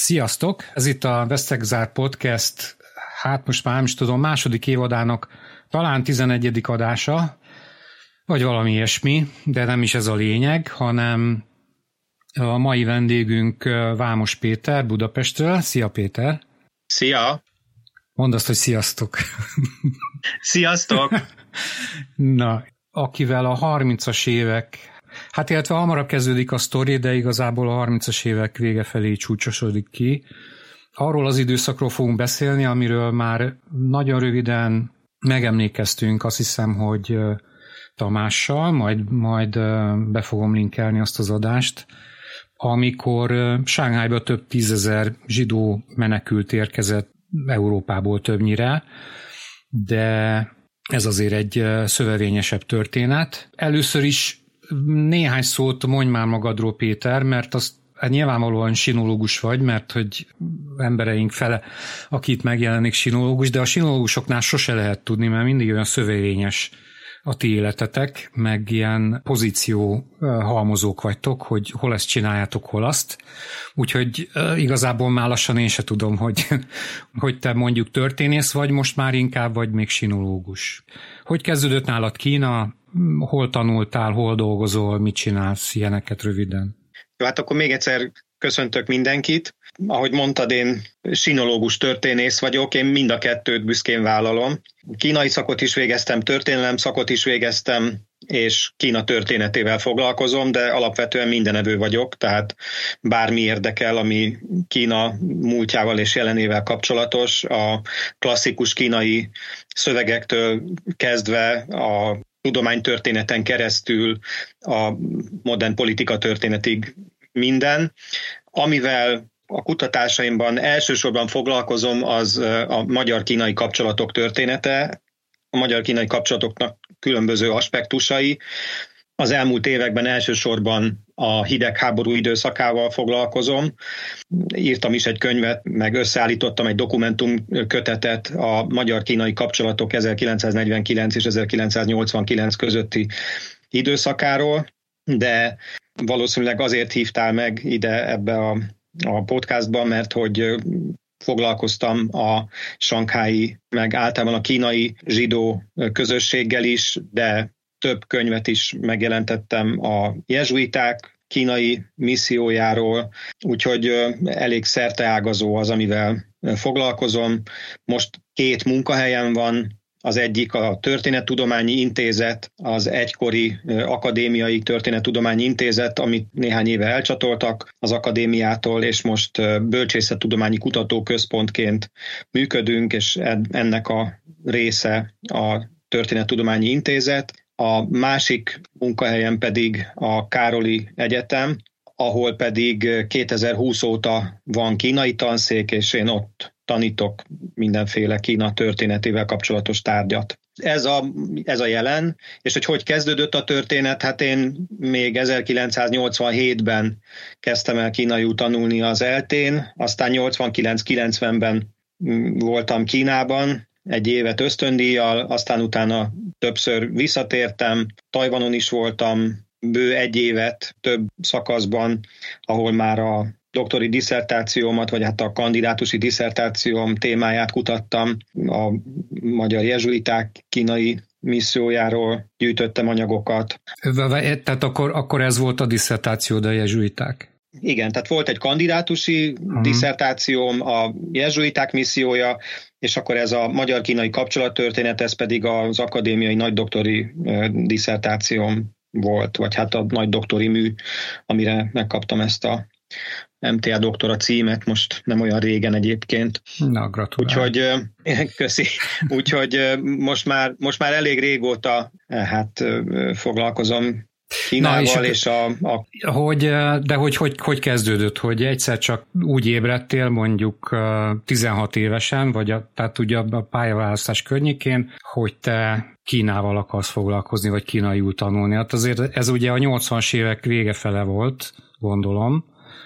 Sziasztok! Ez itt a Vesztegzár Podcast, hát most már nem is tudom, második évadának talán 11. adása, vagy valami ilyesmi, de nem is ez a lényeg, hanem a mai vendégünk Vámos Péter Budapestről. Szia Péter! Szia! Mondd azt, hogy sziasztok! Sziasztok! Na, akivel a 30-as évek Hát illetve hamarabb kezdődik a sztori, de igazából a 30-as évek vége felé csúcsosodik ki. Arról az időszakról fogunk beszélni, amiről már nagyon röviden megemlékeztünk, azt hiszem, hogy Tamással, majd, majd be fogom linkelni azt az adást, amikor Sánghányba több tízezer zsidó menekült érkezett Európából többnyire, de ez azért egy szövevényesebb történet. Először is néhány szót mondj már magadról, Péter, mert azt hát nyilvánvalóan sinológus vagy, mert hogy embereink fele, akit megjelenik sinológus, de a sinológusoknál sose lehet tudni, mert mindig olyan szövevényes a ti életetek, meg ilyen pozíció halmozók vagytok, hogy hol ezt csináljátok, hol azt. Úgyhogy igazából már lassan én se tudom, hogy, hogy te mondjuk történész vagy most már inkább, vagy még sinológus. Hogy kezdődött nálad Kína, hol tanultál, hol dolgozol, mit csinálsz, ilyeneket röviden. Jó, hát akkor még egyszer köszöntök mindenkit. Ahogy mondtad, én sinológus történész vagyok, én mind a kettőt büszkén vállalom. Kínai szakot is végeztem, történelem szakot is végeztem, és Kína történetével foglalkozom, de alapvetően mindenevő vagyok, tehát bármi érdekel, ami Kína múltjával és jelenével kapcsolatos, a klasszikus kínai szövegektől kezdve a tudománytörténeten keresztül a modern politika történetig minden. Amivel a kutatásaimban elsősorban foglalkozom, az a magyar-kínai kapcsolatok története, a magyar-kínai kapcsolatoknak különböző aspektusai, az elmúlt években elsősorban a hidegháború időszakával foglalkozom. Írtam is egy könyvet, meg összeállítottam egy dokumentum kötetet a magyar-kínai kapcsolatok 1949 és 1989 közötti időszakáról, de valószínűleg azért hívtál meg ide ebbe a, a podcastba, mert hogy foglalkoztam a sankhái, meg általában a kínai zsidó közösséggel is, de több könyvet is megjelentettem a jezsuiták kínai missziójáról, úgyhogy elég szerteágazó az, amivel foglalkozom. Most két munkahelyem van, az egyik a Történettudományi Intézet, az egykori Akadémiai Történettudományi Intézet, amit néhány éve elcsatoltak az akadémiától, és most Bölcsészettudományi Kutatóközpontként működünk, és ennek a része a Történettudományi Intézet. A másik munkahelyen pedig a Károli Egyetem, ahol pedig 2020 óta van kínai tanszék, és én ott tanítok mindenféle Kína történetével kapcsolatos tárgyat. Ez a, ez a jelen, és hogy hogy kezdődött a történet, hát én még 1987-ben kezdtem el kínaiul tanulni az eltén, aztán 89-90-ben voltam Kínában, egy évet ösztöndíjjal, aztán utána többször visszatértem, Tajvanon is voltam, bő egy évet több szakaszban, ahol már a doktori diszertációmat, vagy hát a kandidátusi diszertációm témáját kutattam, a magyar jezsuiták kínai missziójáról gyűjtöttem anyagokat. Tehát akkor, akkor ez volt a diszertáció, a jezsuiták? Igen, tehát volt egy kandidátusi uh-huh. diszertációm, a jezsuiták missziója, és akkor ez a magyar-kínai kapcsolattörténet, ez pedig az akadémiai nagydoktori diszertációm volt, vagy hát a nagy doktori mű, amire megkaptam ezt a MTA doktora címet, most nem olyan régen egyébként. Na, gratulálok. Úgyhogy, köszi. Úgyhogy most már, most már elég régóta hát foglalkozom Kínával Na, és, és a, a... Hogy, de hogy, hogy, hogy kezdődött, hogy egyszer csak úgy ébredtél mondjuk 16 évesen, vagy a, tehát ugye a pályaválasztás környékén, hogy te Kínával akarsz foglalkozni, vagy kínaiul tanulni. Hát azért ez ugye a 80-as évek vége fele volt, gondolom,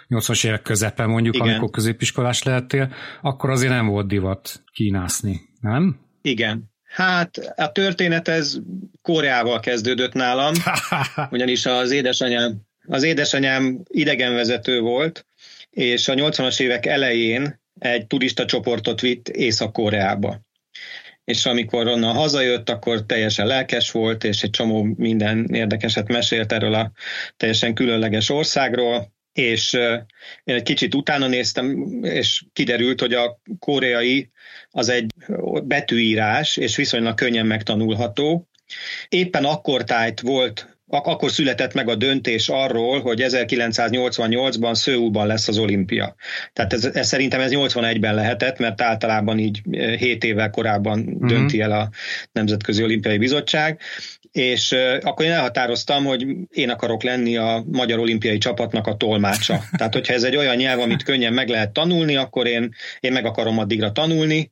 80-as évek közepe mondjuk, Igen. amikor középiskolás lehettél, akkor azért nem volt divat kínászni, nem? Igen, Hát a történet ez Koreával kezdődött nálam, ugyanis az édesanyám, az édesanyám idegenvezető volt, és a 80-as évek elején egy turista csoportot vitt Észak-Koreába. És amikor onnan hazajött, akkor teljesen lelkes volt, és egy csomó minden érdekeset mesélt erről a teljesen különleges országról, és én egy kicsit utána néztem, és kiderült, hogy a koreai az egy betűírás, és viszonylag könnyen megtanulható. Éppen akkor tájt volt ak- akkor született meg a döntés arról, hogy 1988-ban Szőúban lesz az olimpia. Tehát ez, ez szerintem ez 81-ben lehetett, mert általában így 7 évvel korábban uh-huh. dönti el a Nemzetközi Olimpiai Bizottság, és akkor én elhatároztam, hogy én akarok lenni a magyar olimpiai csapatnak a tolmácsa. Tehát, hogyha ez egy olyan nyelv, amit könnyen meg lehet tanulni, akkor én, én meg akarom addigra tanulni,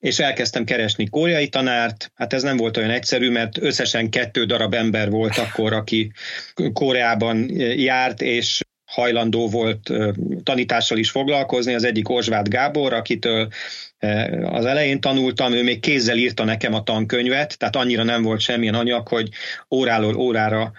és elkezdtem keresni koreai tanárt. Hát ez nem volt olyan egyszerű, mert összesen kettő darab ember volt akkor, aki Koreában járt, és hajlandó volt tanítással is foglalkozni. Az egyik Orzsvát Gábor, akitől az elején tanultam, ő még kézzel írta nekem a tankönyvet, tehát annyira nem volt semmilyen anyag, hogy óráról órára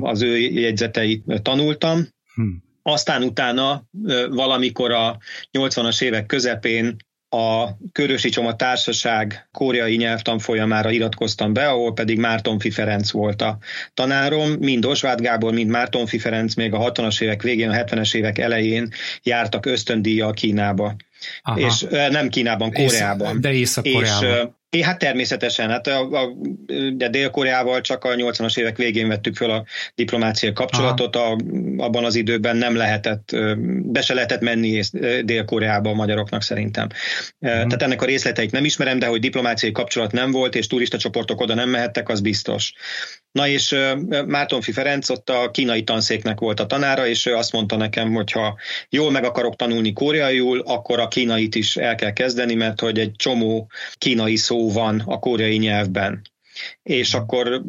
az ő jegyzeteit tanultam. Hmm. Aztán utána valamikor a 80-as évek közepén a Körösi Csoma Társaság koreai nyelvtanfolyamára iratkoztam be, ahol pedig Mártonfi Ferenc volt a tanárom. Mind Osváth Gábor, mind Mártonfi Ferenc még a 60-as évek végén, a 70-es évek elején jártak ösztöndíjjal Kínába. Aha. És nem Kínában, Koreában. De Észak-Koreában. És hát természetesen, hát a, a, de Dél-Koreával csak a 80-as évek végén vettük föl a diplomáciai kapcsolatot, a, abban az időben nem lehetett, be se lehetett menni Dél-Koreába a magyaroknak szerintem. Hmm. Tehát ennek a részleteit nem ismerem, de hogy diplomáciai kapcsolat nem volt, és turista csoportok oda nem mehettek, az biztos. Na és Mártonfi Ferenc ott a kínai tanszéknek volt a tanára, és ő azt mondta nekem, hogy ha jól meg akarok tanulni koreaiul, akkor a kínait is el kell kezdeni, mert hogy egy csomó kínai szó van a koreai nyelvben és akkor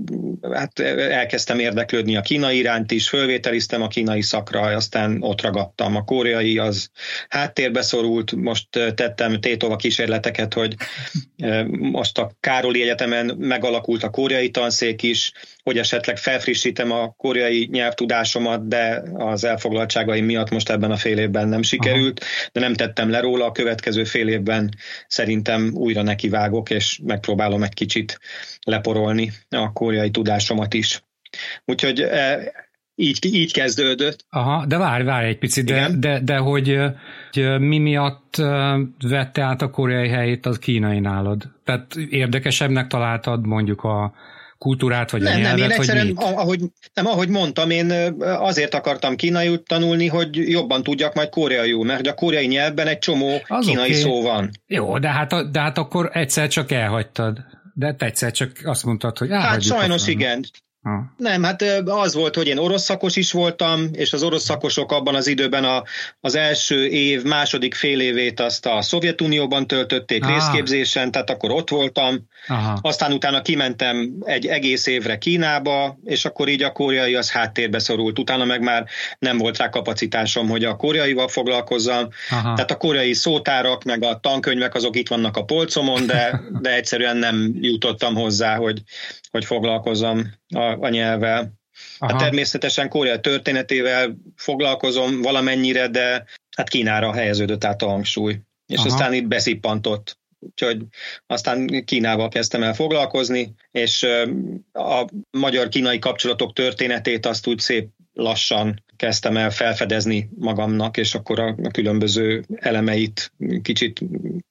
hát elkezdtem érdeklődni a kínai iránt is, fölvételiztem a kínai szakra, aztán ott ragadtam. A koreai az háttérbe szorult, most tettem tétova kísérleteket, hogy most a Károli Egyetemen megalakult a koreai tanszék is, hogy esetleg felfrissítem a koreai nyelvtudásomat, de az elfoglaltságaim miatt most ebben a fél évben nem sikerült, Aha. de nem tettem le róla, a következő fél évben szerintem újra nekivágok, és megpróbálom egy kicsit leporolni a koreai tudásomat is. Úgyhogy e, így, így kezdődött. Aha, de várj, várj egy picit, de, de, de hogy, hogy mi miatt vette át a koreai helyét az kínai nálad? Tehát érdekesebbnek találtad mondjuk a kultúrát, vagy nem, a nyelvet, nem, én vagy mit? Ahogy, nem, ahogy mondtam, én azért akartam kínai tanulni, hogy jobban tudjak majd koreaiul, mert a koreai nyelvben egy csomó az kínai okay. szó van. Jó, de hát, de hát akkor egyszer csak elhagytad de egyszer csak azt mondtad, hogy Hát sajnos igen. Ha. Nem, hát az volt, hogy én orosz szakos is voltam, és az orosz szakosok abban az időben a, az első év, második fél évét azt a Szovjetunióban töltötték ah. részképzésen, tehát akkor ott voltam. Aha. Aztán utána kimentem egy egész évre Kínába, és akkor így a koreai az háttérbe szorult. Utána meg már nem volt rá kapacitásom, hogy a koreaival foglalkozzam. Aha. Tehát a koreai szótárak, meg a tankönyvek azok itt vannak a polcomon, de, de egyszerűen nem jutottam hozzá, hogy, hogy foglalkozzam a, a nyelvvel. Hát természetesen Korea történetével foglalkozom valamennyire, de hát Kínára helyeződött át a hangsúly. És Aha. aztán itt beszippantott. Úgyhogy aztán Kínával kezdtem el foglalkozni, és a magyar-kínai kapcsolatok történetét azt úgy szép lassan kezdtem el felfedezni magamnak, és akkor a, a különböző elemeit kicsit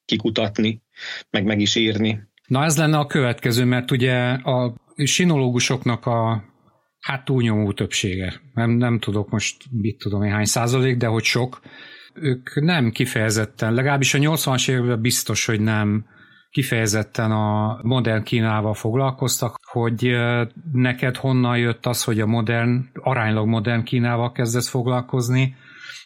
kikutatni, meg meg is írni. Na ez lenne a következő, mert ugye a sinológusoknak a hát túlnyomó többsége, nem, nem tudok most mit tudom én hány százalék, de hogy sok, ők nem kifejezetten, legalábbis a 80-as években biztos, hogy nem kifejezetten a modern Kínával foglalkoztak, hogy neked honnan jött az, hogy a modern, aránylag modern Kínával kezdesz foglalkozni,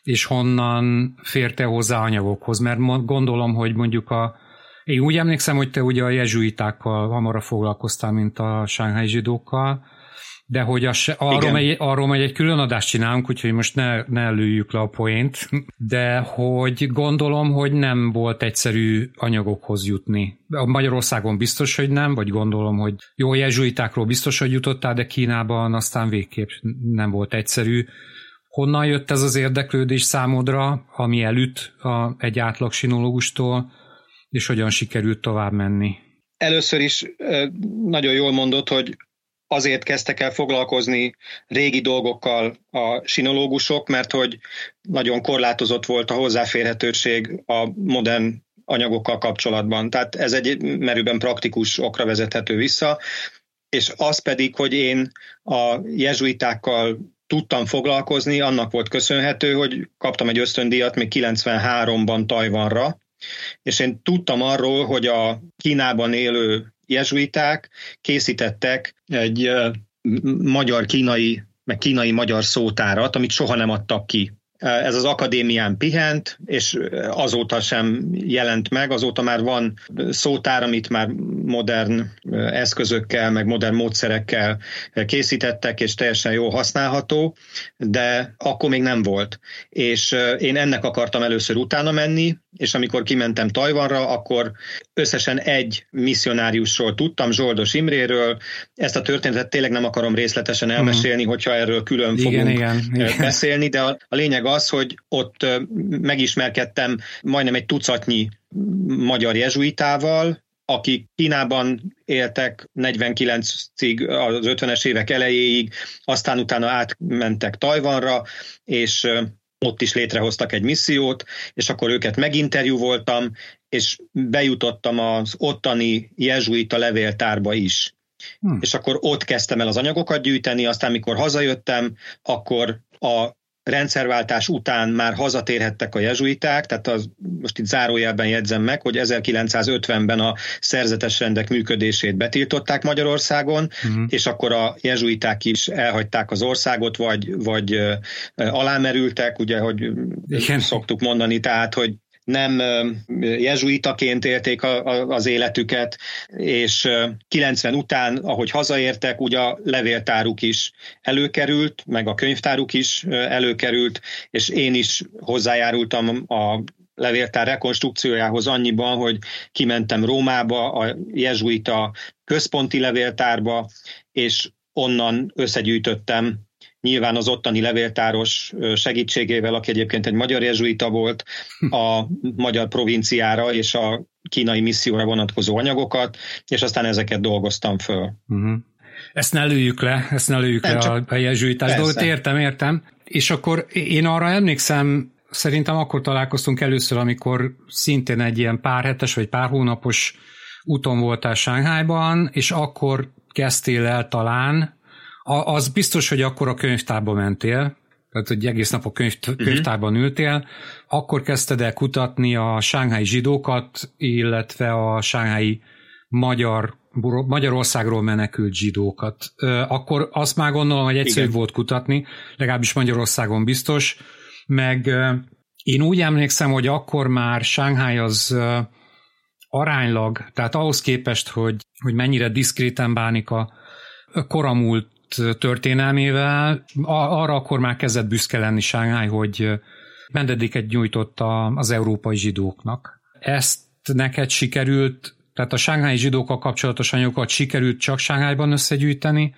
és honnan férte hozzá anyagokhoz, mert gondolom, hogy mondjuk a én úgy emlékszem, hogy te ugye a jezsuitákkal hamarabb foglalkoztál, mint a sánghái zsidókkal, de hogy a, arról, megy, arról megy egy külön adást csinálunk, úgyhogy most ne, ne lőjük le a poént, de hogy gondolom, hogy nem volt egyszerű anyagokhoz jutni. A Magyarországon biztos, hogy nem, vagy gondolom, hogy jó, jezsuitákról biztos, hogy jutottál, de Kínában aztán végképp nem volt egyszerű. Honnan jött ez az érdeklődés számodra, ami elüt a, egy átlag sinológustól, és hogyan sikerült tovább menni? Először is nagyon jól mondott, hogy azért kezdtek el foglalkozni régi dolgokkal a sinológusok, mert hogy nagyon korlátozott volt a hozzáférhetőség a modern anyagokkal kapcsolatban. Tehát ez egy merőben praktikus okra vezethető vissza, és az pedig, hogy én a jezsuitákkal tudtam foglalkozni, annak volt köszönhető, hogy kaptam egy ösztöndíjat még 93-ban Tajvanra, és én tudtam arról, hogy a Kínában élő jezsuiták készítettek egy magyar-kínai, meg kínai-magyar szótárat, amit soha nem adtak ki. Ez az akadémián pihent, és azóta sem jelent meg, azóta már van szótár, amit már modern eszközökkel, meg modern módszerekkel készítettek, és teljesen jó használható, de akkor még nem volt. És én ennek akartam először utána menni, és amikor kimentem Tajvanra, akkor összesen egy misszionáriusról tudtam, Zsoldos Imréről. Ezt a történetet tényleg nem akarom részletesen elmesélni, uh-huh. hogyha erről külön igen, fogunk igen, igen. beszélni, de a, a lényeg az, hogy ott megismerkedtem majdnem egy tucatnyi magyar jezsuitával, akik Kínában éltek 49-ig, az 50-es évek elejéig, aztán utána átmentek Tajvanra, és ott is létrehoztak egy missziót, és akkor őket meginterjúvoltam, és bejutottam az ottani jezsuita levéltárba is. Hmm. És akkor ott kezdtem el az anyagokat gyűjteni, aztán mikor hazajöttem, akkor a rendszerváltás után már hazatérhettek a jezsuiták, tehát az, most itt zárójelben jegyzem meg, hogy 1950-ben a szerzetes rendek működését betiltották Magyarországon, uh-huh. és akkor a jezsuiták is elhagyták az országot, vagy, vagy alámerültek, ugye, hogy Igen. szoktuk mondani, tehát, hogy nem jezsuitaként élték az életüket, és 90 után, ahogy hazaértek, ugye a levéltáruk is előkerült, meg a könyvtáruk is előkerült, és én is hozzájárultam a levéltár rekonstrukciójához annyiban, hogy kimentem Rómába, a jezsuita központi levéltárba, és onnan összegyűjtöttem nyilván az ottani levéltáros segítségével, aki egyébként egy magyar jezsuita volt, a magyar provinciára és a kínai misszióra vonatkozó anyagokat, és aztán ezeket dolgoztam föl. Uh-huh. Ezt ne lőjük le, ezt ne lőjük Nem, le a, a jezsuitás dolgot, értem, értem. És akkor én arra emlékszem, szerintem akkor találkoztunk először, amikor szintén egy ilyen pár hetes vagy pár hónapos úton voltál Sánghájban, és akkor kezdtél el talán az biztos, hogy akkor a könyvtárba mentél, tehát hogy egész nap a könyv, mhm. könyvtárban ültél, akkor kezdted el kutatni a sánghái zsidókat, illetve a sánghái magyar Magyarországról menekült zsidókat. Akkor azt már gondolom, hogy egyszerű volt kutatni, legalábbis Magyarországon biztos, meg én úgy emlékszem, hogy akkor már Shanghai az aránylag, tehát ahhoz képest, hogy, hogy mennyire diszkréten bánik a történelmével, arra akkor már kezdett büszke lenni Shanghai, hogy mendediket nyújtott az európai zsidóknak. Ezt neked sikerült, tehát a sánghái zsidókkal kapcsolatos anyagokat sikerült csak Sánghájban összegyűjteni,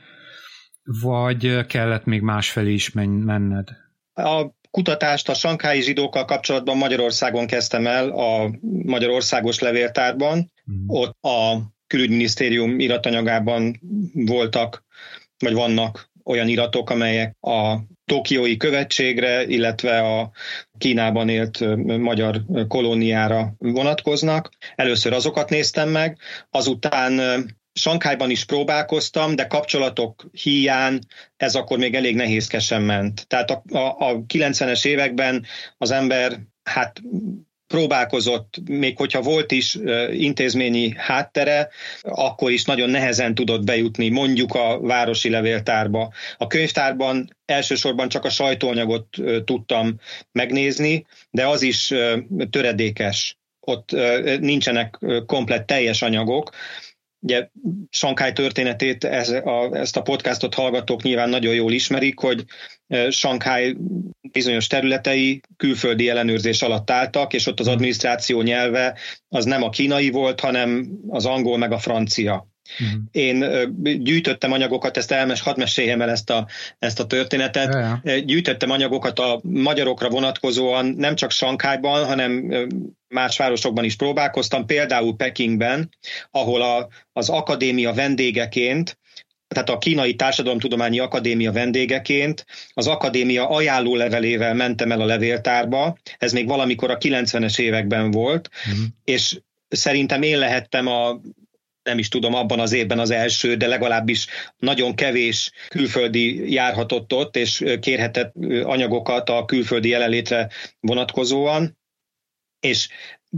vagy kellett még másfelé is menned? A kutatást a sankályi zsidókkal kapcsolatban Magyarországon kezdtem el a Magyarországos levéltárban. Mm. Ott a külügyminisztérium iratanyagában voltak vagy vannak olyan iratok, amelyek a Tokiói követségre, illetve a Kínában élt magyar kolóniára vonatkoznak. Először azokat néztem meg, azután Sankályban is próbálkoztam, de kapcsolatok híján ez akkor még elég nehézkesen ment. Tehát a, a, a 90-es években az ember hát próbálkozott, még hogyha volt is intézményi háttere, akkor is nagyon nehezen tudott bejutni mondjuk a városi levéltárba. A könyvtárban elsősorban csak a sajtóanyagot tudtam megnézni, de az is töredékes. Ott nincsenek komplett teljes anyagok, Ugye Sankály történetét, ez a, ezt a podcastot hallgatók nyilván nagyon jól ismerik, hogy Sankály bizonyos területei külföldi ellenőrzés alatt álltak, és ott az adminisztráció nyelve az nem a kínai volt, hanem az angol meg a francia. Uh-huh. Én gyűjtöttem anyagokat, ezt elmes, hadd meséljem el ezt a, ezt a történetet. Ja. Gyűjtöttem anyagokat a magyarokra vonatkozóan, nem csak Sankhájban, hanem más városokban is próbálkoztam, például Pekingben, ahol a, az akadémia vendégeként tehát a Kínai Társadalomtudományi Akadémia vendégeként az akadémia ajánló levelével mentem el a levéltárba, ez még valamikor a 90-es években volt, uh-huh. és szerintem én lehettem a nem is tudom, abban az évben az első, de legalábbis nagyon kevés külföldi járhatott ott, és kérhetett anyagokat a külföldi jelenlétre vonatkozóan, és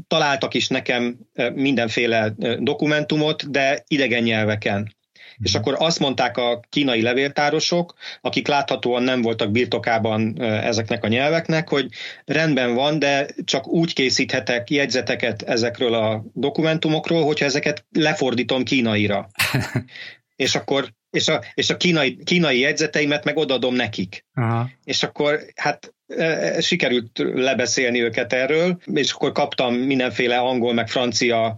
találtak is nekem mindenféle dokumentumot, de idegen nyelveken. És akkor azt mondták a kínai levéltárosok, akik láthatóan nem voltak birtokában ezeknek a nyelveknek, hogy rendben van, de csak úgy készíthetek jegyzeteket ezekről a dokumentumokról, hogyha ezeket lefordítom kínaira. és akkor és a, és a kínai, kínai jegyzeteimet meg odadom nekik. Aha. És akkor hát sikerült lebeszélni őket erről, és akkor kaptam mindenféle angol meg francia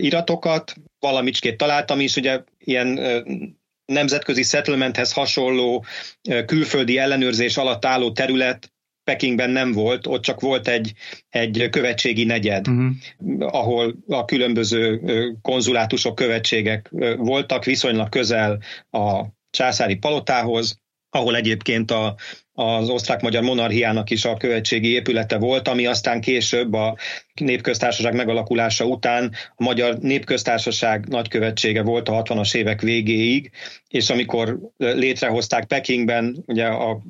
iratokat, valamicskét találtam is, ugye ilyen nemzetközi settlementhez hasonló külföldi ellenőrzés alatt álló terület Pekingben nem volt, ott csak volt egy, egy követségi negyed, uh-huh. ahol a különböző konzulátusok, követségek voltak viszonylag közel a császári palotához, ahol egyébként a, az osztrák-magyar monarchiának is a követségi épülete volt, ami aztán később a népköztársaság megalakulása után a magyar népköztársaság nagykövetsége volt a 60-as évek végéig, és amikor létrehozták Pekingben, ugye a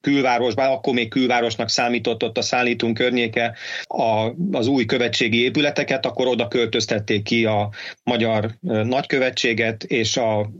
külvárosban, akkor még külvárosnak számított ott a szállítunk környéke a, az új követségi épületeket, akkor oda költöztették ki a magyar nagykövetséget, és a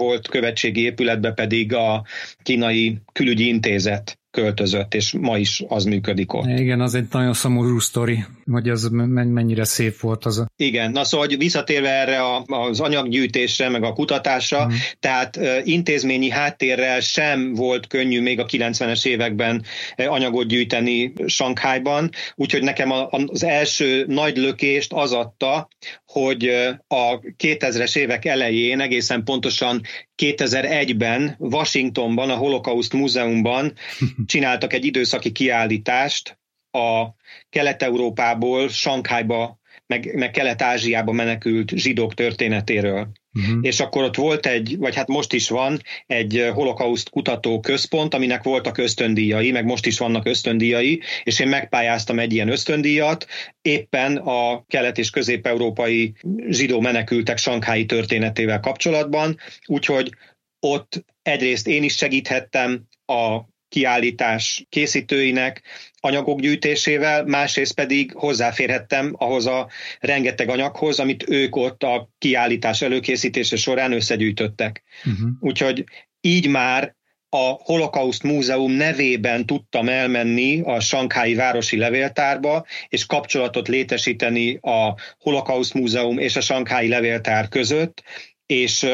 volt követségi épületbe pedig a kínai külügyi intézet költözött, és ma is az működik ott. Igen, az egy nagyon szomorú sztori, hogy az mennyire szép volt az. A... Igen, na szóval hogy visszatérve erre az anyaggyűjtésre, meg a kutatásra, mm. tehát intézményi háttérrel sem volt könnyű még a 90-es években anyagot gyűjteni Sankhájban, úgyhogy nekem az első nagy lökést az adta, hogy a 2000-es évek elején, egészen pontosan 2001-ben Washingtonban, a Holocaust Múzeumban csináltak egy időszaki kiállítást a Kelet-Európából Sankhájba, meg, meg Kelet-Ázsiába menekült zsidók történetéről. Uh-huh. És akkor ott volt egy, vagy hát most is van egy holokauszt kutató központ, aminek voltak ösztöndíjai, meg most is vannak ösztöndíjai, és én megpályáztam egy ilyen ösztöndíjat, éppen a kelet- és közép-európai zsidó menekültek sankhái történetével kapcsolatban, úgyhogy ott egyrészt én is segíthettem a kiállítás készítőinek anyagok gyűjtésével, másrészt pedig hozzáférhettem ahhoz a rengeteg anyaghoz, amit ők ott a kiállítás előkészítése során összegyűjtöttek. Uh-huh. Úgyhogy így már a Holokauszt Múzeum nevében tudtam elmenni a Sankhái Városi Levéltárba, és kapcsolatot létesíteni a Holokauszt Múzeum és a Sankhái Levéltár között, és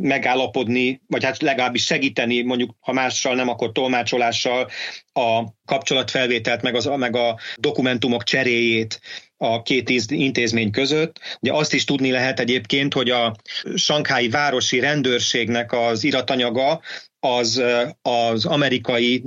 megállapodni, vagy hát legalábbis segíteni, mondjuk ha mással nem, akkor tolmácsolással a kapcsolatfelvételt, meg, az, meg a dokumentumok cseréjét a két intézmény között. Ugye azt is tudni lehet egyébként, hogy a Sankhái Városi Rendőrségnek az iratanyaga az az amerikai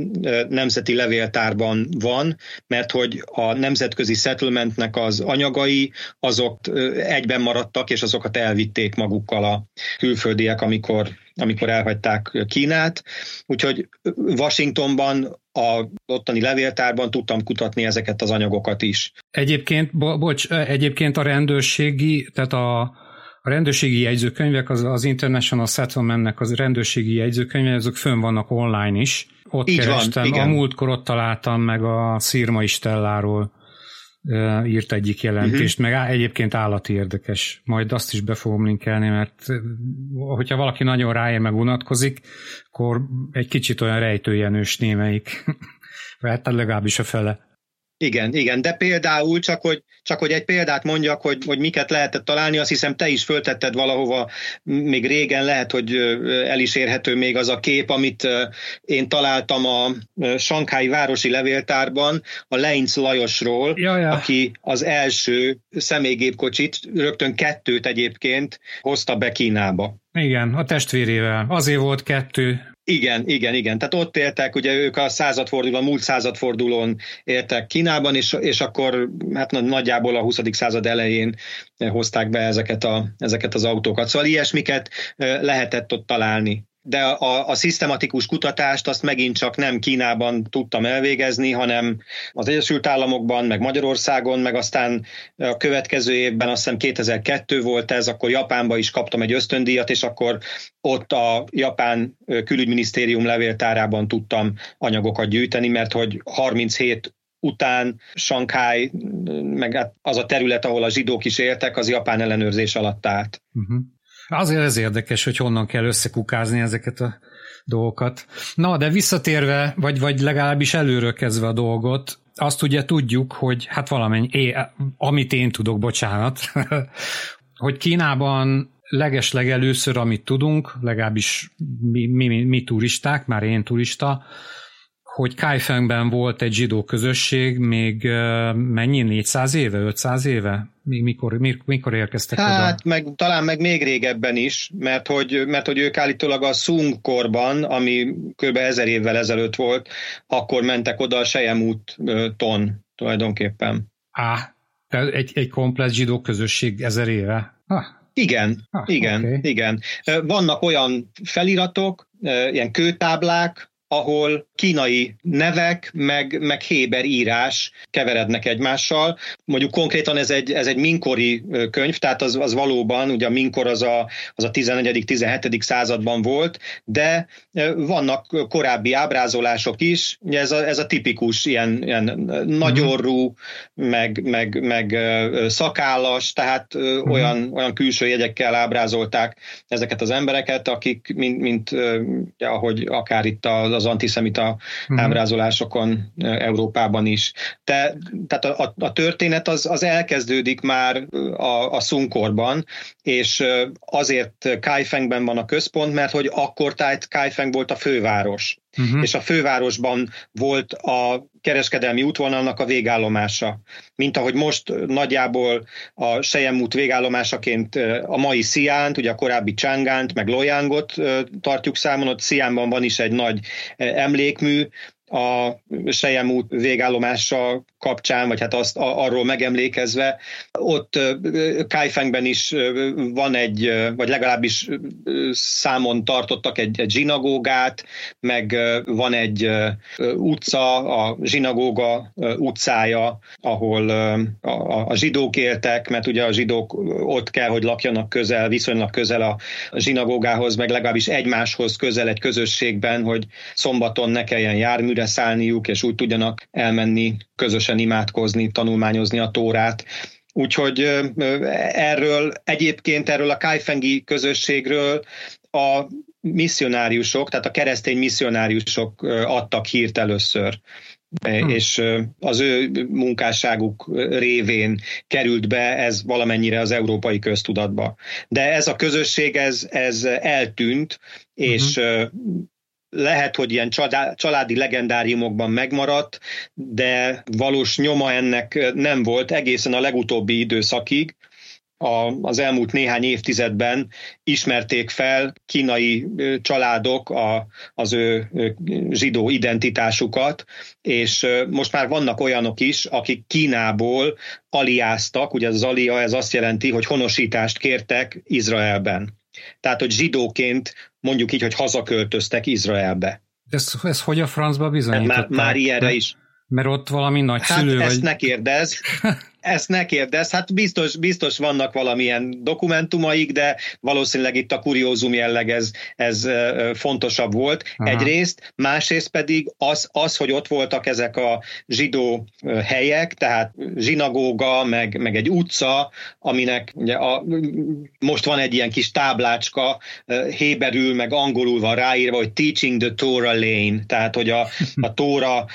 nemzeti levéltárban van, mert hogy a nemzetközi settlementnek az anyagai azok egyben maradtak, és azokat elvitték magukkal a külföldiek, amikor, amikor elhagyták Kínát. Úgyhogy Washingtonban a ottani levéltárban tudtam kutatni ezeket az anyagokat is. Egyébként, bo- bocs, egyébként a rendőrségi, tehát a a rendőrségi jegyzőkönyvek, az, az International Settlementnek az rendőrségi jegyzőkönyvek, azok fönn vannak online is. Ott Így kerestem, van, igen. a múltkor ott találtam meg a Szirma Istelláról uh, írt egyik jelentést, uh-huh. meg egyébként állati érdekes. Majd azt is be fogom linkelni, mert hogyha valaki nagyon ráér meg unatkozik, akkor egy kicsit olyan rejtőjenős némelyik. hát legalábbis a fele. Igen, igen, de például csak, hogy, csak hogy egy példát mondjak, hogy, hogy miket lehetett találni, azt hiszem te is föltetted valahova, még régen lehet, hogy el is érhető még az a kép, amit én találtam a Sankhái Városi Levéltárban, a Leinz Lajosról, ja, ja. aki az első személygépkocsit, rögtön kettőt egyébként hozta be Kínába. Igen, a testvérével. Azért volt kettő, igen, igen, igen. Tehát ott éltek, ugye ők a századfordulón, a múlt századfordulón éltek Kínában, és, és akkor hát nagyjából a 20. század elején hozták be ezeket, a, ezeket az autókat. Szóval ilyesmiket lehetett ott találni de a, a szisztematikus kutatást azt megint csak nem Kínában tudtam elvégezni, hanem az Egyesült Államokban, meg Magyarországon, meg aztán a következő évben, azt hiszem 2002 volt ez, akkor Japánba is kaptam egy ösztöndíjat, és akkor ott a Japán külügyminisztérium levéltárában tudtam anyagokat gyűjteni, mert hogy 37 után Sankhái, meg hát az a terület, ahol a zsidók is éltek, az japán ellenőrzés alatt állt. Uh-huh. Azért ez érdekes, hogy honnan kell összekukázni ezeket a dolgokat. Na, de visszatérve, vagy, vagy legalábbis előről kezdve a dolgot, azt ugye tudjuk, hogy hát valamennyi, é, amit én tudok, bocsánat, hogy Kínában leges legelőször, amit tudunk, legalábbis mi, mi, mi, mi turisták, már én turista, hogy Kaifengben volt egy zsidó közösség még mennyi, 400 éve, 500 éve? Mikor, mikor érkeztek hát, oda? Meg, talán meg még régebben is, mert hogy, mert hogy ők állítólag a Sung korban, ami kb. ezer évvel ezelőtt volt, akkor mentek oda a Sejem úton tulajdonképpen. Á, egy, egy komplet zsidó közösség ezer éve? Ah. Igen, ah, igen, okay. igen. Vannak olyan feliratok, ilyen kőtáblák, ahol kínai nevek, meg, meg héber írás keverednek egymással. Mondjuk konkrétan ez egy, ez egy minkori könyv, tehát az, az valóban, ugye a minkor az a, az a 11.-17. században volt, de vannak korábbi ábrázolások is, ugye ez a, ez a tipikus ilyen, ilyen nagyorú, meg, meg, meg szakállas, tehát uh-huh. olyan, olyan külső jegyekkel ábrázolták ezeket az embereket, akik, mint, mint ahogy akár itt az az antiszemita uh-huh. ábrázolásokon Európában is. Te, tehát a, a, a történet az, az elkezdődik már a, a szunkorban, és azért Kaifengben van a központ, mert hogy akkor tájt Kaifeng volt a főváros. Uh-huh. És a fővárosban volt a kereskedelmi útvonalnak a végállomása. Mint ahogy most nagyjából a Sejem út végállomásaként a mai Sziánt, ugye a korábbi Csangánt, meg Lojángot tartjuk számon, ott Sziánban van is egy nagy emlékmű, a Sejem út végállomása kapcsán, vagy hát azt arról megemlékezve, ott Kaifengben is van egy, vagy legalábbis számon tartottak egy, egy zsinagógát, meg van egy utca, a zsinagóga utcája, ahol a, a zsidók éltek, mert ugye a zsidók ott kell, hogy lakjanak közel, viszonylag közel a zsinagógához, meg legalábbis egymáshoz közel egy közösségben, hogy szombaton ne kelljen járműre szállniuk, és úgy tudjanak elmenni közösen imádkozni, tanulmányozni a tórát. Úgyhogy erről egyébként erről a Kaifengi közösségről a misszionáriusok, tehát a keresztény misszionáriusok adtak hírt először. Hmm. és az ő munkásságuk révén került be ez valamennyire az európai köztudatba. De ez a közösség, ez, ez eltűnt, és uh-huh lehet, hogy ilyen családi legendáriumokban megmaradt, de valós nyoma ennek nem volt egészen a legutóbbi időszakig, a, az elmúlt néhány évtizedben ismerték fel kínai családok a, az ő zsidó identitásukat, és most már vannak olyanok is, akik Kínából aliáztak, ugye az alia ez azt jelenti, hogy honosítást kértek Izraelben. Tehát, hogy zsidóként mondjuk így, hogy hazaköltöztek Izraelbe. Ez, ez hogy a francba bizonyították? Már, már ilyenre is. Mert ott valami nagy hát szülő, ezt vagy... ne kérdez. Ezt ne kérdezz, hát biztos, biztos vannak valamilyen dokumentumaik, de valószínűleg itt a kuriózum jelleg ez, ez fontosabb volt Aha. egyrészt, másrészt pedig az, az, hogy ott voltak ezek a zsidó helyek, tehát zsinagóga, meg, meg egy utca, aminek ugye a, most van egy ilyen kis táblácska, héberül, meg angolul van ráírva, hogy Teaching the Torah Lane, tehát hogy a, a Tóra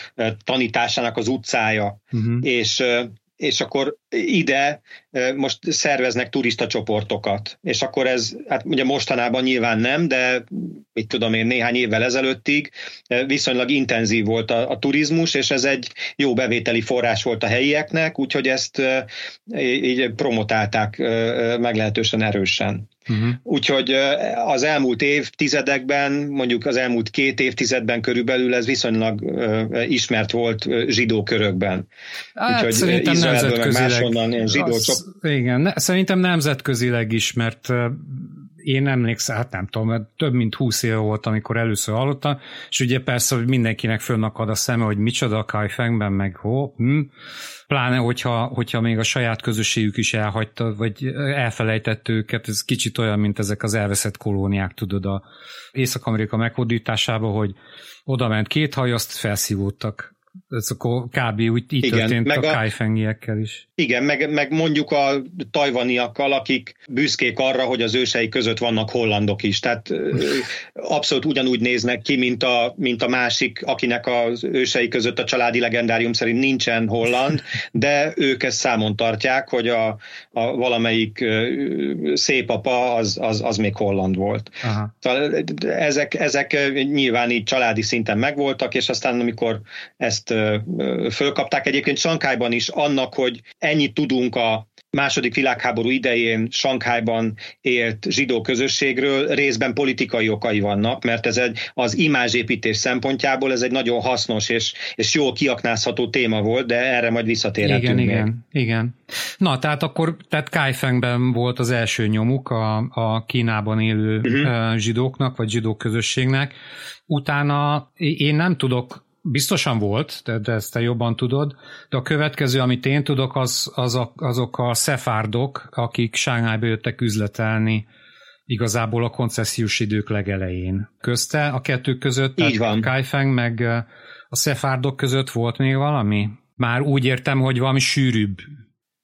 tanításának az utcája. Uh-huh. És és akkor ide most szerveznek turista csoportokat. És akkor ez, hát ugye mostanában nyilván nem, de mit tudom én, néhány évvel ezelőttig viszonylag intenzív volt a, a turizmus, és ez egy jó bevételi forrás volt a helyieknek, úgyhogy ezt így promotálták meglehetősen erősen. Uh-huh. Úgyhogy az elmúlt évtizedekben, mondjuk az elmúlt két évtizedben körülbelül ez viszonylag ismert volt zsidó körökben. Hát, Úgyhogy szerintem nemzetközileg. Meg zsidó az, igen, ne, szerintem nemzetközileg is, mert én emlékszem, hát nem tudom, mert több mint húsz éve volt, amikor először hallottam, és ugye persze, hogy mindenkinek fönnakad a szeme, hogy micsoda a Kaifengben, meg ho, hm, pláne, hogyha, hogyha még a saját közösségük is elhagyta, vagy elfelejtett őket, ez kicsit olyan, mint ezek az elveszett kolóniák, tudod, a Észak-Amerika meghódításába, hogy oda ment két haj, azt felszívódtak ez akkor kb. úgy így Igen, történt meg a, a kájfengiekkel is. Igen, meg, meg mondjuk a tajvaniakkal, akik büszkék arra, hogy az ősei között vannak hollandok is. Tehát abszolút ugyanúgy néznek ki, mint a, mint a másik, akinek az ősei között a családi legendárium szerint nincsen holland, de ők ezt számon tartják, hogy a, a valamelyik szép apa az, az, az még holland volt. Aha. Szóval ezek, ezek nyilván így családi szinten megvoltak, és aztán amikor ezt fölkapták. Egyébként Sankályban is annak, hogy ennyit tudunk a második világháború idején Sankhájban élt zsidó közösségről részben politikai okai vannak, mert ez egy, az imázsépítés szempontjából ez egy nagyon hasznos és, és jól kiaknázható téma volt, de erre majd visszatérhetünk Igen, még. igen, igen. Na, tehát akkor tehát Kaifengben volt az első nyomuk a, a Kínában élő uh-huh. zsidóknak, vagy zsidó közösségnek. Utána én nem tudok biztosan volt, de, de ezt te jobban tudod, de a következő, amit én tudok, az, az a, azok a szefárdok, akik Sángályba jöttek üzletelni igazából a koncesziós idők legelején. Közte a kettő között, Így van. Kaifeng meg a szefárdok között volt még valami? Már úgy értem, hogy valami sűrűbb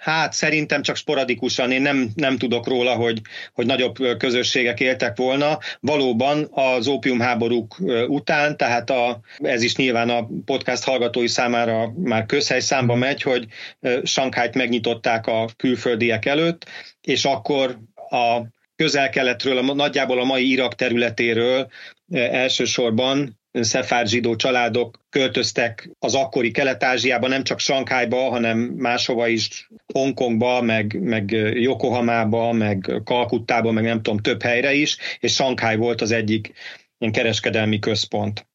Hát szerintem csak sporadikusan, én nem, nem tudok róla, hogy, hogy nagyobb közösségek éltek volna. Valóban az ópiumháborúk után, tehát a, ez is nyilván a podcast hallgatói számára már közhely számba megy, hogy Sankhájt megnyitották a külföldiek előtt, és akkor a közel-keletről, nagyjából a mai Irak területéről elsősorban szefár zsidó családok költöztek az akkori Kelet-Ázsiába, nem csak Sankhájba, hanem máshova is, Hongkongba, meg, meg Yokohamába, meg Kalkuttába, meg nem tudom, több helyre is, és Sankháj volt az egyik ilyen kereskedelmi központ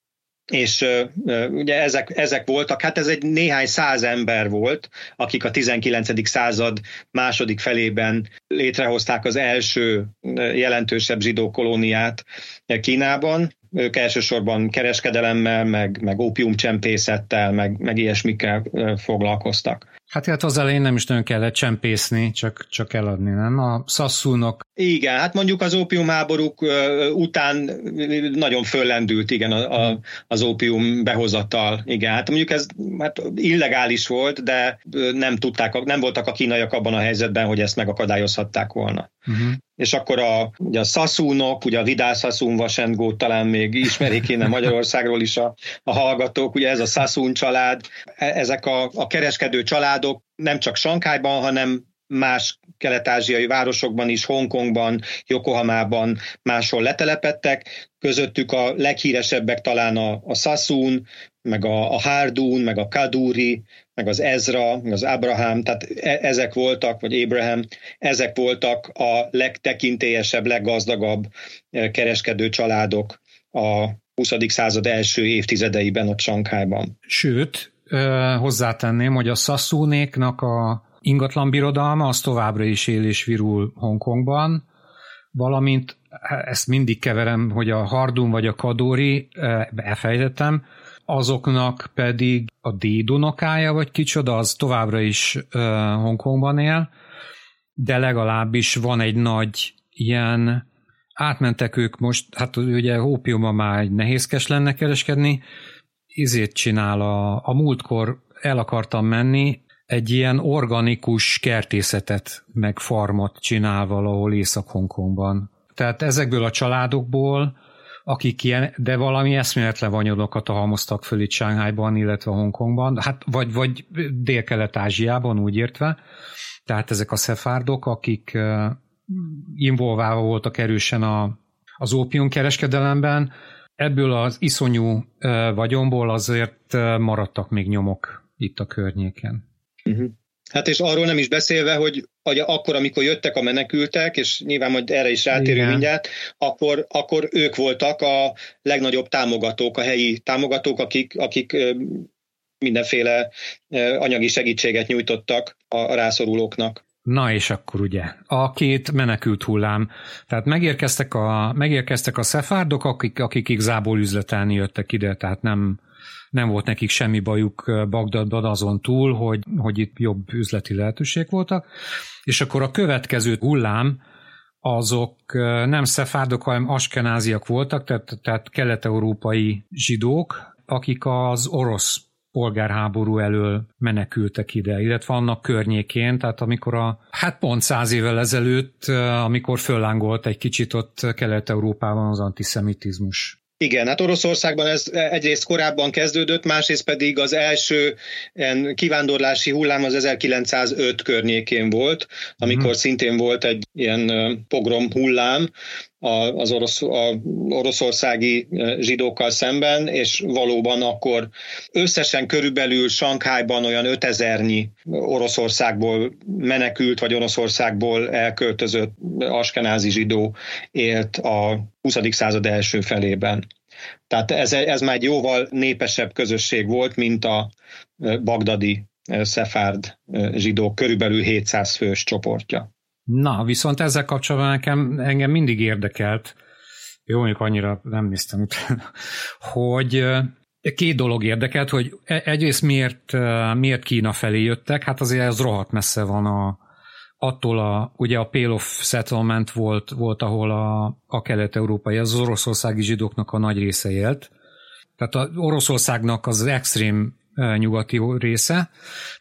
és uh, ugye ezek, ezek voltak, hát ez egy néhány száz ember volt, akik a 19. század második felében létrehozták az első jelentősebb zsidó kolóniát Kínában, ők elsősorban kereskedelemmel, meg, meg ópiumcsempészettel, meg, meg ilyesmikkel foglalkoztak. Hát hát az elején nem is nagyon kellett csempészni, csak, csak eladni, nem? A szasszúnak. Igen, hát mondjuk az ópiumháborúk után nagyon föllendült, igen, a, a, az ópium behozatal. Igen, hát mondjuk ez hát illegális volt, de nem tudták, nem voltak a kínaiak abban a helyzetben, hogy ezt megakadályozhatták volna. Uh-huh és akkor a, ugye a Szaszúnok, ugye a Vidál Szaszún Vasendgót talán még ismerik innen Magyarországról is a, a hallgatók, ugye ez a Szaszún család, e, ezek a, a kereskedő családok nem csak Sankályban, hanem más kelet-ázsiai városokban is, Hongkongban, Yokohamában máshol letelepettek, közöttük a leghíresebbek talán a, a Sassoon, meg a, a Hardun, meg a Kaduri, meg az Ezra, meg az Abraham, tehát e- ezek voltak, vagy Abraham, ezek voltak a legtekintélyesebb, leggazdagabb e, kereskedő családok a 20. század első évtizedeiben a Csankhájban. Sőt, hozzátenném, hogy a Szaszúnéknak a ingatlan birodalma az továbbra is él és virul Hongkongban, valamint ezt mindig keverem, hogy a Hardun vagy a Kadori, elfejtettem, azoknak pedig a dédunokája, vagy kicsoda, az továbbra is Hongkongban él, de legalábbis van egy nagy ilyen, átmentek ők most, hát ugye ópiumban már nehézkes lenne kereskedni, izét csinál a, a múltkor el akartam menni, egy ilyen organikus kertészetet, meg farmot csinál valahol Észak-Hongkongban. Tehát ezekből a családokból, akik ilyen, de valami eszméletlen vanyodokat halmoztak föl itt Sánghájban, illetve Hongkongban, hát vagy, vagy Dél-Kelet-Ázsiában úgy értve, tehát ezek a szefárdok, akik involválva voltak erősen a, az ópium kereskedelemben, ebből az iszonyú vagyomból azért maradtak még nyomok itt a környéken. Uh-huh. Hát és arról nem is beszélve, hogy, hogy akkor, amikor jöttek a menekültek, és nyilván majd erre is rátérünk mindjárt, akkor, akkor ők voltak a legnagyobb támogatók, a helyi támogatók, akik, akik mindenféle anyagi segítséget nyújtottak a rászorulóknak. Na és akkor ugye, a két menekült hullám. Tehát megérkeztek a, megérkeztek a szefárdok, akik, akik igazából üzletelni jöttek ide, tehát nem, nem volt nekik semmi bajuk Bagdadban azon túl, hogy, hogy itt jobb üzleti lehetőség voltak. És akkor a következő hullám, azok nem szefárdok, hanem askenáziak voltak, tehát, tehát kelet-európai zsidók, akik az orosz polgárháború elől menekültek ide, illetve annak környékén, tehát amikor a, hát pont száz évvel ezelőtt, amikor föllángolt egy kicsit ott Kelet-Európában az antiszemitizmus. Igen, hát Oroszországban ez egyrészt korábban kezdődött, másrészt pedig az első kivándorlási hullám az 1905 környékén volt, amikor hmm. szintén volt egy ilyen pogrom hullám, az orosz, a oroszországi zsidókkal szemben, és valóban akkor összesen körülbelül Sankhájban olyan 5000-nyi Oroszországból menekült, vagy Oroszországból elköltözött askenázi zsidó élt a 20. század első felében. Tehát ez, ez már egy jóval népesebb közösség volt, mint a bagdadi szefárd zsidók, körülbelül 700 fős csoportja. Na, viszont ezzel kapcsolatban nekem, engem mindig érdekelt, jó, mondjuk annyira nem néztem utána, hogy két dolog érdekelt, hogy e, egyrészt miért, miért Kína felé jöttek, hát azért ez rohadt messze van a, attól a, ugye a Pale of Settlement volt, volt ahol a, a kelet-európai, az oroszországi zsidóknak a nagy része élt. Tehát az Oroszországnak az extrém nyugati része,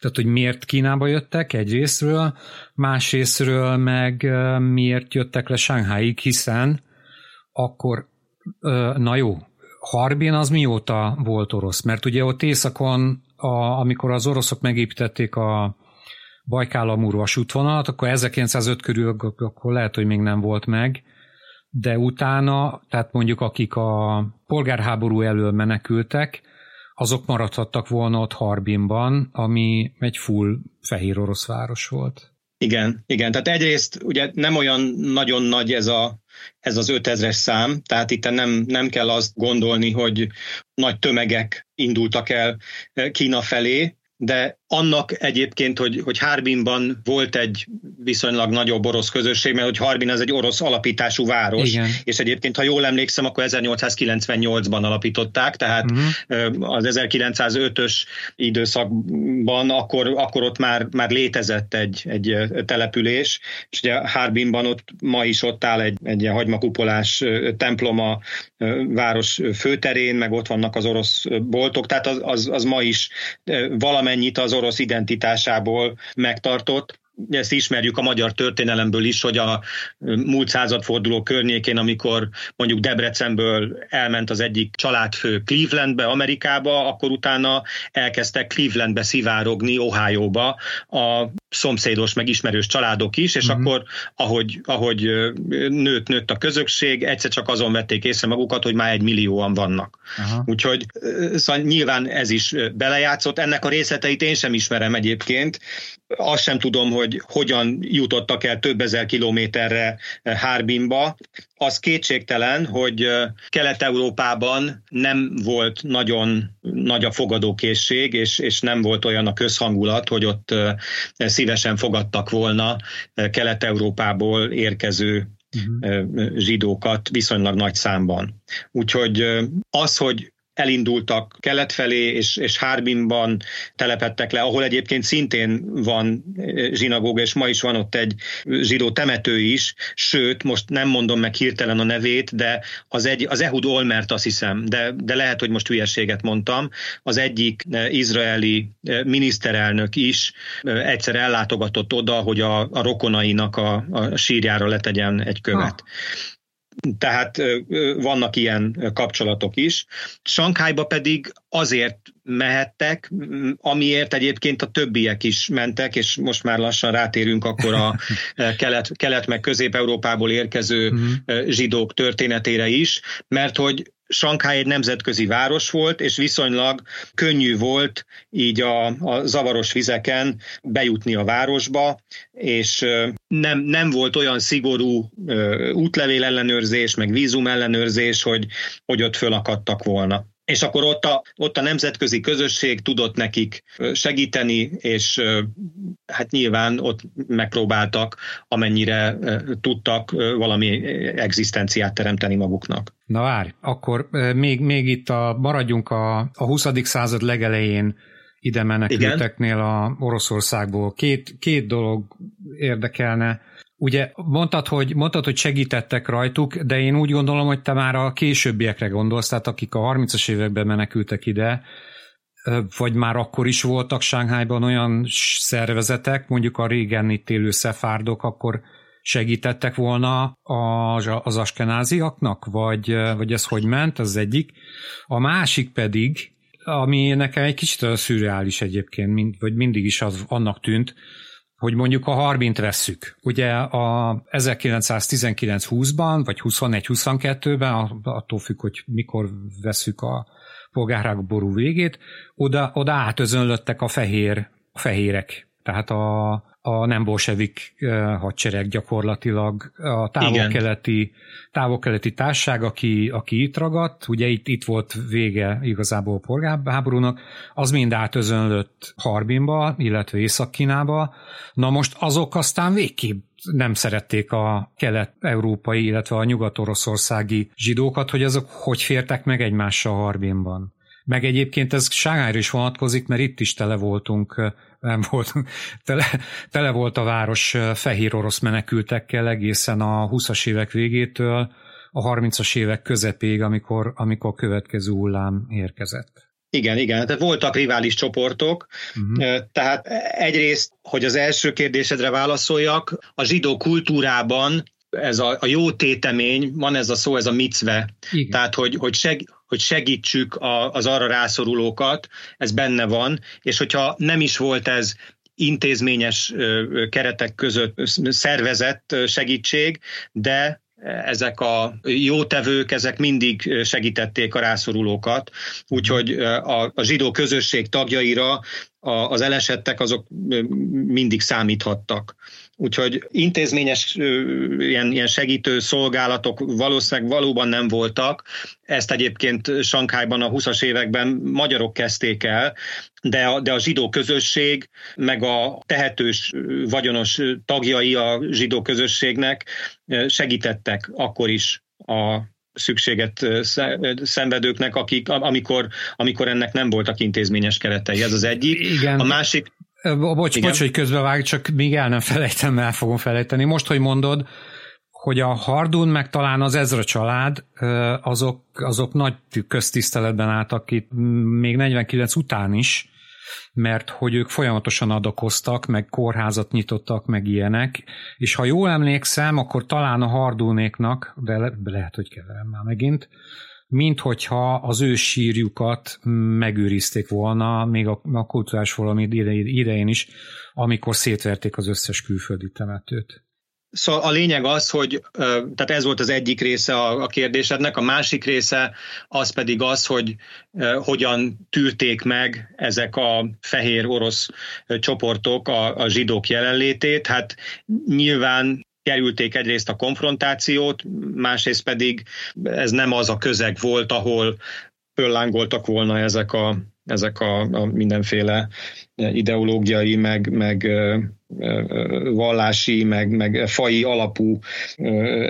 tehát hogy miért Kínába jöttek egy részről, más részről meg miért jöttek le Shanghaiig, hiszen akkor, na jó, Harbin az mióta volt orosz? Mert ugye ott északon, a, amikor az oroszok megépítették a Bajkálamúr vasútvonalat, akkor 1905 körül akkor lehet, hogy még nem volt meg, de utána, tehát mondjuk akik a polgárháború elől menekültek, azok maradhattak volna ott Harbinban, ami egy full fehér orosz város volt. Igen, igen. Tehát egyrészt ugye nem olyan nagyon nagy ez, a, ez az 5000-es szám, tehát itt nem, nem kell azt gondolni, hogy nagy tömegek indultak el Kína felé, de annak egyébként, hogy, hogy Harbinban volt egy viszonylag nagyobb orosz közösség, mert hogy Harbin az egy orosz alapítású város, Igen. és egyébként, ha jól emlékszem, akkor 1898-ban alapították, tehát uh-huh. az 1905-ös időszakban akkor, akkor ott már, már létezett egy, egy település, és ugye Harbinban ott ma is ott áll egy, egy ilyen hagymakupolás templom a város főterén, meg ott vannak az orosz boltok, tehát az, az, az ma is valamennyit az orosz identitásából megtartott. Ezt ismerjük a magyar történelemből is, hogy a múlt századforduló környékén, amikor mondjuk Debrecenből elment az egyik családfő Clevelandbe, Amerikába, akkor utána elkezdtek Clevelandbe szivárogni, Ohio-ba a szomszédos, meg ismerős családok is, és uh-huh. akkor, ahogy, ahogy nőtt, nőtt a közösség, egyszer csak azon vették észre magukat, hogy már egy millióan vannak. Uh-huh. Úgyhogy szóval nyilván ez is belejátszott. Ennek a részleteit én sem ismerem egyébként, azt sem tudom, hogy hogyan jutottak el több ezer kilométerre Harbinba. Az kétségtelen, hogy Kelet-Európában nem volt nagyon nagy a fogadókészség, és, és nem volt olyan a közhangulat, hogy ott szívesen fogadtak volna Kelet-Európából érkező uh-huh. zsidókat viszonylag nagy számban. Úgyhogy az, hogy elindultak kelet felé, és, és Harbinban telepettek le, ahol egyébként szintén van zsinagóga, és ma is van ott egy zsidó temető is, sőt, most nem mondom meg hirtelen a nevét, de az, egy, az Ehud Olmert azt hiszem, de, de lehet, hogy most hülyeséget mondtam, az egyik izraeli miniszterelnök is egyszer ellátogatott oda, hogy a, a rokonainak a, a sírjára letegyen egy követ. Ha tehát vannak ilyen kapcsolatok is. Sankhájba pedig azért mehettek, amiért egyébként a többiek is mentek, és most már lassan rátérünk akkor a kelet, kelet meg közép-európából érkező mhm. zsidók történetére is, mert hogy Sankháj egy nemzetközi város volt, és viszonylag könnyű volt így a, a zavaros vizeken bejutni a városba, és nem, nem volt olyan szigorú útlevél ellenőrzés, meg vízum ellenőrzés, hogy, hogy ott fölakadtak volna és akkor ott a, ott a nemzetközi közösség tudott nekik segíteni, és hát nyilván ott megpróbáltak, amennyire tudtak valami egzisztenciát teremteni maguknak. Na várj, akkor még, még itt a, maradjunk a, a 20. század legelején ide menekülteknél a Oroszországból. Két, két dolog érdekelne. Ugye mondtad hogy, mondtad, hogy segítettek rajtuk, de én úgy gondolom, hogy te már a későbbiekre gondolsz, tehát akik a 30-as években menekültek ide, vagy már akkor is voltak Sánghájban olyan szervezetek, mondjuk a régen itt élő szefárdok, akkor segítettek volna az askenáziaknak, vagy, vagy ez hogy ment, az egyik. A másik pedig, ami nekem egy kicsit szürreális egyébként, vagy mindig is az, annak tűnt, hogy mondjuk a Harbint vesszük. Ugye a 1919-20-ban, vagy 21-22-ben, attól függ, hogy mikor veszük a polgárháború végét, oda, oda átözönlöttek a fehér, a fehérek. Tehát a, a nem bolsevik hadsereg gyakorlatilag a távol-keleti, távol-keleti társág, aki, aki itt ragadt, ugye itt, itt volt vége igazából a polgárháborúnak, az mind átözönlött Harbinba, illetve Észak-Kínába. Na most azok aztán végképp nem szerették a kelet-európai, illetve a nyugat-oroszországi zsidókat, hogy azok hogy fértek meg egymással Harbinban. Meg egyébként ez Ságályra is vonatkozik, mert itt is tele voltunk nem volt, tele, tele volt a város fehér orosz menekültekkel egészen a 20-as évek végétől a 30-as évek közepéig, amikor, amikor a következő hullám érkezett. Igen, igen, tehát voltak rivális csoportok, uh-huh. tehát egyrészt, hogy az első kérdésedre válaszoljak, a zsidó kultúrában ez a, a jó tétemény, van ez a szó, ez a micve, igen. tehát hogy, hogy, seg, hogy segítsük a, az arra rászorulókat, ez benne van, és hogyha nem is volt ez intézményes keretek között szervezett segítség, de ezek a jótevők, ezek mindig segítették a rászorulókat, úgyhogy a, a zsidó közösség tagjaira az elesettek azok mindig számíthattak. Úgyhogy intézményes ilyen, ilyen segítő szolgálatok valószínűleg valóban nem voltak. Ezt egyébként Sankhájban a 20-as években magyarok kezdték el, de a, de a zsidó közösség, meg a tehetős, vagyonos tagjai a zsidó közösségnek segítettek akkor is a szükséget szenvedőknek, akik, amikor, amikor ennek nem voltak intézményes keretei. Ez az egyik. Igen. A másik, Bocs, Igen. bocs, hogy közbevág, csak még el nem felejtem, el fogom felejteni. Most, hogy mondod, hogy a Hardun, meg talán az Ezra család, azok, azok nagy köztiszteletben álltak itt még 49 után is, mert hogy ők folyamatosan adakoztak, meg kórházat nyitottak, meg ilyenek, és ha jól emlékszem, akkor talán a Hardunéknak, de le, lehet, hogy keverem már megint, mint hogyha az ő sírjukat megőrizték volna, még a, a kulturális valami idején is, amikor szétverték az összes külföldi temetőt. Szóval a lényeg az, hogy tehát ez volt az egyik része a, a kérdésednek, a másik része az pedig az, hogy hogyan tűrték meg ezek a fehér orosz csoportok a, a zsidók jelenlétét. Hát nyilván kerülték egyrészt a konfrontációt, másrészt pedig ez nem az a közeg volt, ahol föllángoltak volna ezek a, ezek a, a mindenféle ideológiai, meg, meg vallási, meg, meg fai alapú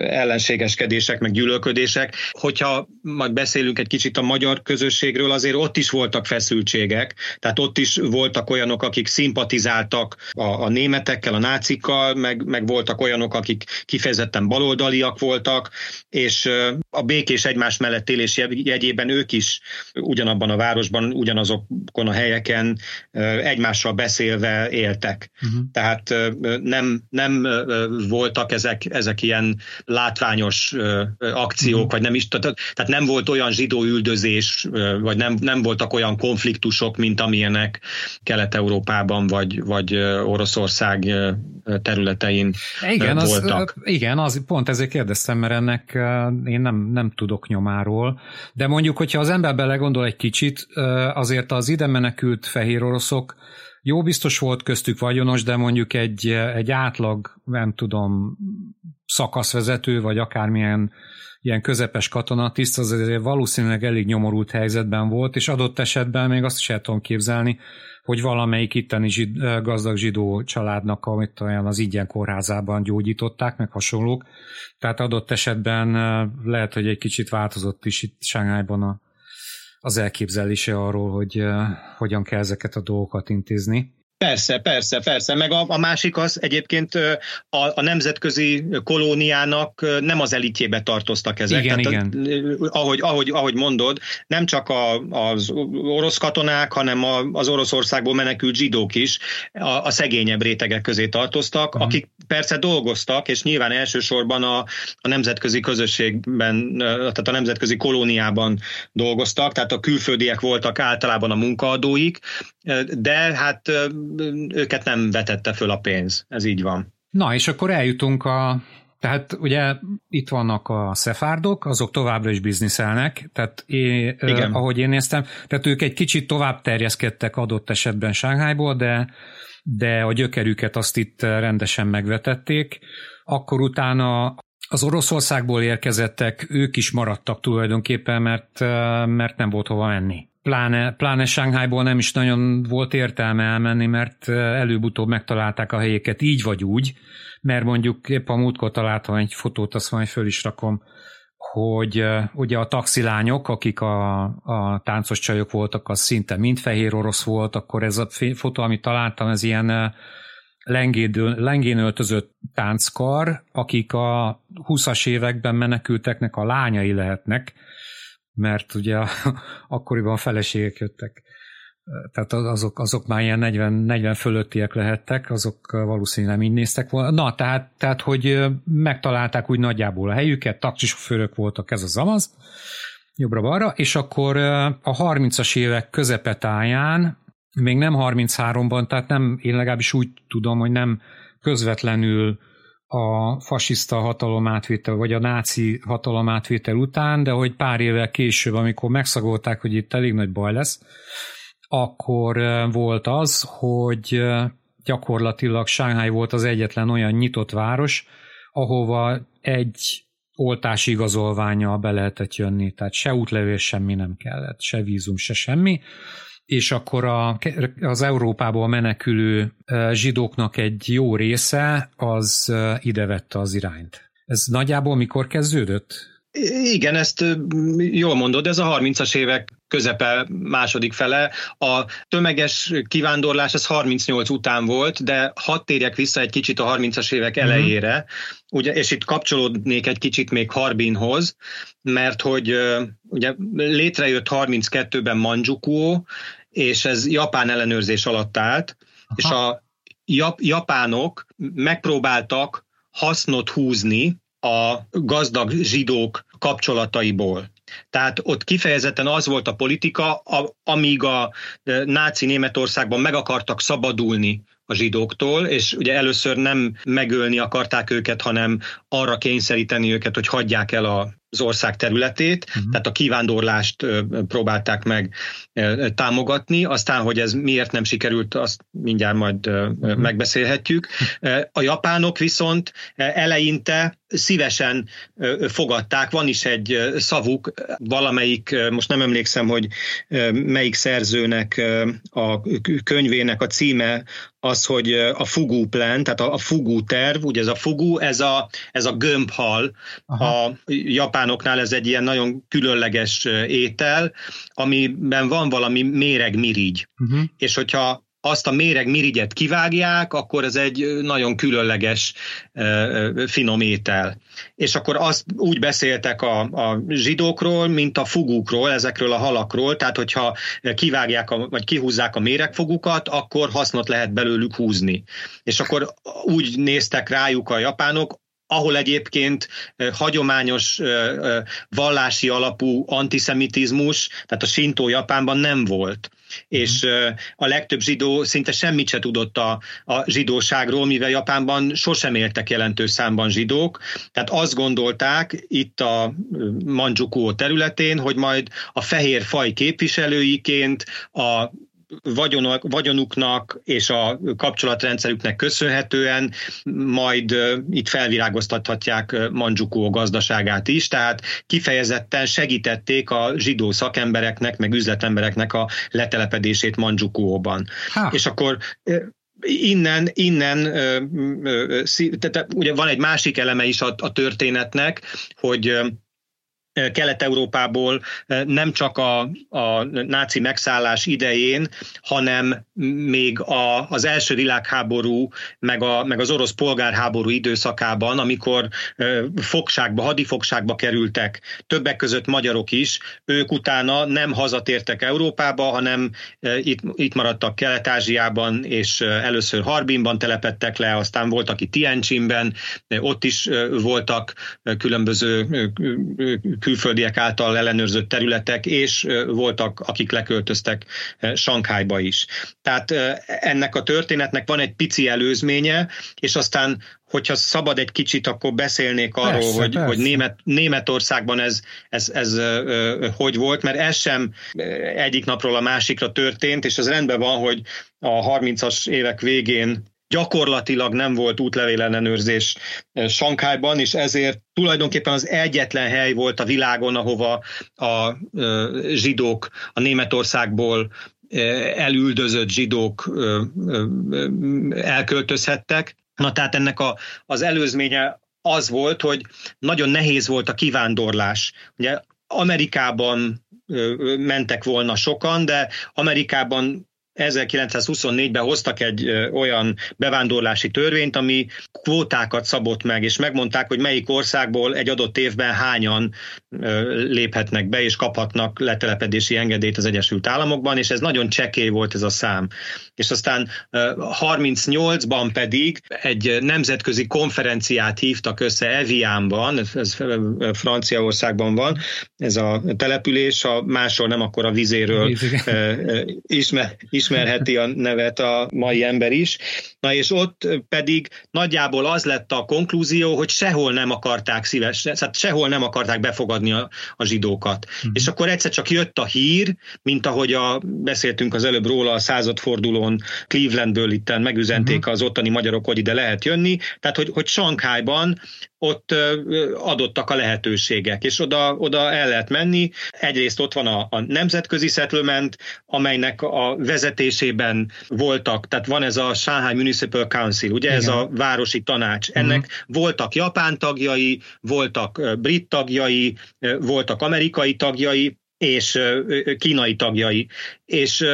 ellenségeskedések, meg gyűlölködések. Hogyha majd beszélünk egy kicsit a magyar közösségről, azért ott is voltak feszültségek, tehát ott is voltak olyanok, akik szimpatizáltak a, a németekkel, a nácikkal, meg, meg voltak olyanok, akik kifejezetten baloldaliak voltak, és a békés egymás mellett élés jegyében ők is ugyanabban a városban, ugyanazokon a helyeken egymással beszélve éltek. Uh-huh. Tehát nem, nem voltak ezek, ezek ilyen látványos akciók, uh-huh. vagy nem is, tehát nem volt olyan zsidó üldözés, vagy nem, nem voltak olyan konfliktusok, mint amilyenek Kelet-Európában, vagy, vagy Oroszország területein igen, voltak. Az, igen, az, pont ezért kérdeztem, mert ennek én nem, nem tudok nyomáról, de mondjuk, hogyha az ember belegondol egy kicsit, azért az ide menekült fehér oroszok jó, biztos volt köztük vagyonos, de mondjuk egy, egy átlag, nem tudom, szakaszvezető, vagy akármilyen ilyen közepes katonatiszt, az azért valószínűleg elég nyomorult helyzetben volt, és adott esetben még azt is el tudom képzelni, hogy valamelyik itteni zsid, gazdag zsidó családnak, amit olyan az ingyen kórházában gyógyították, meg hasonlók. Tehát adott esetben lehet, hogy egy kicsit változott is itt Sángályban a, az elképzelése arról, hogy hogyan kell ezeket a dolgokat intézni. Persze, persze, persze. Meg a, a másik az egyébként a, a nemzetközi kolóniának nem az elitjébe tartoztak ezek. Igen, Tehát, igen. Ahogy, ahogy, ahogy mondod, nem csak a, az orosz katonák, hanem a, az Oroszországból menekült zsidók is a, a szegényebb rétegek közé tartoztak, uh-huh. akik persze dolgoztak, és nyilván elsősorban a, a nemzetközi közösségben, tehát a nemzetközi kolóniában dolgoztak, tehát a külföldiek voltak általában a munkaadóik, de hát őket nem vetette föl a pénz. Ez így van. Na, és akkor eljutunk a tehát ugye itt vannak a szefárdok, azok továbbra is bizniszelnek, tehát én, Igen. ahogy én néztem, tehát ők egy kicsit tovább terjeszkedtek adott esetben Sánghájból, de, de a gyökerüket azt itt rendesen megvetették. Akkor utána az Oroszországból érkezettek, ők is maradtak tulajdonképpen, mert, mert nem volt hova menni pláne, pláne Shanghaiból nem is nagyon volt értelme elmenni, mert előbb-utóbb megtalálták a helyéket így vagy úgy, mert mondjuk épp a múltkor találtam egy fotót, azt majd föl is rakom, hogy ugye a taxilányok, akik a, a táncos csajok voltak, az szinte mind fehér orosz volt, akkor ez a fotó, amit találtam, ez ilyen lengén öltözött tánckar, akik a 20-as években menekülteknek a lányai lehetnek, mert ugye akkoriban a feleségek jöttek. Tehát azok, azok már ilyen 40, 40 fölöttiek lehettek, azok valószínűleg így néztek volna. Na, tehát, tehát, hogy megtalálták úgy nagyjából a helyüket, taxisofőrök voltak, ez az amaz, jobbra-balra, és akkor a 30-as évek közepetáján, még nem 33-ban, tehát nem, én legalábbis úgy tudom, hogy nem közvetlenül a fasiszta hatalomátvétel, vagy a náci hatalomátvétel után, de hogy pár évvel később, amikor megszagolták, hogy itt elég nagy baj lesz, akkor volt az, hogy gyakorlatilag Shanghai volt az egyetlen olyan nyitott város, ahova egy oltási igazolványa be lehetett jönni, tehát se útlevél, semmi nem kellett, se vízum, se semmi, és akkor a, az Európából menekülő zsidóknak egy jó része az ide vette az irányt. Ez nagyjából mikor kezdődött? Igen, ezt jól mondod, ez a 30-as évek közepe, második fele. A tömeges kivándorlás ez 38 után volt, de hadd térjek vissza egy kicsit a 30-as évek mhm. elejére, mm-hmm. ugye, és itt kapcsolódnék egy kicsit még Harbinhoz, mert hogy ugye létrejött 32-ben Manjukuo, és ez japán ellenőrzés alatt állt, Aha. és a jap- japánok megpróbáltak hasznot húzni a gazdag zsidók kapcsolataiból. Tehát ott kifejezetten az volt a politika, a, amíg a e, náci Németországban meg akartak szabadulni a zsidóktól, és ugye először nem megölni akarták őket, hanem arra kényszeríteni őket, hogy hagyják el a az ország területét, uh-huh. tehát a kivándorlást próbálták meg támogatni, aztán, hogy ez miért nem sikerült, azt mindjárt majd uh-huh. megbeszélhetjük. A japánok viszont eleinte szívesen fogadták, van is egy szavuk, valamelyik, most nem emlékszem, hogy melyik szerzőnek a könyvének a címe az, hogy a fugú plan, tehát a, fugú terv, ugye ez a fugú, ez a, ez a gömbhal, Aha. a japánoknál ez egy ilyen nagyon különleges étel, amiben van valami méregmirigy, uh-huh. és hogyha azt a méreg mirigyet kivágják, akkor ez egy nagyon különleges finom étel. És akkor azt úgy beszéltek a, a zsidókról, mint a fugukról, ezekről a halakról, tehát hogyha kivágják, a, vagy kihúzzák a méregfogukat, akkor hasznot lehet belőlük húzni. És akkor úgy néztek rájuk a japánok, ahol egyébként hagyományos vallási alapú antiszemitizmus, tehát a sintó Japánban nem volt. És a legtöbb zsidó szinte semmit se tudott a, a zsidóságról, mivel Japánban sosem éltek jelentős számban zsidók, tehát azt gondolták itt a Manchukuo területén, hogy majd a fehér faj képviselőiként a vagyonok, vagyonuknak és a kapcsolatrendszerüknek köszönhetően majd itt felvirágoztathatják Manzsukó gazdaságát is, tehát kifejezetten segítették a zsidó szakembereknek, meg üzletembereknek a letelepedését Manzsukóban. És akkor innen, innen tehát ugye van egy másik eleme is a, a történetnek, hogy Kelet-Európából nem csak a, a náci megszállás idején, hanem még a, az első világháború, meg, a, meg az orosz polgárháború időszakában, amikor fogságba, hadifogságba kerültek, többek között magyarok is, ők utána nem hazatértek Európába, hanem itt, itt maradtak Kelet-Ázsiában, és először Harbinban telepettek le, aztán voltak aki Tientsinben, ott is voltak különböző külföldiek által ellenőrzött területek, és voltak, akik leköltöztek Sankhájba is. Tehát ennek a történetnek van egy pici előzménye, és aztán hogyha szabad egy kicsit, akkor beszélnék arról, persze, hogy, persze. hogy Német, Németországban ez, ez, ez, hogy volt, mert ez sem egyik napról a másikra történt, és ez rendben van, hogy a 30-as évek végén gyakorlatilag nem volt útlevélenőrzés eh, Sankhájban, és ezért tulajdonképpen az egyetlen hely volt a világon, ahova a eh, zsidók a Németországból eh, elüldözött zsidók elköltözhettek. Na tehát ennek a, az előzménye az volt, hogy nagyon nehéz volt a kivándorlás. Ugye Amerikában mentek volna sokan, de Amerikában 1924-ben hoztak egy olyan bevándorlási törvényt, ami kvótákat szabott meg, és megmondták, hogy melyik országból egy adott évben hányan léphetnek be, és kaphatnak letelepedési engedélyt az Egyesült Államokban, és ez nagyon csekély volt ez a szám. És aztán 38-ban pedig egy nemzetközi konferenciát hívtak össze Evianban, ez Franciaországban van, ez a település, a máshol nem akkor a vizéről ismer, ismerheti a nevet a mai ember is. Na és ott pedig nagyjából az lett a konklúzió, hogy sehol nem akarták szívesen, tehát sehol nem akarták befogadni a, a zsidókat. Mm. És akkor egyszer csak jött a hír, mint ahogy a, beszéltünk az előbb róla a századfordulón Clevelandből itten megüzenték mm. az ottani magyarok, hogy ide lehet jönni, tehát hogy, hogy Sankhájban ott adottak a lehetőségek, és oda, oda el lehet menni. Egyrészt ott van a, a nemzetközi settlement, amelynek a vezetésében voltak, tehát van ez a Shanghai Municipal Council, ugye Igen. ez a városi tanács. Ennek uh-huh. voltak japán tagjai, voltak brit tagjai, voltak amerikai tagjai, és kínai tagjai és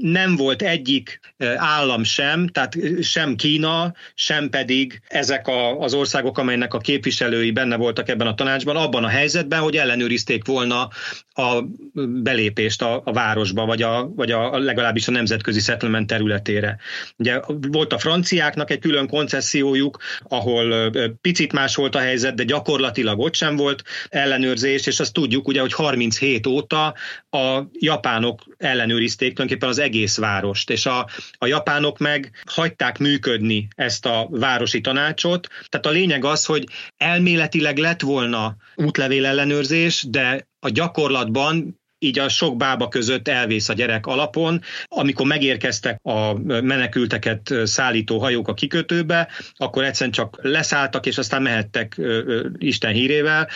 nem volt egyik állam sem, tehát sem Kína, sem pedig ezek a, az országok, amelynek a képviselői benne voltak ebben a tanácsban, abban a helyzetben, hogy ellenőrizték volna a belépést a, a városba, vagy, a, vagy a, legalábbis a nemzetközi settlement területére. Ugye volt a franciáknak egy külön koncessziójuk, ahol picit más volt a helyzet, de gyakorlatilag ott sem volt ellenőrzés, és azt tudjuk ugye, hogy 37 óta azóta a japánok ellenőrizték tulajdonképpen az egész várost, és a, a japánok meg hagyták működni ezt a városi tanácsot. Tehát a lényeg az, hogy elméletileg lett volna útlevél ellenőrzés, de a gyakorlatban így a sok bába között elvész a gyerek alapon. Amikor megérkeztek a menekülteket szállító hajók a kikötőbe, akkor egyszerűen csak leszálltak, és aztán mehettek Isten hírével.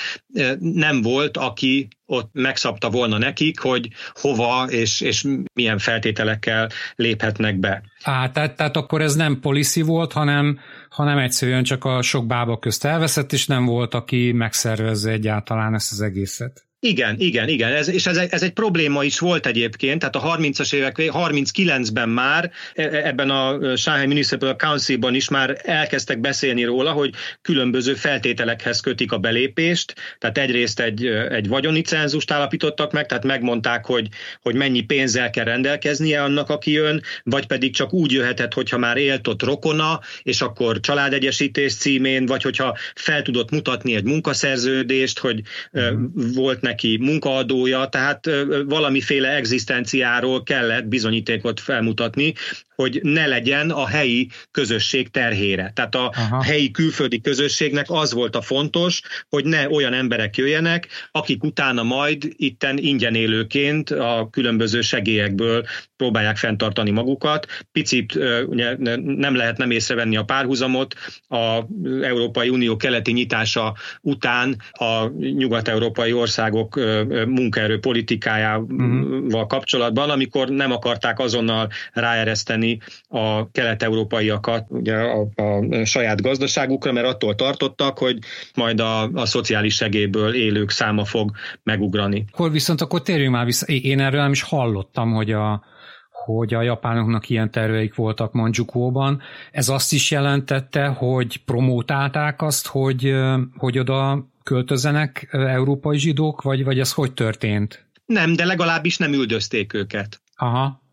Nem volt, aki ott megszabta volna nekik, hogy hova és, és milyen feltételekkel léphetnek be. Á, tehát, tehát akkor ez nem policy volt, hanem, hanem egyszerűen csak a sok bába közt elveszett, és nem volt, aki megszervezze egyáltalán ezt az egészet. Igen, igen, igen, ez, és ez, ez egy probléma is volt egyébként, tehát a 30-as évek, 39-ben már e, e, ebben a Shanghai Municipal Council-ban is már elkezdtek beszélni róla, hogy különböző feltételekhez kötik a belépést, tehát egyrészt egy, egy vagyoni cenzust állapítottak meg, tehát megmondták, hogy, hogy mennyi pénzzel kell rendelkeznie annak, aki jön, vagy pedig csak úgy jöhetett, hogyha már élt ott rokona, és akkor családegyesítés címén, vagy hogyha fel tudott mutatni egy munkaszerződést, hogy mm. volt neki munkaadója, tehát valamiféle egzisztenciáról kellett bizonyítékot felmutatni, hogy ne legyen a helyi közösség terhére. Tehát a Aha. helyi külföldi közösségnek az volt a fontos, hogy ne olyan emberek jöjjenek, akik utána majd itten ingyen élőként a különböző segélyekből próbálják fenntartani magukat. Picit ugye, nem lehet nem észrevenni a párhuzamot. A Európai Unió keleti nyitása után a nyugat-európai országok munkaerő politikájával uh-huh. kapcsolatban, amikor nem akarták azonnal ráereszteni segíteni a kelet-európaiakat ugye a, a saját gazdaságukra, mert attól tartottak, hogy majd a, a szociális segélyből élők száma fog megugrani. Akkor viszont akkor térjünk már vissza. Én erről nem is hallottam, hogy a, hogy a japánoknak ilyen terveik voltak Manjukóban. Ez azt is jelentette, hogy promótálták azt, hogy, hogy oda költözenek európai zsidók, vagy, vagy ez hogy történt? Nem, de legalábbis nem üldözték őket. Aha.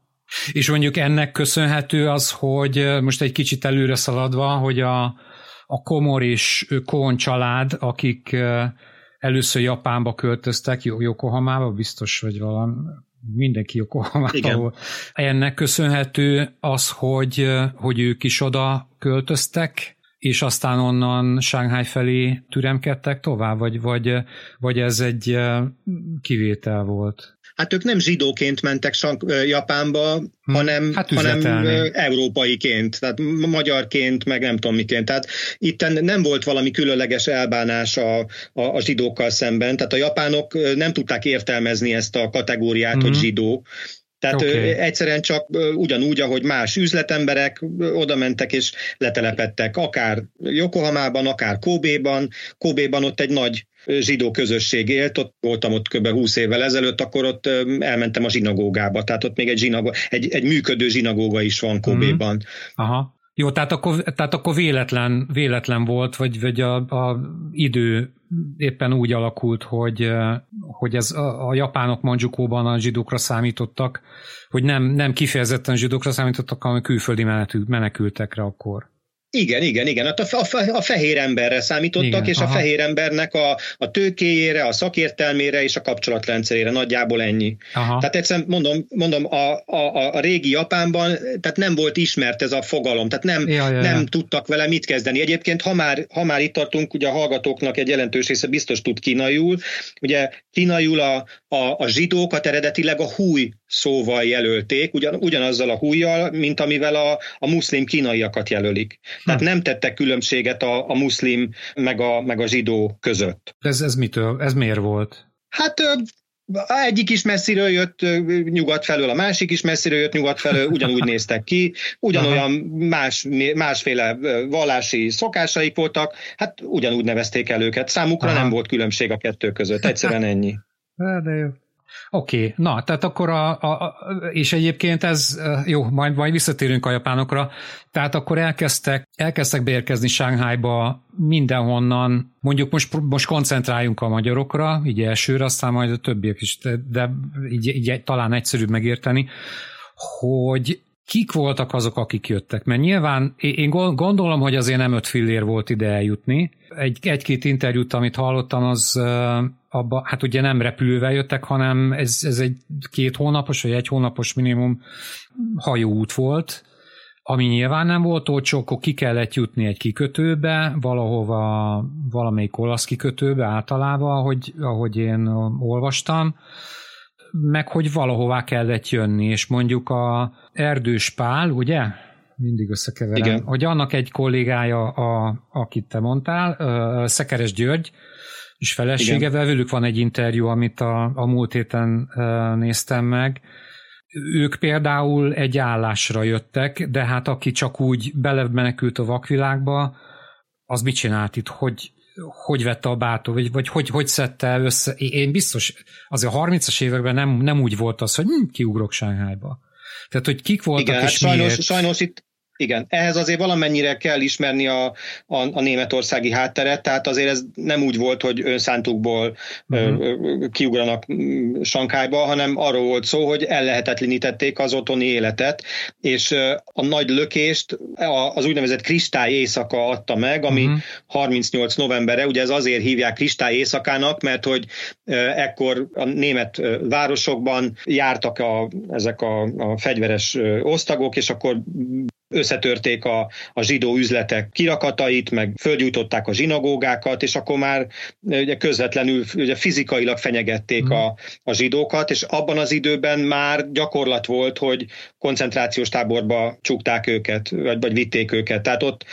És mondjuk ennek köszönhető az, hogy most egy kicsit előre szaladva, hogy a, a Komor és Kohon család, akik először Japánba költöztek, Yokohamába, biztos, vagy valami, mindenki Yokohamába volt. Ennek köszönhető az, hogy, hogy ők is oda költöztek, és aztán onnan Shanghai felé türemkedtek tovább, vagy, vagy, vagy ez egy kivétel volt? Hát ők nem zsidóként mentek Japánba, hmm. hanem, hát hanem európaiként, tehát magyarként, meg nem tudom miként. Tehát itt nem volt valami különleges elbánás a, a, a zsidókkal szemben, tehát a japánok nem tudták értelmezni ezt a kategóriát, hmm. hogy zsidó, tehát okay. egyszerűen csak ugyanúgy, ahogy más üzletemberek oda mentek és letelepettek, akár Yokohamában, akár Kóbéban. Kóbéban ott egy nagy zsidó közösség élt, ott voltam ott kb. 20 évvel ezelőtt, akkor ott elmentem a zsinagógába, tehát ott még egy, zsinagó, egy, egy működő zsinagóga is van Kóbéban. Mm. Aha. Jó, tehát akkor, tehát akkor véletlen, véletlen volt, vagy, vagy a, a idő éppen úgy alakult, hogy, hogy ez a, a japánok Manjukóban a zsidókra számítottak, hogy nem, nem kifejezetten zsidókra számítottak, hanem külföldi menekültekre akkor. Igen, igen, igen. Hát a, a, a fehér emberre számítottak, igen, és aha. a fehér embernek a, a tőkéjére, a szakértelmére és a kapcsolatrendszerére nagyjából ennyi. Aha. Tehát egyszerűen mondom, mondom a, a, a régi Japánban tehát nem volt ismert ez a fogalom, tehát nem, ja, ja, nem ja. tudtak vele mit kezdeni. Egyébként, ha már, ha már itt tartunk, ugye a hallgatóknak egy jelentős része biztos tud kínaiul, ugye kínaiul a, a, a zsidókat eredetileg a húj szóval jelölték, ugyan, ugyanazzal a hújjal, mint amivel a, a muszlim kínaiakat jelölik. Tehát hm. nem tettek különbséget a, a muszlim meg a, meg a zsidó között. Ez, ez mitől? Ez miért volt? Hát egyik is messziről jött nyugat felől, a másik is messziről jött nyugat felől, ugyanúgy néztek ki, ugyanolyan más, másféle vallási szokásaik voltak, hát ugyanúgy nevezték el őket. Számukra Aha. nem volt különbség a kettő között, egyszerűen ennyi. De jó. Oké, okay. na, tehát akkor a, a, és egyébként ez, jó, majd, majd visszatérünk a japánokra, tehát akkor elkezdtek, elkezdtek beérkezni Shanghaiba mindenhonnan, mondjuk most, most koncentráljunk a magyarokra, így elsőre, aztán majd a többiek is, de, de így, így talán egyszerűbb megérteni, hogy kik voltak azok, akik jöttek? Mert nyilván én gondolom, hogy azért nem öt fillér volt ide eljutni. Egy, egy-két interjút, amit hallottam, az abba, hát ugye nem repülővel jöttek, hanem ez, ez egy két hónapos, vagy egy hónapos minimum hajóút volt, ami nyilván nem volt olcsó, akkor ki kellett jutni egy kikötőbe, valahova, valamelyik olasz kikötőbe általában, ahogy, ahogy én olvastam, meg hogy valahová kellett jönni, és mondjuk a Erdős Pál, ugye? Mindig összekeverem. Igen. Hogy annak egy kollégája, a, akit te mondtál, Szekeres György, és felesége, velük van egy interjú, amit a, a múlt héten néztem meg, ők például egy állásra jöttek, de hát aki csak úgy belemenekült a vakvilágba, az mit csinált itt, hogy, hogy vette a bátor, vagy, vagy hogy, hogy szedte össze. Én biztos, azért a 30-as években nem, nem úgy volt az, hogy hm, kiugrok Sánghányba. Tehát, hogy kik voltak Igen, és hát sajnos, miért. sajnos itt, igen, ehhez azért valamennyire kell ismerni a, a, a németországi hátteret, tehát azért ez nem úgy volt, hogy önszántukból uh-huh. kiugranak Sankályba, hanem arról volt szó, hogy ellehetetlenítették az otthoni életet, és a nagy lökést az úgynevezett kristály éjszaka adta meg, ami uh-huh. 38 novembere, ugye ez azért hívják kristály éjszakának, mert hogy ekkor a német városokban jártak a, ezek a, a fegyveres osztagok, és akkor összetörték a, a zsidó üzletek kirakatait, meg földgyújtották a zsinagógákat, és akkor már ugye közvetlenül ugye fizikailag fenyegették mm. a, a zsidókat, és abban az időben már gyakorlat volt, hogy koncentrációs táborba csukták őket, vagy, vagy vitték őket. Tehát ott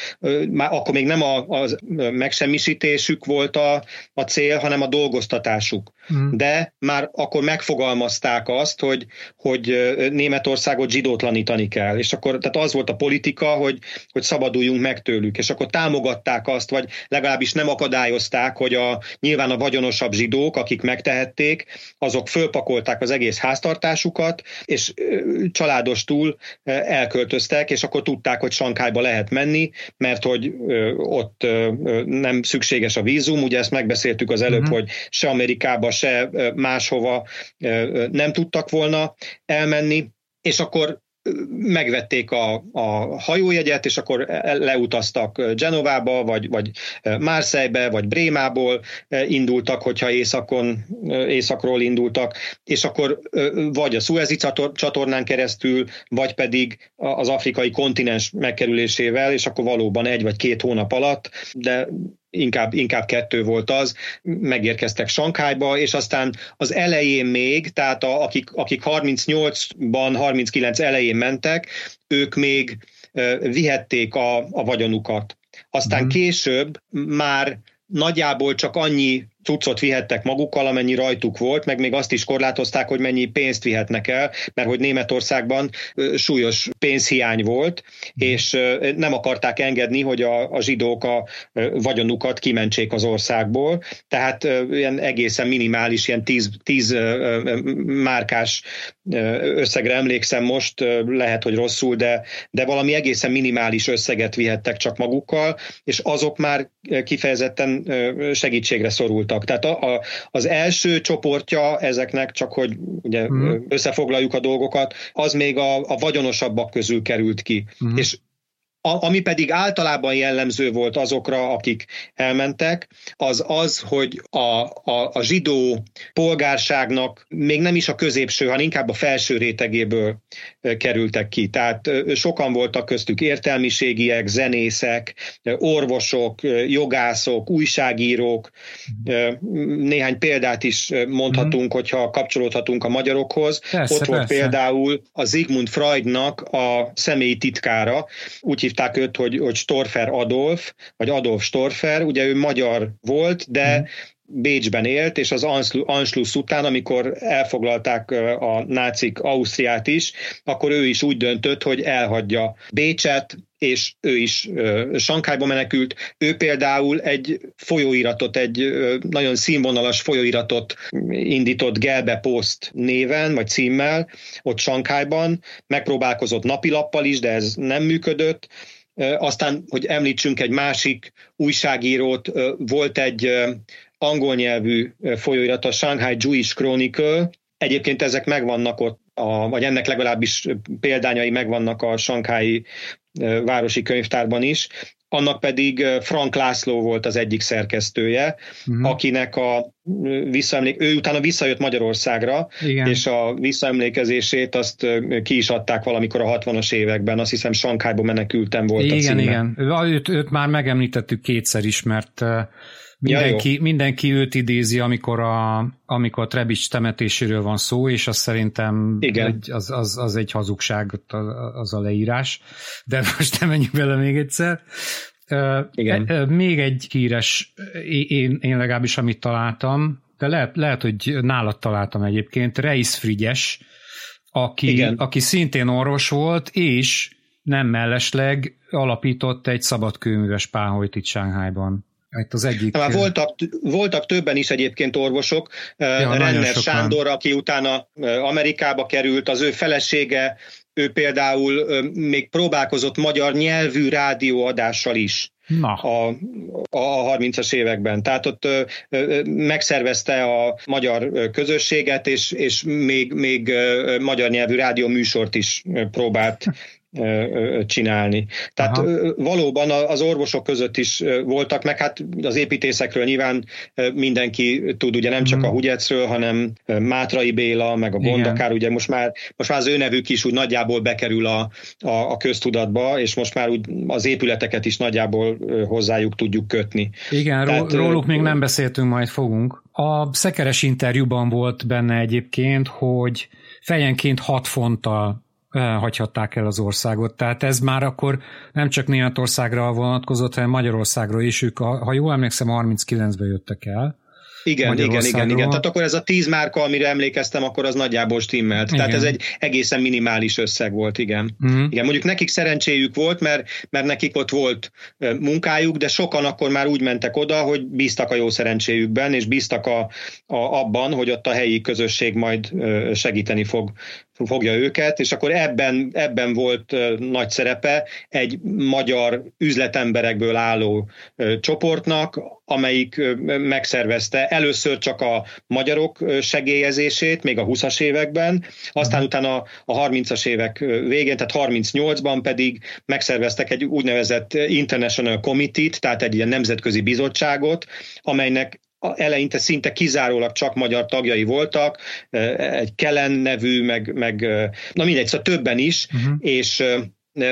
már akkor még nem a, a megsemmisítésük volt a, a cél, hanem a dolgoztatásuk. Mm. De már akkor megfogalmazták azt, hogy, hogy Németországot zsidótlanítani kell. És akkor tehát az volt a politika, hogy, hogy szabaduljunk meg tőlük, és akkor támogatták azt, vagy legalábbis nem akadályozták, hogy a, nyilván a vagyonosabb zsidók, akik megtehették, azok fölpakolták az egész háztartásukat, és családostul elköltöztek, és akkor tudták, hogy Sankályba lehet menni, mert hogy ott nem szükséges a vízum, ugye ezt megbeszéltük az előbb, uh-huh. hogy se Amerikába, se máshova nem tudtak volna elmenni, és akkor megvették a, a hajójegyet, és akkor leutaztak Genovába, vagy, vagy Marseille-be, vagy Brémából indultak, hogyha északon, északról indultak, és akkor vagy a Suezi csatornán keresztül, vagy pedig az afrikai kontinens megkerülésével, és akkor valóban egy vagy két hónap alatt, de inkább, inkább kettő volt az, megérkeztek Sankhájba, és aztán az elején még, tehát a, akik, akik 38-ban, 39 elején mentek, ők még vihették a, a vagyonukat. Aztán mm. később már nagyjából csak annyi cuccot vihettek magukkal, amennyi rajtuk volt, meg még azt is korlátozták, hogy mennyi pénzt vihetnek el, mert hogy Németországban súlyos pénzhiány volt, és nem akarták engedni, hogy a, a zsidók a vagyonukat kimentsék az országból, tehát ilyen egészen minimális, ilyen 10, 10 márkás összegre emlékszem most, lehet, hogy rosszul, de, de valami egészen minimális összeget vihettek csak magukkal, és azok már kifejezetten segítségre szorult voltak. Tehát a, a, az első csoportja ezeknek, csak hogy ugye mm. összefoglaljuk a dolgokat, az még a, a vagyonosabbak közül került ki. Mm. És a, ami pedig általában jellemző volt azokra, akik elmentek, az az, hogy a, a, a zsidó polgárságnak még nem is a középső, hanem inkább a felső rétegéből kerültek ki. Tehát sokan voltak köztük értelmiségiek, zenészek, orvosok, jogászok, újságírók. Néhány példát is mondhatunk, mm. hogyha kapcsolódhatunk a magyarokhoz. Persze, Ott volt persze. például a Sigmund Freudnak a személyi titkára, úgy hívták őt, hogy, hogy Storfer Adolf, vagy Adolf Storfer, ugye ő magyar volt, de mm. Bécsben élt, és az Anschluss után, amikor elfoglalták a nácik Ausztriát is, akkor ő is úgy döntött, hogy elhagyja Bécset, és ő is uh, Sankályba menekült. Ő például egy folyóiratot, egy nagyon színvonalas folyóiratot indított Gelbe Post néven, vagy címmel, ott Sankályban. Megpróbálkozott napilappal is, de ez nem működött aztán, hogy említsünk egy másik újságírót, volt egy angol nyelvű folyóirat, a Shanghai Jewish Chronicle, Egyébként ezek megvannak ott a, vagy ennek legalábbis példányai megvannak a Sankái városi könyvtárban is, annak pedig Frank László volt az egyik szerkesztője, uh-huh. akinek a visszaemlék, ő utána visszajött Magyarországra, Igen. és a visszaemlékezését azt ki is adták valamikor a 60-as években, azt hiszem Sankhájba menekültem volt igen, a címe. Igen, igen. Őt, őt már megemlítettük kétszer is, mert Mindenki, ja, mindenki őt idézi, amikor a, amikor a Trebics temetéséről van szó, és az szerintem Igen. Egy, az, az, az egy hazugság, az a leírás. De most nem menjünk bele még egyszer. Igen. Még egy híres, én, én legalábbis amit találtam, de lehet, lehet, hogy nálad találtam egyébként, Reis Frigyes, aki, aki szintén orvos volt, és nem mellesleg alapított egy szabadkőműves páholyt itt Sánghányban. Itt az egyik... Már voltak, voltak többen is egyébként orvosok. Ja, Renner Sándor, aki utána Amerikába került, az ő felesége, ő például még próbálkozott magyar nyelvű rádióadással is. Na. A, a 30-as években. Tehát ott ö, ö, megszervezte a magyar közösséget, és, és még, még ö, magyar nyelvű rádió műsort is próbált csinálni. Tehát Aha. valóban az orvosok között is voltak, meg hát az építészekről nyilván mindenki tud, ugye nem csak a mhm. Hugyecről, hanem Mátrai Béla, meg a Bondakár, ugye most már, most már az ő nevük is úgy nagyjából bekerül a, a, a köztudatba, és most már úgy az épületeket is nagyjából hozzájuk tudjuk kötni. Igen, Tehát, róluk még nem beszéltünk, majd fogunk. A szekeres interjúban volt benne egyébként, hogy fejenként 6 fonttal hagyhatták el az országot. Tehát ez már akkor nem csak Németországra vonatkozott, hanem Magyarországra is. Ők, ha jól emlékszem, 39-ben jöttek el. Igen, igen, igen, igen. Tehát akkor ez a tíz márka, amire emlékeztem, akkor az nagyjából stimmelt. Igen. Tehát ez egy egészen minimális összeg volt, igen. Uh-huh. Igen, mondjuk nekik szerencséjük volt, mert, mert nekik ott volt munkájuk, de sokan akkor már úgy mentek oda, hogy bíztak a jó szerencséjükben, és bíztak a, a, abban, hogy ott a helyi közösség majd segíteni fog fogja őket, és akkor ebben, ebben volt nagy szerepe egy magyar üzletemberekből álló csoportnak, amelyik megszervezte először csak a magyarok segélyezését, még a 20-as években, aztán utána a 30-as évek végén, tehát 38-ban pedig megszerveztek egy úgynevezett International Committee-t, tehát egy ilyen nemzetközi bizottságot, amelynek eleinte szinte kizárólag csak magyar tagjai voltak, egy Kellen nevű, meg, meg na mindegy, szóval többen is, uh-huh. és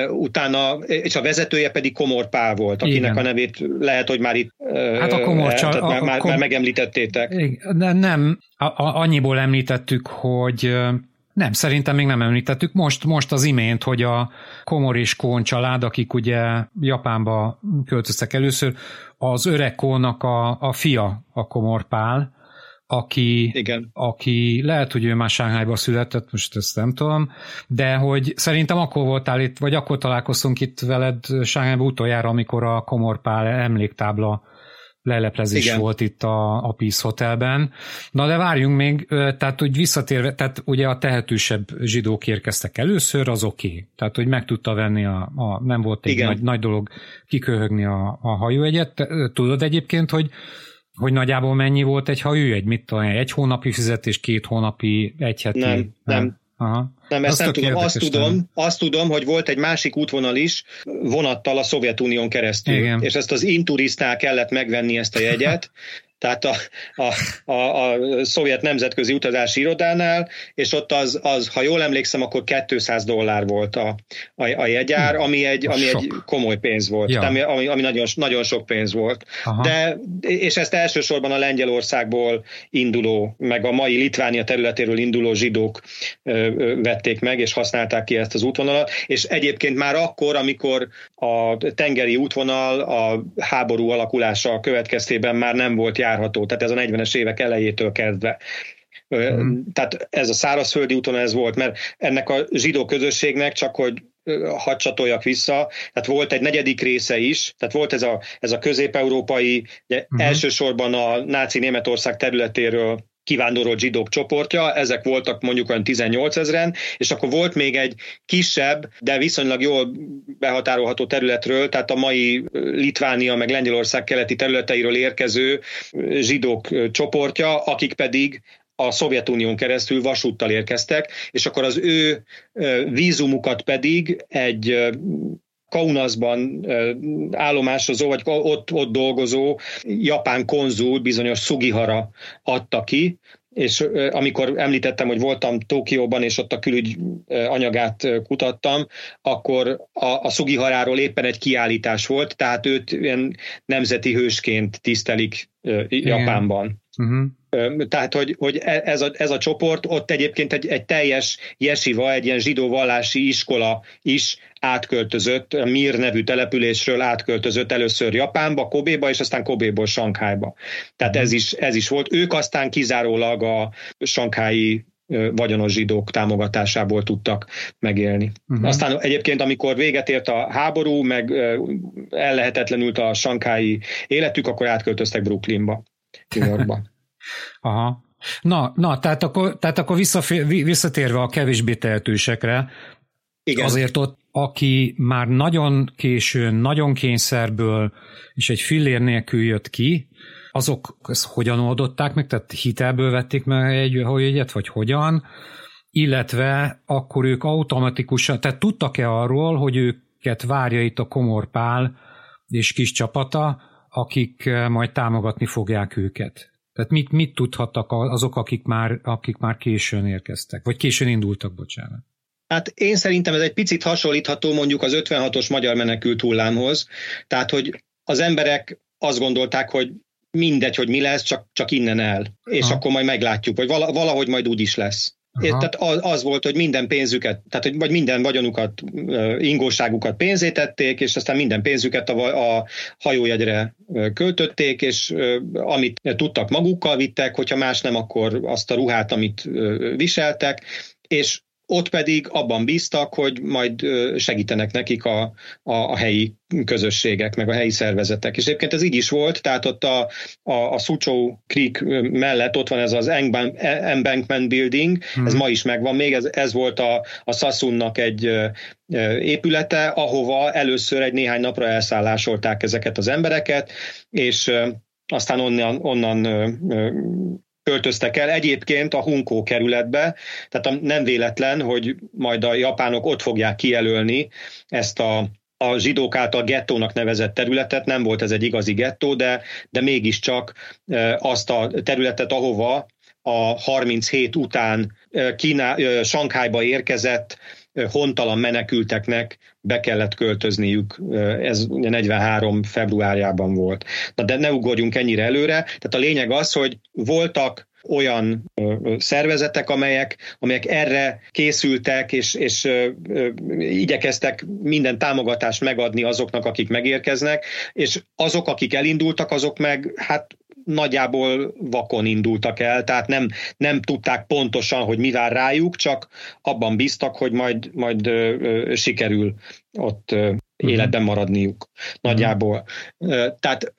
utána, és a vezetője pedig Komor Pál volt, akinek Igen. a nevét lehet, hogy már itt hát a Komor csal, a, már, már, kom... már megemlítettétek. Nem, a, a, annyiból említettük, hogy nem, szerintem még nem említettük. Most, most az imént, hogy a Komor és Kón család, akik ugye Japánba költöztek először, az öreg Kónak a, a fia, a Komor Pál, aki, Igen. aki lehet, hogy ő már Sánghányba született, most ezt nem tudom, de hogy szerintem akkor voltál itt, vagy akkor találkoztunk itt veled Sánghányban utoljára, amikor a Komorpál emléktábla leleplezés Igen. volt itt a, a Peace Hotelben. Na de várjunk még, tehát hogy visszatérve, tehát ugye a tehetősebb zsidók érkeztek először, az oké. Okay. Tehát, hogy meg tudta venni a, a nem volt egy nagy, nagy dolog kiköhögni a, a hajóegyet. Tudod egyébként, hogy hogy nagyjából mennyi volt egy hajójegy? Mit tudom, egy hónapi fizetés, két hónapi, egy heti? Nem, nem. Aha. Nem, ezt nem tudom. Azt tudom, azt tudom, hogy volt egy másik útvonal is vonattal a Szovjetunión keresztül. Igen. És ezt az inturisznál kellett megvenni ezt a jegyet, tehát a, a, a, a szovjet nemzetközi utazási irodánál, és ott az, az, ha jól emlékszem, akkor 200 dollár volt a, a, a jegyár, hm. ami egy, ami egy komoly pénz volt, ja. ami, ami, ami nagyon, nagyon sok pénz volt. Aha. De, és ezt elsősorban a Lengyelországból induló, meg a mai Litvánia területéről induló zsidók ö, ö, vették meg, és használták ki ezt az útvonalat, és egyébként már akkor, amikor a tengeri útvonal a háború alakulása következtében már nem volt járható, tehát ez a 40-es évek elejétől kezdve. Mm. Tehát ez a szárazföldi úton ez volt, mert ennek a zsidó közösségnek csak, hogy hadd csatoljak vissza, tehát volt egy negyedik része is, tehát volt ez a, ez a közép-európai, ugye uh-huh. elsősorban a náci Németország területéről kivándorolt zsidók csoportja, ezek voltak mondjuk olyan 18 ezeren, és akkor volt még egy kisebb, de viszonylag jól behatárolható területről, tehát a mai Litvánia meg Lengyelország keleti területeiről érkező zsidók csoportja, akik pedig a Szovjetunión keresztül vasúttal érkeztek, és akkor az ő vízumukat pedig egy Kaunasban állomásozó, vagy ott, ott dolgozó japán konzul, bizonyos Sugihara adta ki, és amikor említettem, hogy voltam Tokióban, és ott a külügy anyagát kutattam, akkor a, a Sugiharáról éppen egy kiállítás volt, tehát őt ilyen nemzeti hősként tisztelik Japánban. Uh-huh. Tehát, hogy, hogy e, ez, a, ez a csoport, ott egyébként egy, egy teljes jesiva, egy ilyen zsidó vallási iskola is átköltözött, a Mir nevű településről átköltözött először Japánba, Kobéba, és aztán Kobéból Sankhányba. Tehát ez is, ez is volt. Ők aztán kizárólag a sankhályi vagyonos zsidók támogatásából tudtak megélni. Uh-huh. Aztán egyébként, amikor véget ért a háború, meg ellehetetlenült a sankái életük, akkor átköltöztek Brooklynba, New Yorkba. Aha. Na, na tehát akkor, tehát akkor visszatérve a kevésbé tehetősekre, Igen. azért ott, aki már nagyon későn, nagyon kényszerből és egy fillér nélkül jött ki, azok ezt hogyan oldották meg, tehát hitelből vették meg egy jegyet, vagy hogyan, illetve akkor ők automatikusan, tehát tudtak-e arról, hogy őket várja itt a Komorpál és kis csapata, akik majd támogatni fogják őket? Tehát mit, mit tudhattak azok, akik már, akik már későn érkeztek, vagy későn indultak, bocsánat? Hát én szerintem ez egy picit hasonlítható mondjuk az 56-os magyar menekült hullámhoz. Tehát, hogy az emberek azt gondolták, hogy mindegy, hogy mi lesz, csak, csak innen el. És ha. akkor majd meglátjuk, vagy valahogy majd úgy is lesz. És tehát az, az volt, hogy minden pénzüket, tehát hogy vagy minden vagyonukat, ingóságukat pénzétették, és aztán minden pénzüket a, a hajójegyre költötték, és amit tudtak magukkal vittek, hogyha más nem, akkor azt a ruhát, amit viseltek, és ott pedig abban bíztak, hogy majd segítenek nekik a, a, a helyi közösségek, meg a helyi szervezetek. És egyébként ez így is volt, tehát ott a, a, a Sucho Creek mellett ott van ez az Embankment Building, hmm. ez ma is megvan még, ez, ez volt a, a Sassunnak egy épülete, ahova először egy néhány napra elszállásolták ezeket az embereket, és aztán onnan, onnan költöztek el. Egyébként a Hunkó kerületbe, tehát nem véletlen, hogy majd a japánok ott fogják kijelölni ezt a a zsidók által gettónak nevezett területet, nem volt ez egy igazi gettó, de, de mégiscsak azt a területet, ahova a 37 után Kína, Sankhájba érkezett hontalan menekülteknek be kellett költözniük, ez 43 februárjában volt. Na de ne ugorjunk ennyire előre, tehát a lényeg az, hogy voltak olyan szervezetek, amelyek, amelyek erre készültek, és, és igyekeztek minden támogatást megadni azoknak, akik megérkeznek, és azok, akik elindultak, azok meg hát nagyjából vakon indultak el, tehát nem, nem tudták pontosan, hogy mi vár rájuk, csak abban bíztak, hogy majd, majd ö, ö, sikerül ott ö, mhm. életben maradniuk nagyjából. Uh-huh. Tehát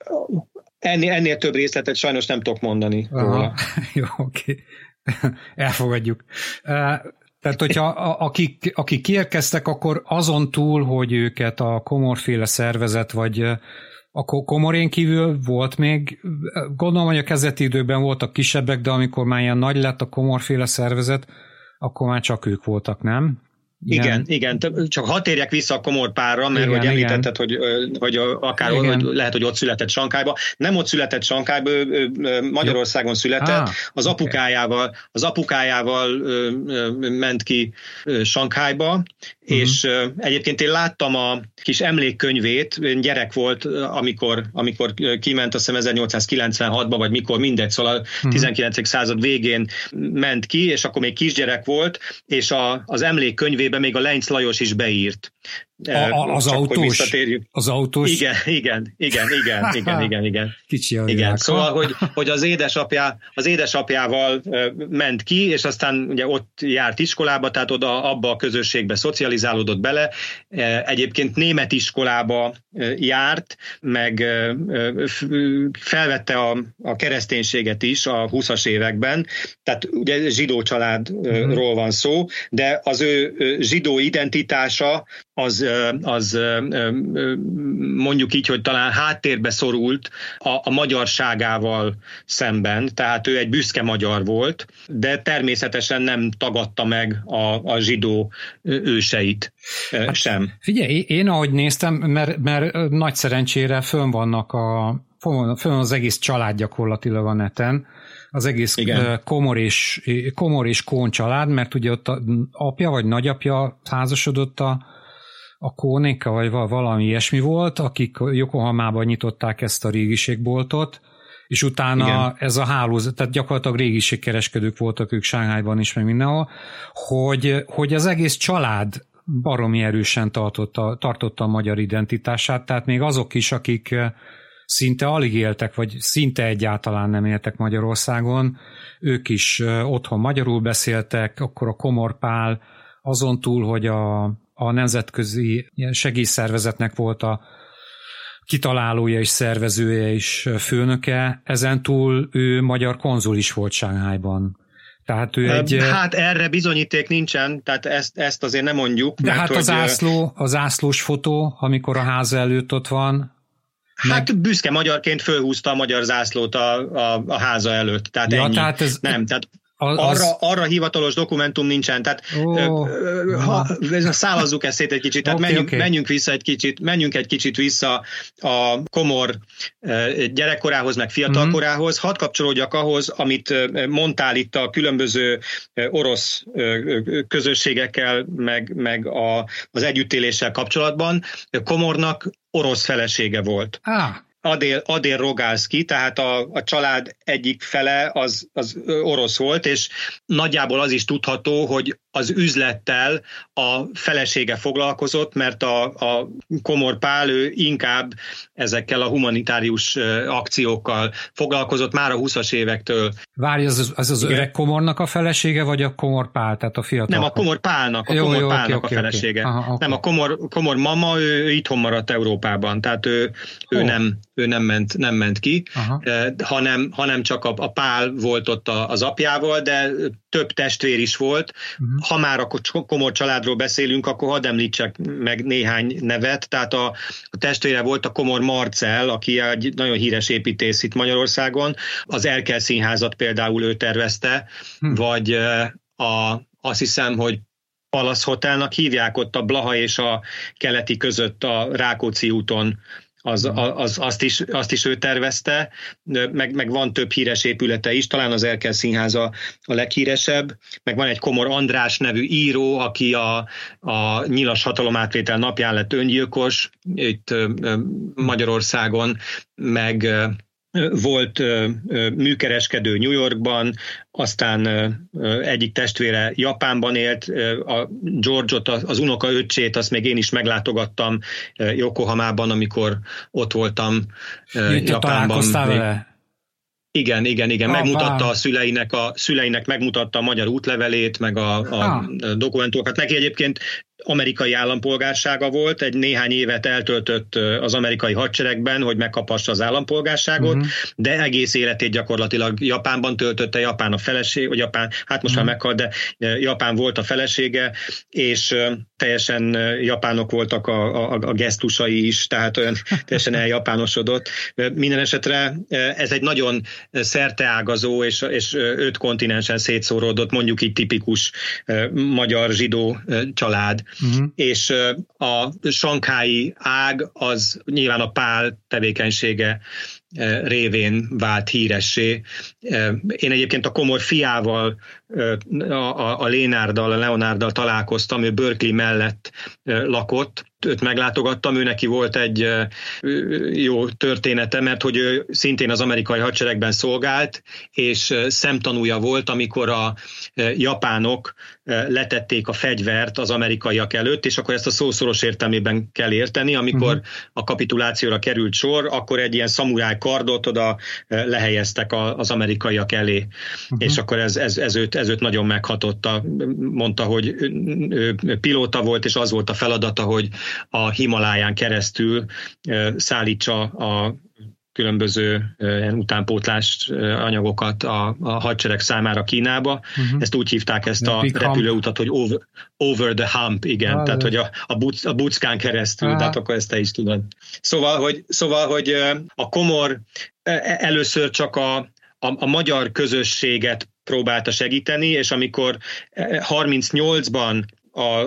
ennél, ennél több részletet sajnos nem tudok mondani Aha. Jó, oké. Elfogadjuk. Tehát, hogyha akik, akik kiérkeztek, akkor azon túl, hogy őket a komorféle szervezet, vagy a komorén kívül volt még, gondolom, hogy a kezdeti időben voltak kisebbek, de amikor már ilyen nagy lett a komorféle szervezet, akkor már csak ők voltak, nem? Igen, igen, igen, csak ha térjek vissza a komor párra, mert igen, hogy említetted, hogy, hogy akár hogy lehet, hogy ott született Sankályba. Nem ott született Sankályba, ő, Magyarországon született. Ah, az apukájával, az apukájával ment ki Sankályba, uh-huh. és egyébként én láttam a kis emlékkönyvét, én gyerek volt, amikor, amikor kiment, azt hiszem 1896-ban, vagy mikor, mindegy, szóval a uh-huh. 19. század végén ment ki, és akkor még kisgyerek volt, és a, az emlékkönyvében még a Lenc Lajos is beírt. A, az Csak, autós? Az autós? Igen, igen, igen, igen, igen, igen, igen. Kicsi a igen. Szóval, hogy, hogy az, édesapja, az édesapjával ment ki, és aztán ugye ott járt iskolába, tehát oda abba a közösségbe szocializálódott bele. Egyébként német iskolába járt, meg felvette a, a kereszténységet is a 20-as években, tehát ugye zsidó családról van szó, de az ő zsidó identitása az, az mondjuk így, hogy talán háttérbe szorult a, a magyarságával szemben, tehát ő egy büszke magyar volt, de természetesen nem tagadta meg a, a zsidó őseit hát, sem. Figyelj, én ahogy néztem, mert, mert nagy szerencsére fönn vannak a fönn az egész család gyakorlatilag a neten, az egész Igen. komor és, komor és kón család, mert ugye ott a apja vagy nagyapja házasodott a, a Kónéka, vagy valami ilyesmi volt, akik Yokohamában nyitották ezt a régiségboltot, és utána Igen. ez a hálózat, tehát gyakorlatilag régiségkereskedők voltak ők Sánghányban is, meg mindenhol, hogy, hogy az egész család baromi erősen tartotta, tartotta a magyar identitását, tehát még azok is, akik szinte alig éltek, vagy szinte egyáltalán nem éltek Magyarországon, ők is otthon magyarul beszéltek, akkor a Komorpál azon túl, hogy a, a nemzetközi segélyszervezetnek volt a kitalálója és szervezője és főnöke, ezen túl ő magyar konzul is volt Sánghájban. Tehát ő egy... Hát erre bizonyíték nincsen, tehát ezt, ezt azért nem mondjuk. De hát az ászló, az ászlós fotó, amikor a ház előtt ott van, Hát meg... büszke magyarként fölhúzta a magyar zászlót a, a, a háza előtt. Tehát ja, ennyi. Tehát ez... Nem, tehát az... arra, arra hivatalos dokumentum nincsen, tehát oh, ha, szállazzuk ezt szét egy kicsit, tehát okay, menjünk, okay. menjünk vissza egy kicsit, menjünk egy kicsit vissza a komor gyerekkorához, meg fiatalkorához. Mm-hmm. Hadd kapcsolódjak ahhoz, amit mondtál itt a különböző orosz közösségekkel, meg, meg a, az együttéléssel kapcsolatban. Komornak orosz felesége volt. Ah. Adél, Adél Rogálszki, tehát a, a család egyik fele az, az orosz volt, és nagyjából az is tudható, hogy az üzlettel a felesége foglalkozott, mert a, a Komor Pál ő inkább ezekkel a humanitárius akciókkal foglalkozott már a 20-as évektől. Várj, az az, az, az öreg Komornak a felesége, vagy a Komor Pál, tehát a fiatal? Nem, a Komor Pálnak, a jó, Komor jó, Pálnak okay, a felesége. Okay. Aha, okay. Nem, a Komor, Komor mama, ő itthon maradt Európában, tehát ő, ő, oh. nem, ő nem, ment, nem ment ki, Aha. hanem, hanem csak a, a Pál volt ott az apjával, de több testvér is volt. Uh-huh. Ha már a komor családról beszélünk, akkor hadd említsek meg néhány nevet. Tehát a, a testvére volt a komor Marcel, aki egy nagyon híres építész itt Magyarországon. Az Erkel színházat például ő tervezte, uh-huh. vagy a, azt hiszem, hogy Palace Hotelnak hívják ott a Blaha és a keleti között a Rákóczi úton az, mhm. az, azt, is, azt is ő tervezte, meg, meg van több híres épülete is, talán az Erkel Színháza a leghíresebb, meg van egy Komor András nevű író, aki a, a nyilas hatalomátvétel napján lett öngyilkos itt Magyarországon, meg volt műkereskedő New Yorkban, aztán egyik testvére Japánban élt, a George-ot, az unoka öccsét, azt még én is meglátogattam Yokohamában, amikor ott voltam Japánban. Vele? Igen, igen, igen. Megmutatta a szüleinek, a szüleinek megmutatta a magyar útlevelét, meg a, a ah. dokumentumokat. Neki egyébként amerikai állampolgársága volt, egy néhány évet eltöltött az amerikai hadseregben, hogy megkapassa az állampolgárságot, uh-huh. de egész életét gyakorlatilag Japánban töltötte, Japán a feleség, vagy Japán, hát most uh-huh. már meghalt, de Japán volt a felesége, és teljesen japánok voltak a, a, a gesztusai is, tehát olyan teljesen eljapánosodott. Minden esetre ez egy nagyon szerteágazó és, és öt kontinensen szétszóródott, mondjuk így tipikus magyar zsidó család uh-huh. és a sankái ág az nyilván a pál tevékenysége révén vált híressé. Én egyébként a komor fiával, a, a, a Lénárdal, a Leonárddal találkoztam, ő Berkeley mellett lakott, őt meglátogattam, ő neki volt egy jó története, mert hogy ő szintén az amerikai hadseregben szolgált, és szemtanúja volt, amikor a japánok letették a fegyvert az amerikaiak előtt, és akkor ezt a szószoros értelmében kell érteni, amikor uh-huh. a kapitulációra került sor, akkor egy ilyen szamuráj kardot oda lehelyeztek az amerikaiak elé, uh-huh. és akkor ez, ez, ez, őt, ez őt nagyon meghatotta. Mondta, hogy pilóta volt, és az volt a feladata, hogy a Himaláján keresztül szállítsa a különböző utánpótlás anyagokat a, a hadsereg számára Kínába. Uh-huh. Ezt úgy hívták ezt a repülőutat, hogy over, over the hump, igen, ah, tehát hogy a, a, buc, a buckán keresztül, ah. tehát akkor ezt te is tudod. Szóval, hogy, szóval, hogy a komor először csak a, a, a magyar közösséget próbálta segíteni, és amikor 38-ban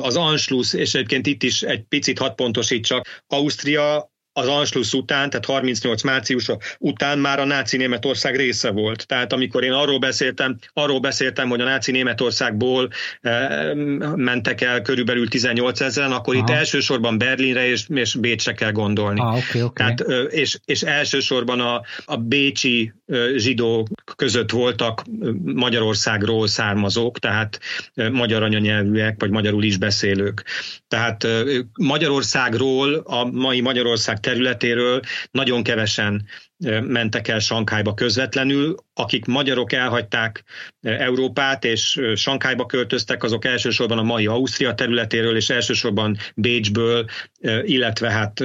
az Anschluss, és egyébként itt is egy picit hat pontosítsak, Ausztria az Anschluss után, tehát 38 március után már a náci Németország része volt. Tehát amikor én arról beszéltem, arról beszéltem, hogy a náci Németországból eh, mentek el körülbelül 18 ezeren, akkor Aha. itt elsősorban Berlinre és, és Bécsre kell gondolni. Ah, okay, okay. Tehát, eh, és, és elsősorban a, a bécsi zsidók között voltak Magyarországról származók, tehát eh, magyar anyanyelvűek, vagy magyarul is beszélők. Tehát eh, Magyarországról, a mai Magyarország területéről nagyon kevesen mentek el Sankályba közvetlenül. Akik magyarok elhagyták Európát és Sankályba költöztek, azok elsősorban a mai Ausztria területéről és elsősorban Bécsből, illetve hát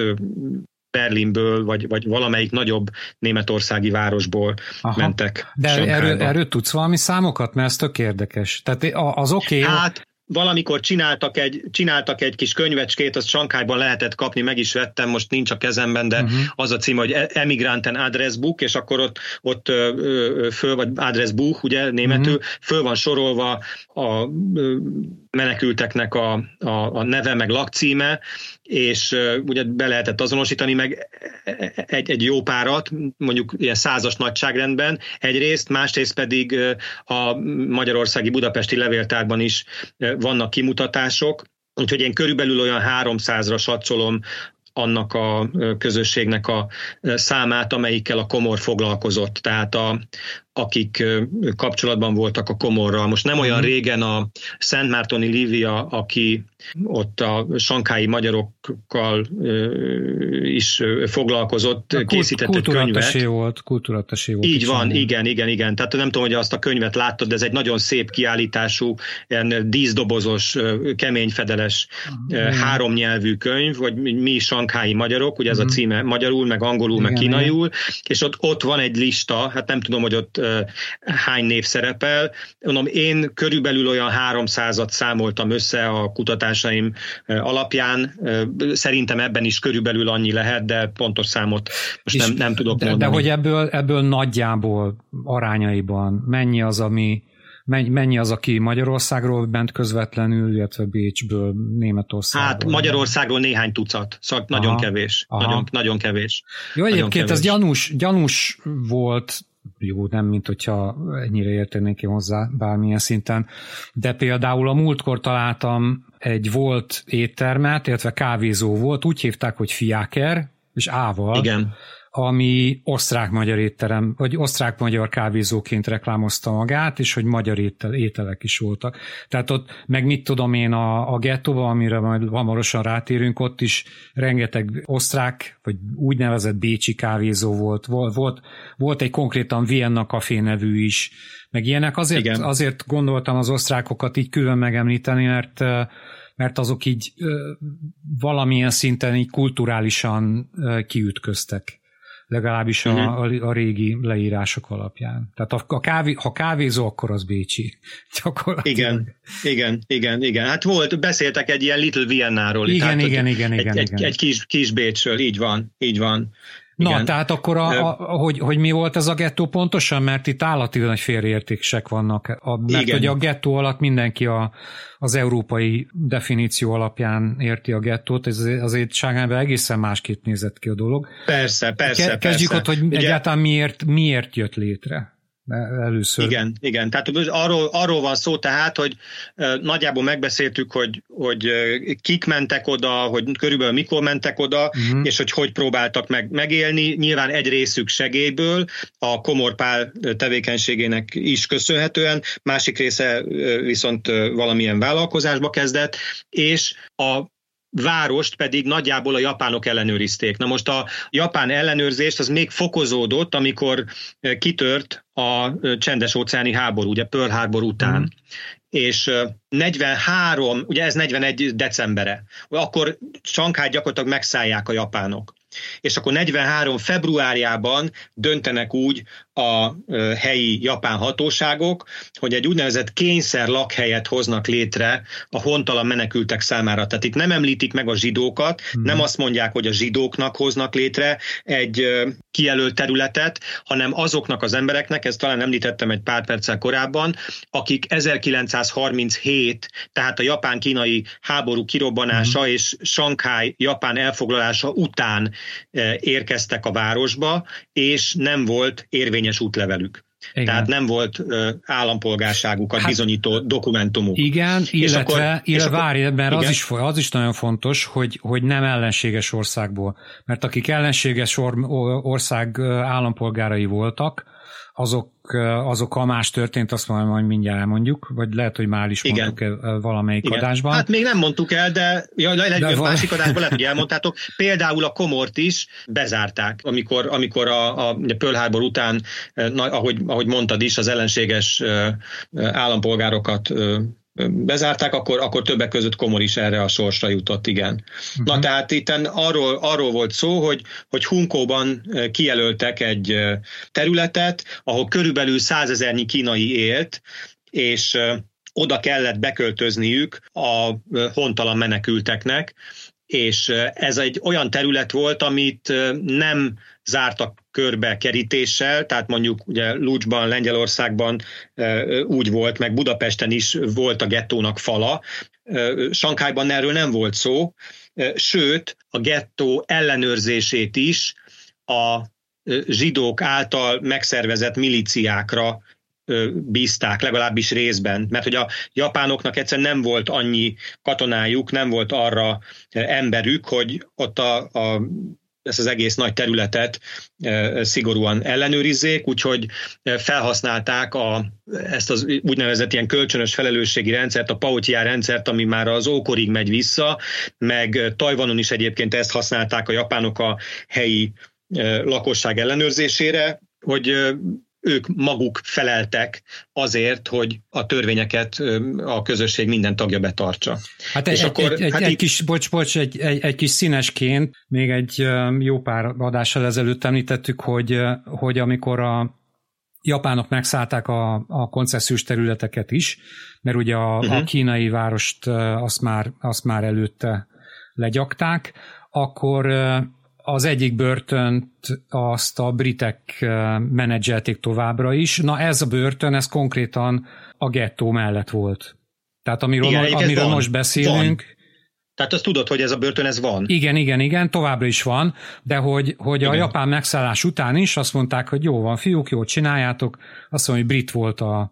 Berlinből, vagy, vagy valamelyik nagyobb németországi városból Aha. mentek. De erről, erről tudsz valami számokat? Mert ez tök érdekes. Tehát az oké... Okay, hát valamikor csináltak egy, csináltak egy kis könyvecskét, azt Sankályban lehetett kapni, meg is vettem, most nincs a kezemben, de uh-huh. az a cím, hogy e- Emigranten Adressbook, és akkor ott, ott föl, vagy Adressbuch, ugye németül, uh-huh. föl van sorolva a menekülteknek a, a, a neve, meg lakcíme, és ugye be lehetett azonosítani meg egy, egy jó párat, mondjuk ilyen százas nagyságrendben egyrészt, másrészt pedig a Magyarországi Budapesti Levéltárban is vannak kimutatások, Úgyhogy én körülbelül olyan 300-ra satszolom annak a közösségnek a számát, amelyikkel a komor foglalkozott. Tehát a, akik kapcsolatban voltak a komorral. Most nem olyan mhm. régen a Szent Mártoni Lívia, aki ott a sankái magyarokkal is foglalkozott, a készített egy könyvet. volt, kultúratesé volt. Így van, igen, igen, igen. Tehát nem tudom, hogy azt a könyvet láttad, de ez egy nagyon szép kiállítású, ilyen díszdobozos, keményfedeles, uh-huh. háromnyelvű könyv, hogy mi sankái magyarok, ugye ez uh-huh. a mhm. címe magyarul, meg angolul, igen, meg kínaiul, és ott, ott van egy lista, hát nem tudom, hogy ott hány név szerepel. Mondom, én körülbelül olyan 300-at számoltam össze a kutatásaim alapján. Szerintem ebben is körülbelül annyi lehet, de pontos számot most nem, nem tudok de, mondani. De hogy ebből, ebből nagyjából arányaiban mennyi az, ami Mennyi az, aki Magyarországról bent közvetlenül, illetve Bécsből, Németországból? Hát Magyarországról néhány tucat, szóval Aha. nagyon kevés. Aha. Nagyon, nagyon kevés. Jó, egyébként kevés. ez gyanús, gyanús volt jó, nem mint hogyha ennyire értenék ki hozzá bármilyen szinten, de például a múltkor találtam egy volt éttermet, illetve kávézó volt, úgy hívták, hogy Fiáker, és Ával. Igen ami osztrák-magyar étterem, vagy osztrák-magyar kávézóként reklámozta magát, és hogy magyar étel, ételek is voltak. Tehát ott, meg mit tudom én, a, a gettóban, amire majd hamarosan rátérünk, ott is rengeteg osztrák, vagy úgynevezett bécsi kávézó volt. Volt, volt, volt egy konkrétan Vienna Café nevű is, meg ilyenek. Azért, Igen. azért gondoltam az osztrákokat így külön megemlíteni, mert mert azok így valamilyen szinten így kulturálisan kiütköztek legalábbis a, uh-huh. a, a régi leírások alapján. Tehát a, a kávé, ha kávézó, akkor az Bécsi. Igen, igen, igen, igen. Hát volt, beszéltek egy ilyen Little Viennáról. Igen, tehát, igen, igen, egy, igen, egy, igen. Egy kis, kis Bécsről, így van, így van. Na, Igen. tehát akkor, a, a, hogy, hogy mi volt ez a gettó pontosan, mert itt állati nagy félreértések vannak. A, mert Igen. hogy a gettó alatt mindenki a, az európai definíció alapján érti a gettót, ez azért Ságánban egészen másképp nézett ki a dolog. Persze, persze, Ke, Kezdjük persze. ott, hogy Ugye, egyáltalán miért, miért jött létre először. Igen, igen. Tehát arról, arról van szó tehát, hogy nagyjából megbeszéltük, hogy, hogy kik mentek oda, hogy körülbelül mikor mentek oda, uh-huh. és hogy hogy próbáltak meg megélni. Nyilván egy részük segélyből, a komorpál tevékenységének is köszönhetően, másik része viszont valamilyen vállalkozásba kezdett, és a várost pedig nagyjából a japánok ellenőrizték. Na most a japán ellenőrzést az még fokozódott, amikor eh, kitört a eh, csendes óceáni háború, ugye Pearl Harbor után. Mm. És 43, eh, ugye ez 41 decembere, akkor Sankhájt gyakorlatilag megszállják a japánok. és akkor 43 februárjában döntenek úgy a helyi japán hatóságok, hogy egy úgynevezett kényszer lakhelyet hoznak létre a hontalan menekültek számára. Tehát itt nem említik meg a zsidókat, hmm. nem azt mondják, hogy a zsidóknak hoznak létre egy kijelölt területet, hanem azoknak az embereknek, ezt talán említettem egy pár perccel korábban, akik 1937, tehát a japán-kínai háború kirobbanása hmm. és Shanghai japán elfoglalása után érkeztek a városba, és nem volt érvényes útlevelük. Igen. Tehát nem volt uh, állampolgárságukat hát, bizonyító dokumentumuk. Igen, illetve, és akkor, illetve és akkor, várj, mert az is, az is nagyon fontos, hogy, hogy nem ellenséges országból. Mert akik ellenséges or, ország állampolgárai voltak, azok, azokkal más történt, azt mondom, hogy mindjárt elmondjuk, vagy lehet, hogy már is Igen. mondtuk valamelyik Igen. adásban. Hát még nem mondtuk el, de, ja, de, de másik adásban lehet, hogy elmondtátok. Például a Komort is bezárták, amikor, amikor a, a Pearl Harbor után, ahogy, ahogy mondtad is, az ellenséges állampolgárokat bezárták, akkor, akkor többek között Komor is erre a sorsra jutott, igen. Uh-huh. Na tehát itt arról, arról volt szó, hogy, hogy Hunkóban kijelöltek egy területet, ahol körülbelül százezernyi kínai élt, és oda kellett beköltözniük a hontalan menekülteknek, és ez egy olyan terület volt, amit nem zártak körbe kerítéssel, tehát mondjuk ugye Lúcsban, Lengyelországban úgy volt, meg Budapesten is volt a gettónak fala, Sankályban erről nem volt szó, sőt a gettó ellenőrzését is a zsidók által megszervezett miliciákra bízták, legalábbis részben, mert hogy a japánoknak egyszerűen nem volt annyi katonájuk, nem volt arra emberük, hogy ott a, a ezt az egész nagy területet szigorúan ellenőrizzék, úgyhogy felhasználták a, ezt az úgynevezett ilyen kölcsönös felelősségi rendszert, a Pautiá rendszert, ami már az ókorig megy vissza, meg Tajvanon is egyébként ezt használták a japánok a helyi lakosság ellenőrzésére, hogy ők maguk feleltek azért, hogy a törvényeket a közösség minden tagja betartsa. Hát egy, és akkor, egy, egy, hát egy, itt... kis, bocs, bocs, egy, egy, egy kis színesként, még egy jó pár adással ezelőtt említettük, hogy, hogy amikor a japánok megszállták a, a koncesziós területeket is, mert ugye a, uh-huh. a mhm. kínai várost azt már, azt már előtte legyakták, akkor az egyik börtönt azt a britek menedzselték továbbra is. Na ez a börtön, ez konkrétan a gettó mellett volt. Tehát amiről, igen, amiről van, most beszélünk. Van. Tehát azt tudod, hogy ez a börtön, ez van. Igen, igen, igen, továbbra is van, de hogy, hogy a japán megszállás után is azt mondták, hogy jó van, fiúk, jó csináljátok. Azt mondom, hogy brit volt a,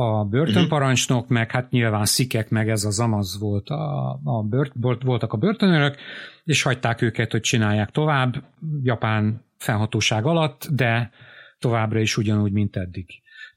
a börtönparancsnok, uh-huh. meg hát nyilván szikek, meg ez az amaz volt a, a bört, voltak a börtönörök, és hagyták őket, hogy csinálják tovább, japán fennhatóság alatt, de továbbra is ugyanúgy, mint eddig.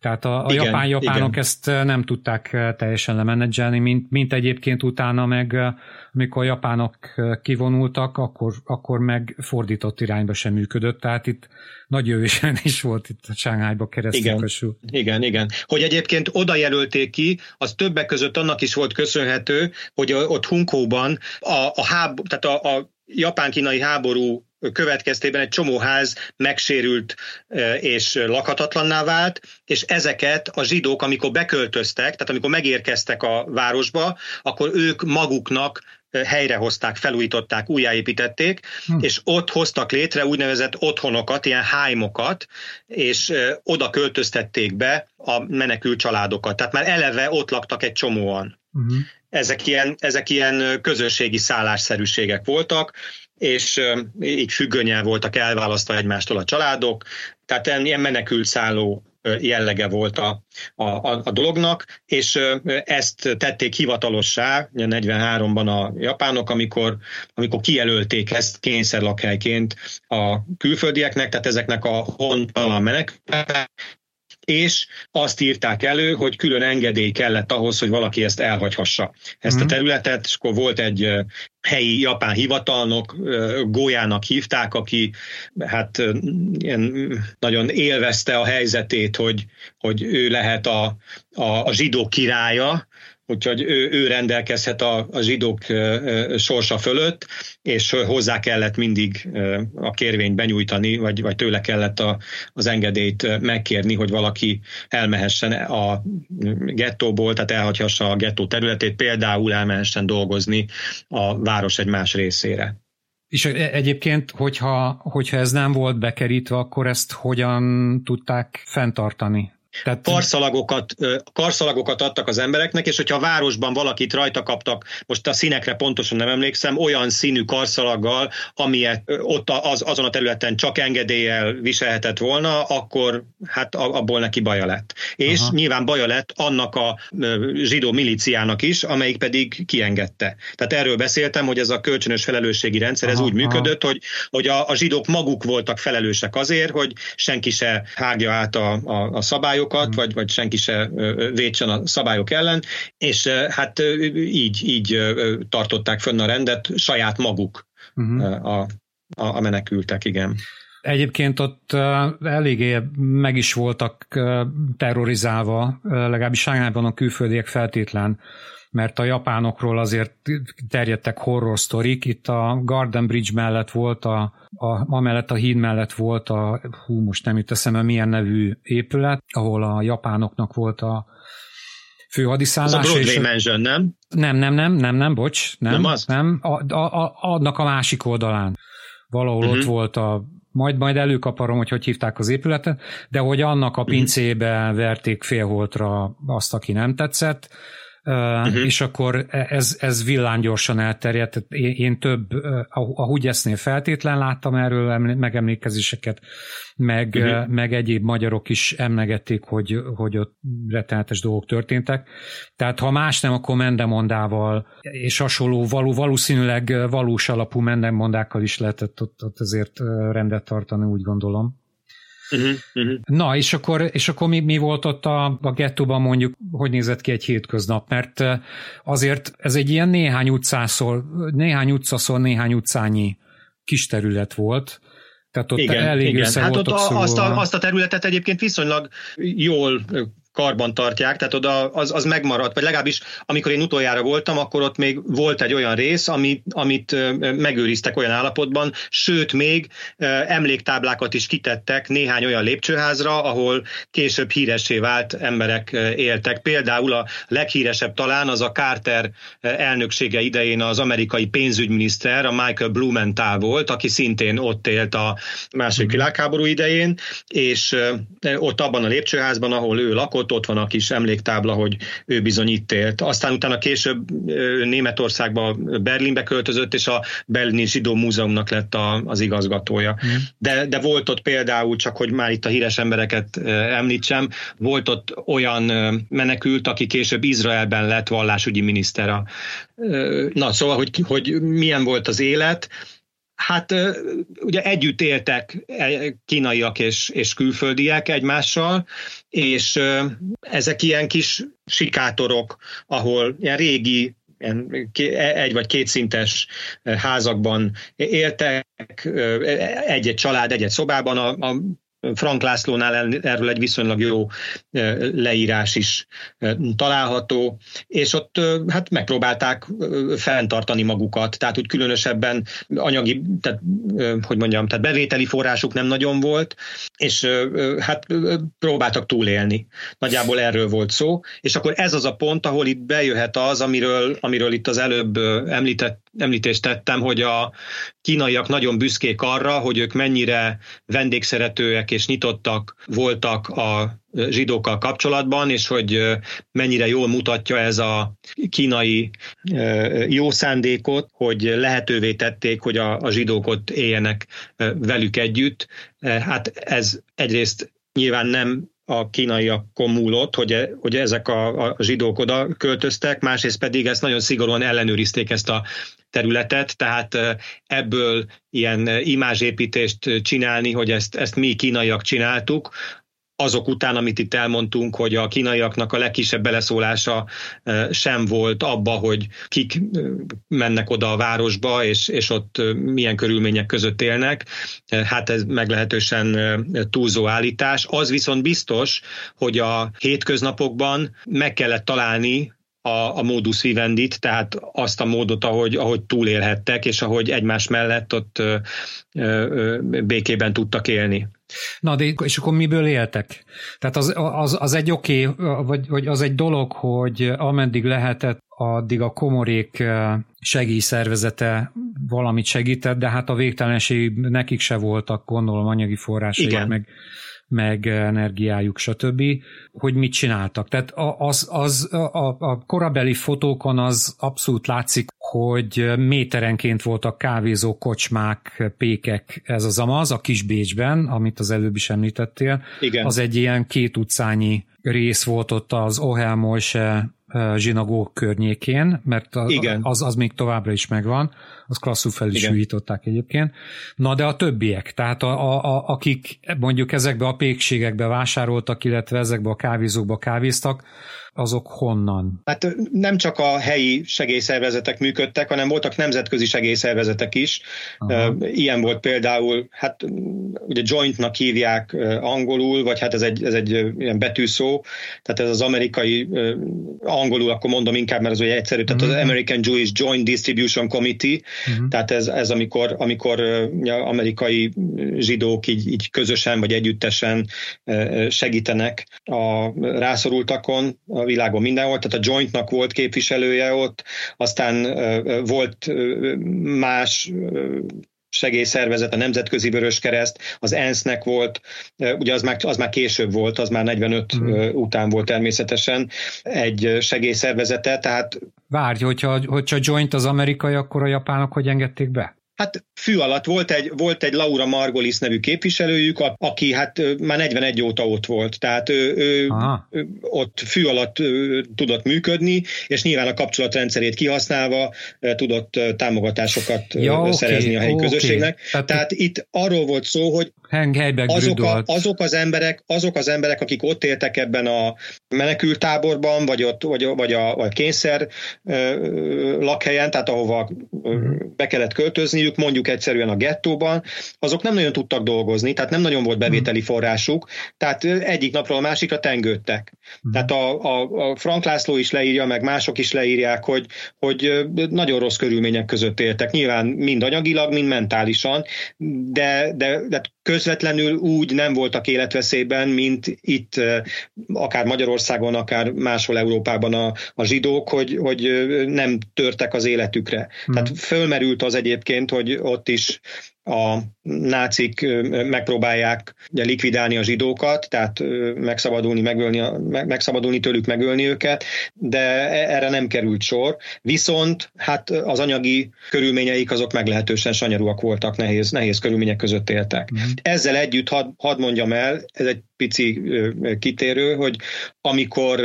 Tehát a, a igen, japán japánok igen. ezt eh, nem tudták eh, teljesen lemenedzselni, mint, mint egyébként utána meg, eh, amikor a japánok kivonultak, akkor, akkor meg fordított irányba sem működött, tehát itt nagy jövősen is volt itt a Sánghájba keresztül. Igen, igen, igen. Hogy egyébként oda jelölték ki, az többek között annak is volt köszönhető, hogy ott Hunkóban a, a, háb, tehát a, a japán-kínai háború következtében egy csomó ház megsérült és lakhatatlanná vált, és ezeket a zsidók, amikor beköltöztek, tehát amikor megérkeztek a városba, akkor ők maguknak helyrehozták, felújították, újjáépítették, hm. és ott hoztak létre úgynevezett otthonokat, ilyen hájmokat, és oda költöztették be a menekült családokat. Tehát már eleve ott laktak egy csomóan. Uh-huh. Ezek ilyen, ezek ilyen közösségi szállásszerűségek voltak, és így függönyel voltak elválasztva egymástól a családok, tehát ilyen menekült szálló jellege volt a, a, a dolognak, és ezt tették hivatalossá, 43-ban a japánok, amikor, amikor kijelölték ezt kényszerlakhelyként a külföldieknek, tehát ezeknek a hontalan menekültek, és azt írták elő, hogy külön engedély kellett ahhoz, hogy valaki ezt elhagyhassa, ezt a mhm. területet, és akkor volt egy helyi japán hivatalnok, Gólyának hívták, aki hát ilyen nagyon élvezte a helyzetét, hogy, hogy ő lehet a, a, a zsidó királya, úgyhogy ő, ő rendelkezhet a, a zsidók sorsa fölött, és hozzá kellett mindig a kérvényt benyújtani, vagy, vagy tőle kellett a, az engedélyt megkérni, hogy valaki elmehessen a gettóból, tehát elhagyhassa a gettó területét, például elmehessen dolgozni a város egy más részére. És e- egyébként, hogyha, hogyha ez nem volt bekerítve, akkor ezt hogyan tudták fenntartani? Tehát... Karszalagokat, karszalagokat adtak az embereknek, és hogyha a városban valakit rajta kaptak, most a színekre pontosan nem emlékszem, olyan színű karszalaggal, amilyet ott az, azon a területen csak engedéllyel viselhetett volna, akkor hát abból neki baja lett. És Aha. nyilván baja lett annak a zsidó miliciának is, amelyik pedig kiengedte. Tehát erről beszéltem, hogy ez a kölcsönös felelősségi rendszer, aha, ez úgy működött, hogy, hogy a, a zsidók maguk voltak felelősek azért, hogy senki se hágja át a, a, a szabályokat, szabályokat, mm. vagy, vagy senki se védsen a szabályok ellen, és hát így, így tartották fönn a rendet saját maguk uh-huh. a, a, a menekültek, igen. Egyébként ott eléggé meg is voltak terrorizálva, legalábbis Sánylában a külföldiek feltétlen mert a japánokról azért terjedtek horror sztorik. Itt a Garden Bridge mellett volt, a, a, amellett a híd mellett volt a, hú, most nem jut eszembe milyen nevű épület, ahol a japánoknak volt a főhadiszállás. Az a Broadway és, Mansion, nem? Nem, nem, nem, nem, nem, bocs, nem, nem, az? nem a, a, a, annak a másik oldalán. Valahol uh-huh. ott volt a majd majd előkaparom, hogy hogy hívták az épületet, de hogy annak a pincébe verték félholtra azt, aki nem tetszett, uh-huh. és akkor e, ez, ez villámgyorsan elterjedt. Én, én több, a Hugyesznél feltétlen láttam erről megemlékezéseket, meg, uh-huh. meg egyéb magyarok is emlegették, hogy, hogy ott rettenetes dolgok történtek. Tehát ha más nem, akkor mendemondával és hasonló való, valószínűleg valós alapú mendemondákkal is lehetett ott, ott azért rendet tartani, úgy gondolom. Uh-huh, uh-huh. Na, és akkor, és akkor mi, mi volt ott a, a gettóban mondjuk, hogy nézett ki egy hétköznap? Mert azért ez egy ilyen néhány utcászor, néhány utcaszor, néhány utcányi kis terület volt, tehát ott igen, elég igen. Hát ott a, azt, a, azt a területet egyébként viszonylag jól karban tartják, tehát oda az, az megmaradt, vagy legalábbis amikor én utoljára voltam, akkor ott még volt egy olyan rész, amit, amit megőriztek olyan állapotban, sőt még emléktáblákat is kitettek néhány olyan lépcsőházra, ahol később híresé vált emberek éltek. Például a leghíresebb talán az a Carter elnöksége idején az amerikai pénzügyminiszter, a Michael Blumenthal volt, aki szintén ott élt a második világháború idején, és ott abban a lépcsőházban, ahol ő lakott, ott, ott van a kis emléktábla, hogy ő bizony itt élt. Aztán utána később Németországba, Berlinbe költözött, és a Berlini Zsidó Múzeumnak lett a, az igazgatója. Mm. De, de volt ott például, csak hogy már itt a híres embereket említsem, volt ott olyan menekült, aki később Izraelben lett vallásügyi miniszter. Na, szóval, hogy, hogy milyen volt az élet, Hát ugye együtt éltek e, kínaiak és, és külföldiek egymással, és ezek ilyen kis sikátorok, ahol ilyen régi ilyen egy vagy kétszintes házakban éltek, egy-egy család egy-egy szobában, a, a Frank Lászlónál erről egy viszonylag jó leírás is található, és ott hát megpróbálták fenntartani magukat, tehát úgy különösebben anyagi, tehát hogy mondjam, tehát bevételi forrásuk nem nagyon volt, és hát próbáltak túlélni. Nagyjából erről volt szó, és akkor ez az a pont, ahol itt bejöhet az, amiről, amiről itt az előbb említett, említést tettem, hogy a kínaiak nagyon büszkék arra, hogy ők mennyire vendégszeretőek és nyitottak voltak a zsidókkal kapcsolatban, és hogy mennyire jól mutatja ez a kínai jó szándékot, hogy lehetővé tették, hogy a, a zsidók ott éljenek velük együtt. Hát ez egyrészt nyilván nem a kínaiakon múlott, hogy, hogy ezek a, a zsidók oda költöztek, másrészt pedig ezt nagyon szigorúan ellenőrizték ezt a területet, tehát ebből ilyen imázsépítést csinálni, hogy ezt, ezt mi kínaiak csináltuk, azok után, amit itt elmondtunk, hogy a kínaiaknak a legkisebb beleszólása sem volt abba, hogy kik mennek oda a városba, és, és ott milyen körülmények között élnek. Hát ez meglehetősen túlzó állítás. Az viszont biztos, hogy a hétköznapokban meg kellett találni a, a modus vivendit, tehát azt a módot, ahogy, ahogy túlélhettek, és ahogy egymás mellett ott ö, ö, békében tudtak élni. Na, de és akkor miből éltek? Tehát az, az, az egy oké, okay, vagy, vagy az egy dolog, hogy ameddig lehetett, addig a komorék segélyszervezete valamit segített, de hát a végtelenség nekik se voltak, gondolom, anyagi forrásaik, meg, meg energiájuk, stb., hogy mit csináltak. Tehát az, az, a, a korabeli fotókon az abszolút látszik, hogy méterenként voltak kávézók, kocsmák, pékek, ez az amaz, a kis Bécsben, amit az előbb is említettél. Igen. Az egy ilyen két utcányi rész volt ott az Ohel Moise zsinagó környékén, mert a, Igen. Az, az még továbbra is megvan, az klasszul fel is újították egyébként. Na de a többiek, tehát a, a, a, akik mondjuk ezekbe a pékségekbe vásároltak, illetve ezekbe a kávézókba kávéztak, azok honnan? Hát nem csak a helyi segélyszervezetek működtek, hanem voltak nemzetközi segélyszervezetek is. Aha. Ilyen volt például, hát ugye jointnak hívják angolul, vagy hát ez egy, ez egy ilyen betűszó, tehát ez az amerikai, angolul akkor mondom inkább, mert az ugye egyszerű, tehát az mhm. American Jewish Joint Distribution Committee, uh-huh. tehát ez, ez amikor, amikor amerikai zsidók így, így közösen vagy együttesen segítenek a rászorultakon, a világon mindenhol, tehát a Jointnak volt képviselője ott, aztán volt más segélyszervezet, a Nemzetközi Vöröskereszt, az ENSZ-nek volt, ugye az már, az már később volt, az már 45 mm. után volt természetesen egy segélyszervezete, tehát... Várj, hogyha, hogyha joint az amerikai, akkor a japánok hogy engedték be? Hát fű alatt volt egy, volt egy Laura Margolis nevű képviselőjük, aki hát már 41 óta ott volt, tehát ő, ő, ő ott fű alatt tudott működni, és nyilván a kapcsolatrendszerét kihasználva tudott támogatásokat ja, szerezni okay, a helyi okay. közösségnek. Tehát, tehát itt arról volt szó, hogy azok, a, azok, az emberek, azok az emberek, akik ott éltek ebben a menekültáborban, vagy, ott, vagy, vagy a, a kényszer lakhelyen, tehát ahova uh-huh. be kellett költözniük, mondjuk egyszerűen a gettóban, azok nem nagyon tudtak dolgozni, tehát nem nagyon volt bevételi mhm. forrásuk, tehát egyik napról a másikra tengődtek. Uh-huh. Tehát a, a, a Frank László is leírja, meg mások is leírják, hogy, hogy nagyon rossz körülmények között éltek. Nyilván mind anyagilag, mind mentálisan, de, de, de közvetlenül úgy nem voltak életveszélyben, mint itt akár Magyarországon, akár máshol Európában a, a zsidók, hogy, hogy nem törtek az életükre. Hmm. Tehát fölmerült az egyébként, hogy ott is a nácik megpróbálják ugye, likvidálni a zsidókat, tehát megszabadulni, megölni, megszabadulni tőlük, megölni őket, de e, erre nem került sor. Viszont hát az anyagi körülményeik azok meglehetősen sanyarúak voltak, nehéz, nehéz körülmények között éltek. Mm. Ezzel együtt hadd had mondjam el, ez egy pici kitérő, hogy amikor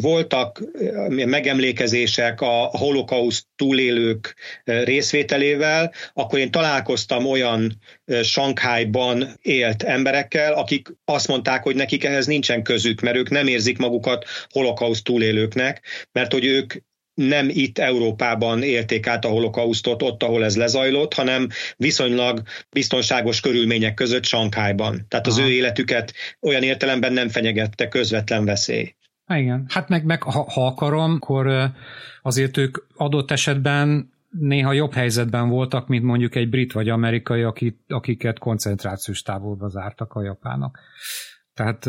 voltak megemlékezések a holokauszt túlélők részvételével, akkor én találkoztam olyan Sankhájban élt emberekkel, akik azt mondták, hogy nekik ehhez nincsen közük, mert ők nem érzik magukat holokauszt túlélőknek, mert hogy ők nem itt Európában élték át a holokausztot, ott, ahol ez lezajlott, hanem viszonylag biztonságos körülmények között Sankhájban. Tehát az Aha. ő életüket olyan értelemben nem fenyegette közvetlen veszély. Igen, hát meg, meg ha, ha akarom, akkor azért ők adott esetben néha jobb helyzetben voltak, mint mondjuk egy brit vagy amerikai, akit, akiket koncentrációs távolba zártak a japánok. Tehát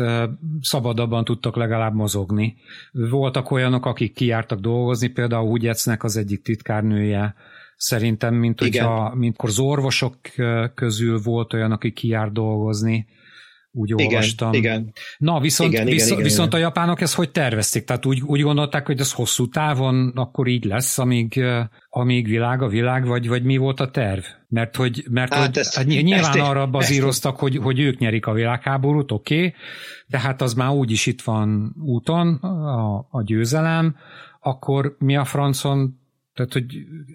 szabadabban tudtak legalább mozogni. Voltak olyanok, akik kijártak dolgozni, például Hugyecnek az egyik titkárnője, szerintem, mint hogyha, mintkor az orvosok közül volt olyan, aki kijár dolgozni, úgy igen, olvastam. Igen. Na, viszont, igen, viszont, igen, viszont igen. a japánok ezt hogy tervezték? Tehát úgy, úgy gondolták, hogy ez hosszú távon akkor így lesz, amíg, amíg világ a világ, vagy, vagy mi volt a terv? Mert hogy, mert hát hogy ezt, hát nyilván ezt, arra bazíroztak, hogy, hogy ők nyerik a világháborút, oké, okay, de hát az már úgyis itt van úton a, a győzelem, akkor mi a francon, tehát hogy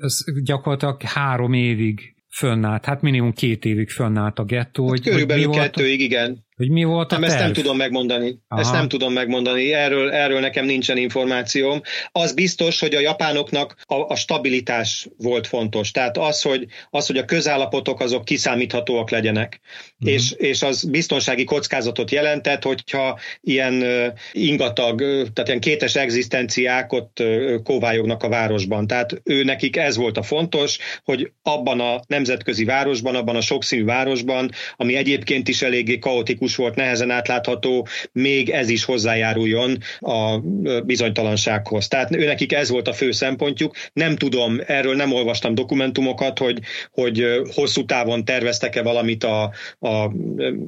ez gyakorlatilag három évig fönnállt, hát minimum két évig fönnállt a gettó. Hát hogy, körülbelül hogy kettőig, igen. Hogy mi volt a nem, terv? ezt nem tudom megmondani. Aha. Ezt nem tudom megmondani. Erről, erről nekem nincsen információm. Az biztos, hogy a japánoknak a, a stabilitás volt fontos. Tehát az, hogy, az, hogy a közállapotok azok kiszámíthatóak legyenek. Uh-huh. És, és az biztonsági kockázatot jelentett, hogyha ilyen ingatag, tehát ilyen kétes egzisztenciák ott kóvályognak a városban. Tehát ő nekik ez volt a fontos, hogy abban a nemzetközi városban, abban a sokszínű városban, ami egyébként is eléggé kaotikus kaotikus volt, nehezen átlátható, még ez is hozzájáruljon a bizonytalansághoz. Tehát nekik ez volt a fő szempontjuk. Nem tudom, erről nem olvastam dokumentumokat, hogy, hogy hosszú távon terveztek-e valamit a, a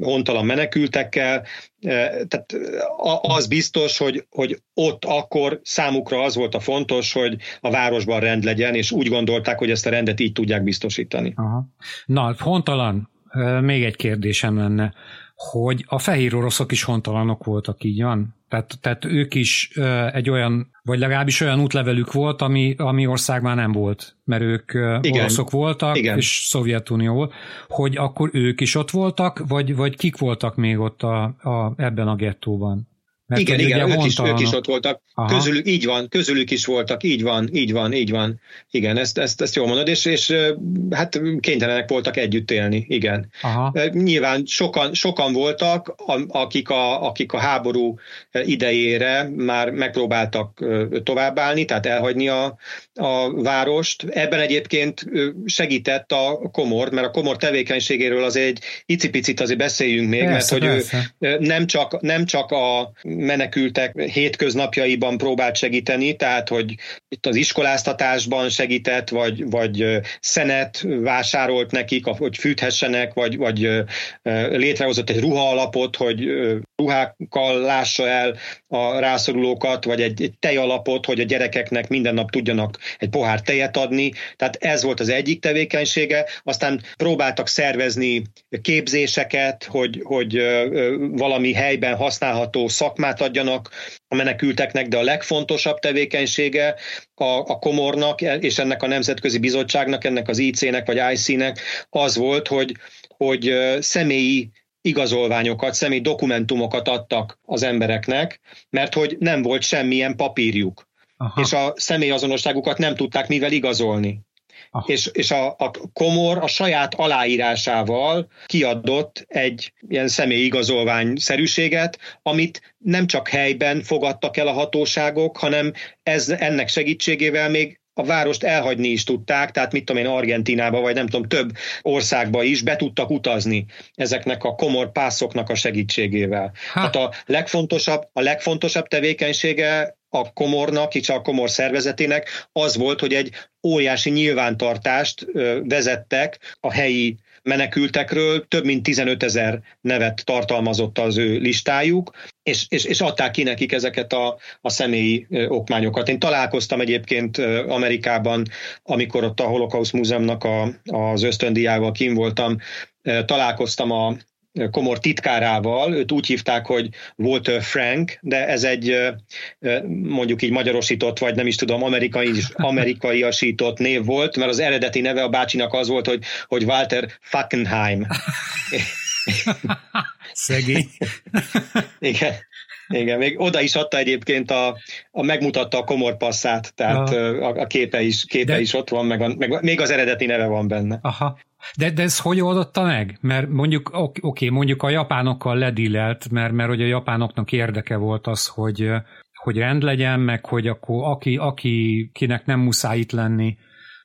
hontalan menekültekkel, tehát az biztos, hogy, hogy ott akkor számukra az volt a fontos, hogy a városban rend legyen, és úgy gondolták, hogy ezt a rendet így tudják biztosítani. Aha. Na, hontalan, még egy kérdésem lenne hogy a fehér oroszok is hontalanok voltak, így van? Tehát, tehát ők is egy olyan, vagy legalábbis olyan útlevelük volt, ami, ami ország már nem volt, mert ők Igen. oroszok voltak, Igen. és Szovjetunió volt, hogy akkor ők is ott voltak, vagy, vagy kik voltak még ott a, a, ebben a gettóban? Mert igen, igen, ők is, ők is ott voltak. Közülük, így van, közülük is voltak, így van, így van, így van. Igen, ezt, ezt, ezt jól mondod, és, és hát kénytelenek voltak együtt élni, igen. Aha. Nyilván sokan, sokan voltak, akik a, akik a háború idejére már megpróbáltak továbbállni, tehát elhagyni a, a várost. Ebben egyébként segített a komor, mert a komor tevékenységéről az egy icipicit azért beszéljünk még, persze, mert hogy persze. ő nem csak, nem csak a menekültek hétköznapjaiban próbált segíteni, tehát hogy itt az iskoláztatásban segített, vagy, vagy szenet vásárolt nekik, hogy fűthessenek, vagy, vagy létrehozott egy ruhaalapot, hogy ruhákkal lássa el a rászorulókat, vagy egy, egy tejalapot, hogy a gyerekeknek minden nap tudjanak egy pohár tejet adni. Tehát ez volt az egyik tevékenysége. Aztán próbáltak szervezni képzéseket, hogy, hogy valami helyben használható szakmát adjanak a menekülteknek, de a legfontosabb tevékenysége a, a komornak és ennek a nemzetközi bizottságnak, ennek az IC-nek vagy IC-nek az volt, hogy, hogy személyi igazolványokat, személy dokumentumokat adtak az embereknek, mert hogy nem volt semmilyen papírjuk. Aha. És a személyazonosságukat nem tudták mivel igazolni. Ah. És, és a, a komor a saját aláírásával kiadott egy ilyen személyigazolvány szerűséget, amit nem csak helyben fogadtak el a hatóságok, hanem ez, ennek segítségével még a várost elhagyni is tudták, tehát mit tudom én, Argentinába, vagy nem tudom, több országba is be tudtak utazni ezeknek a komor pászoknak a segítségével. Ha. Hát a legfontosabb, a legfontosabb tevékenysége a komornak, és a komor szervezetének az volt, hogy egy óriási nyilvántartást vezettek a helyi menekültekről, több mint 15 ezer nevet tartalmazott az ő listájuk, és, és, és adták ki nekik ezeket a, a személyi okmányokat. Én találkoztam egyébként Amerikában, amikor ott a Holocaust Múzeumnak a, az ösztöndiával kim voltam, találkoztam a, komor titkárával, őt úgy hívták, hogy Walter Frank, de ez egy mondjuk így magyarosított, vagy nem is tudom, amerikai, amerikaiasított név volt, mert az eredeti neve a bácsinak az volt, hogy, hogy Walter Fackenheim. Szegény. Igen. Igen, még oda is adta egyébként a, a megmutatta a komorpasszát, tehát a, a képe is, képe De... is ott van, meg, a, meg még az eredeti neve van benne. Aha. De, de ez hogy oldotta meg? Mert mondjuk, oké, okay, mondjuk a japánokkal ledillelt, mert, mert hogy a japánoknak érdeke volt az, hogy, hogy rend legyen, meg hogy akkor aki, aki kinek nem muszáj itt lenni,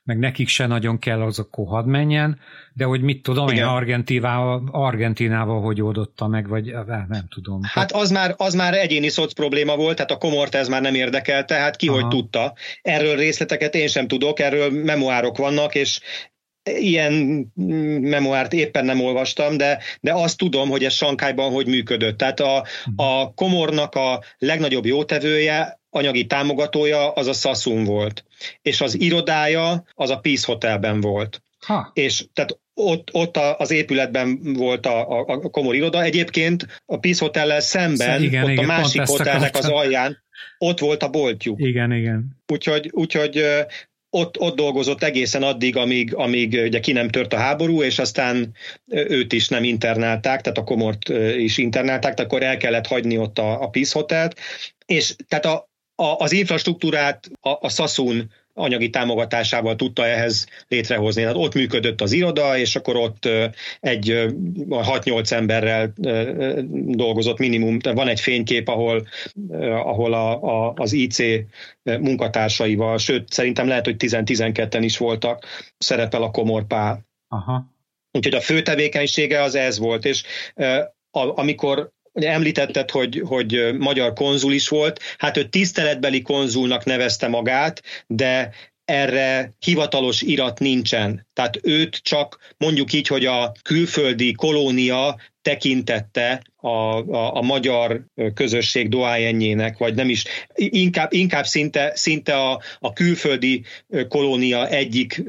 meg nekik se nagyon kell, az akkor hadd menjen, de hogy mit tudom Igen. én Argentinával, Argentinával hogy oldotta meg, vagy nem tudom. Hát az már, az már egyéni szoc probléma volt, tehát a komort ez már nem érdekelte, hát ki Aha. hogy tudta. Erről részleteket én sem tudok, erről memoárok vannak, és ilyen memoárt éppen nem olvastam, de, de azt tudom, hogy ez Sankályban hogy működött. Tehát a, a komornak a legnagyobb jótevője, anyagi támogatója az a Sassoon volt, és az irodája az a Peace Hotelben volt. Ha. És tehát ott, ott az épületben volt a, a, a komor iroda. Egyébként a Peace Hotel-lel szemben, igen, ott igen, a másik hotelnek az alján, ott volt a boltjuk. Igen, igen. Úgyhogy, úgyhogy ott, ott dolgozott egészen addig, amíg, amíg ugye ki nem tört a háború, és aztán őt is nem internálták, tehát a komort is internálták, akkor el kellett hagyni ott a, a Peace Hotelt, és tehát a, a, az infrastruktúrát a, a Sassoon anyagi támogatásával tudta ehhez létrehozni. Tehát ott működött az iroda, és akkor ott egy 6-8 emberrel dolgozott minimum. Van egy fénykép, ahol, ahol a, a, az IC munkatársaival, sőt, szerintem lehet, hogy 10-12-en is voltak, szerepel a komorpá. Aha. Úgyhogy a fő tevékenysége az ez volt, és amikor Említetted, hogy, hogy magyar konzul is volt, hát ő tiszteletbeli konzulnak nevezte magát, de erre hivatalos irat nincsen. Tehát őt csak mondjuk így, hogy a külföldi kolónia tekintette a, a, a magyar közösség doájenjének, vagy nem is, inkább, inkább szinte, szinte a, a külföldi kolónia egyik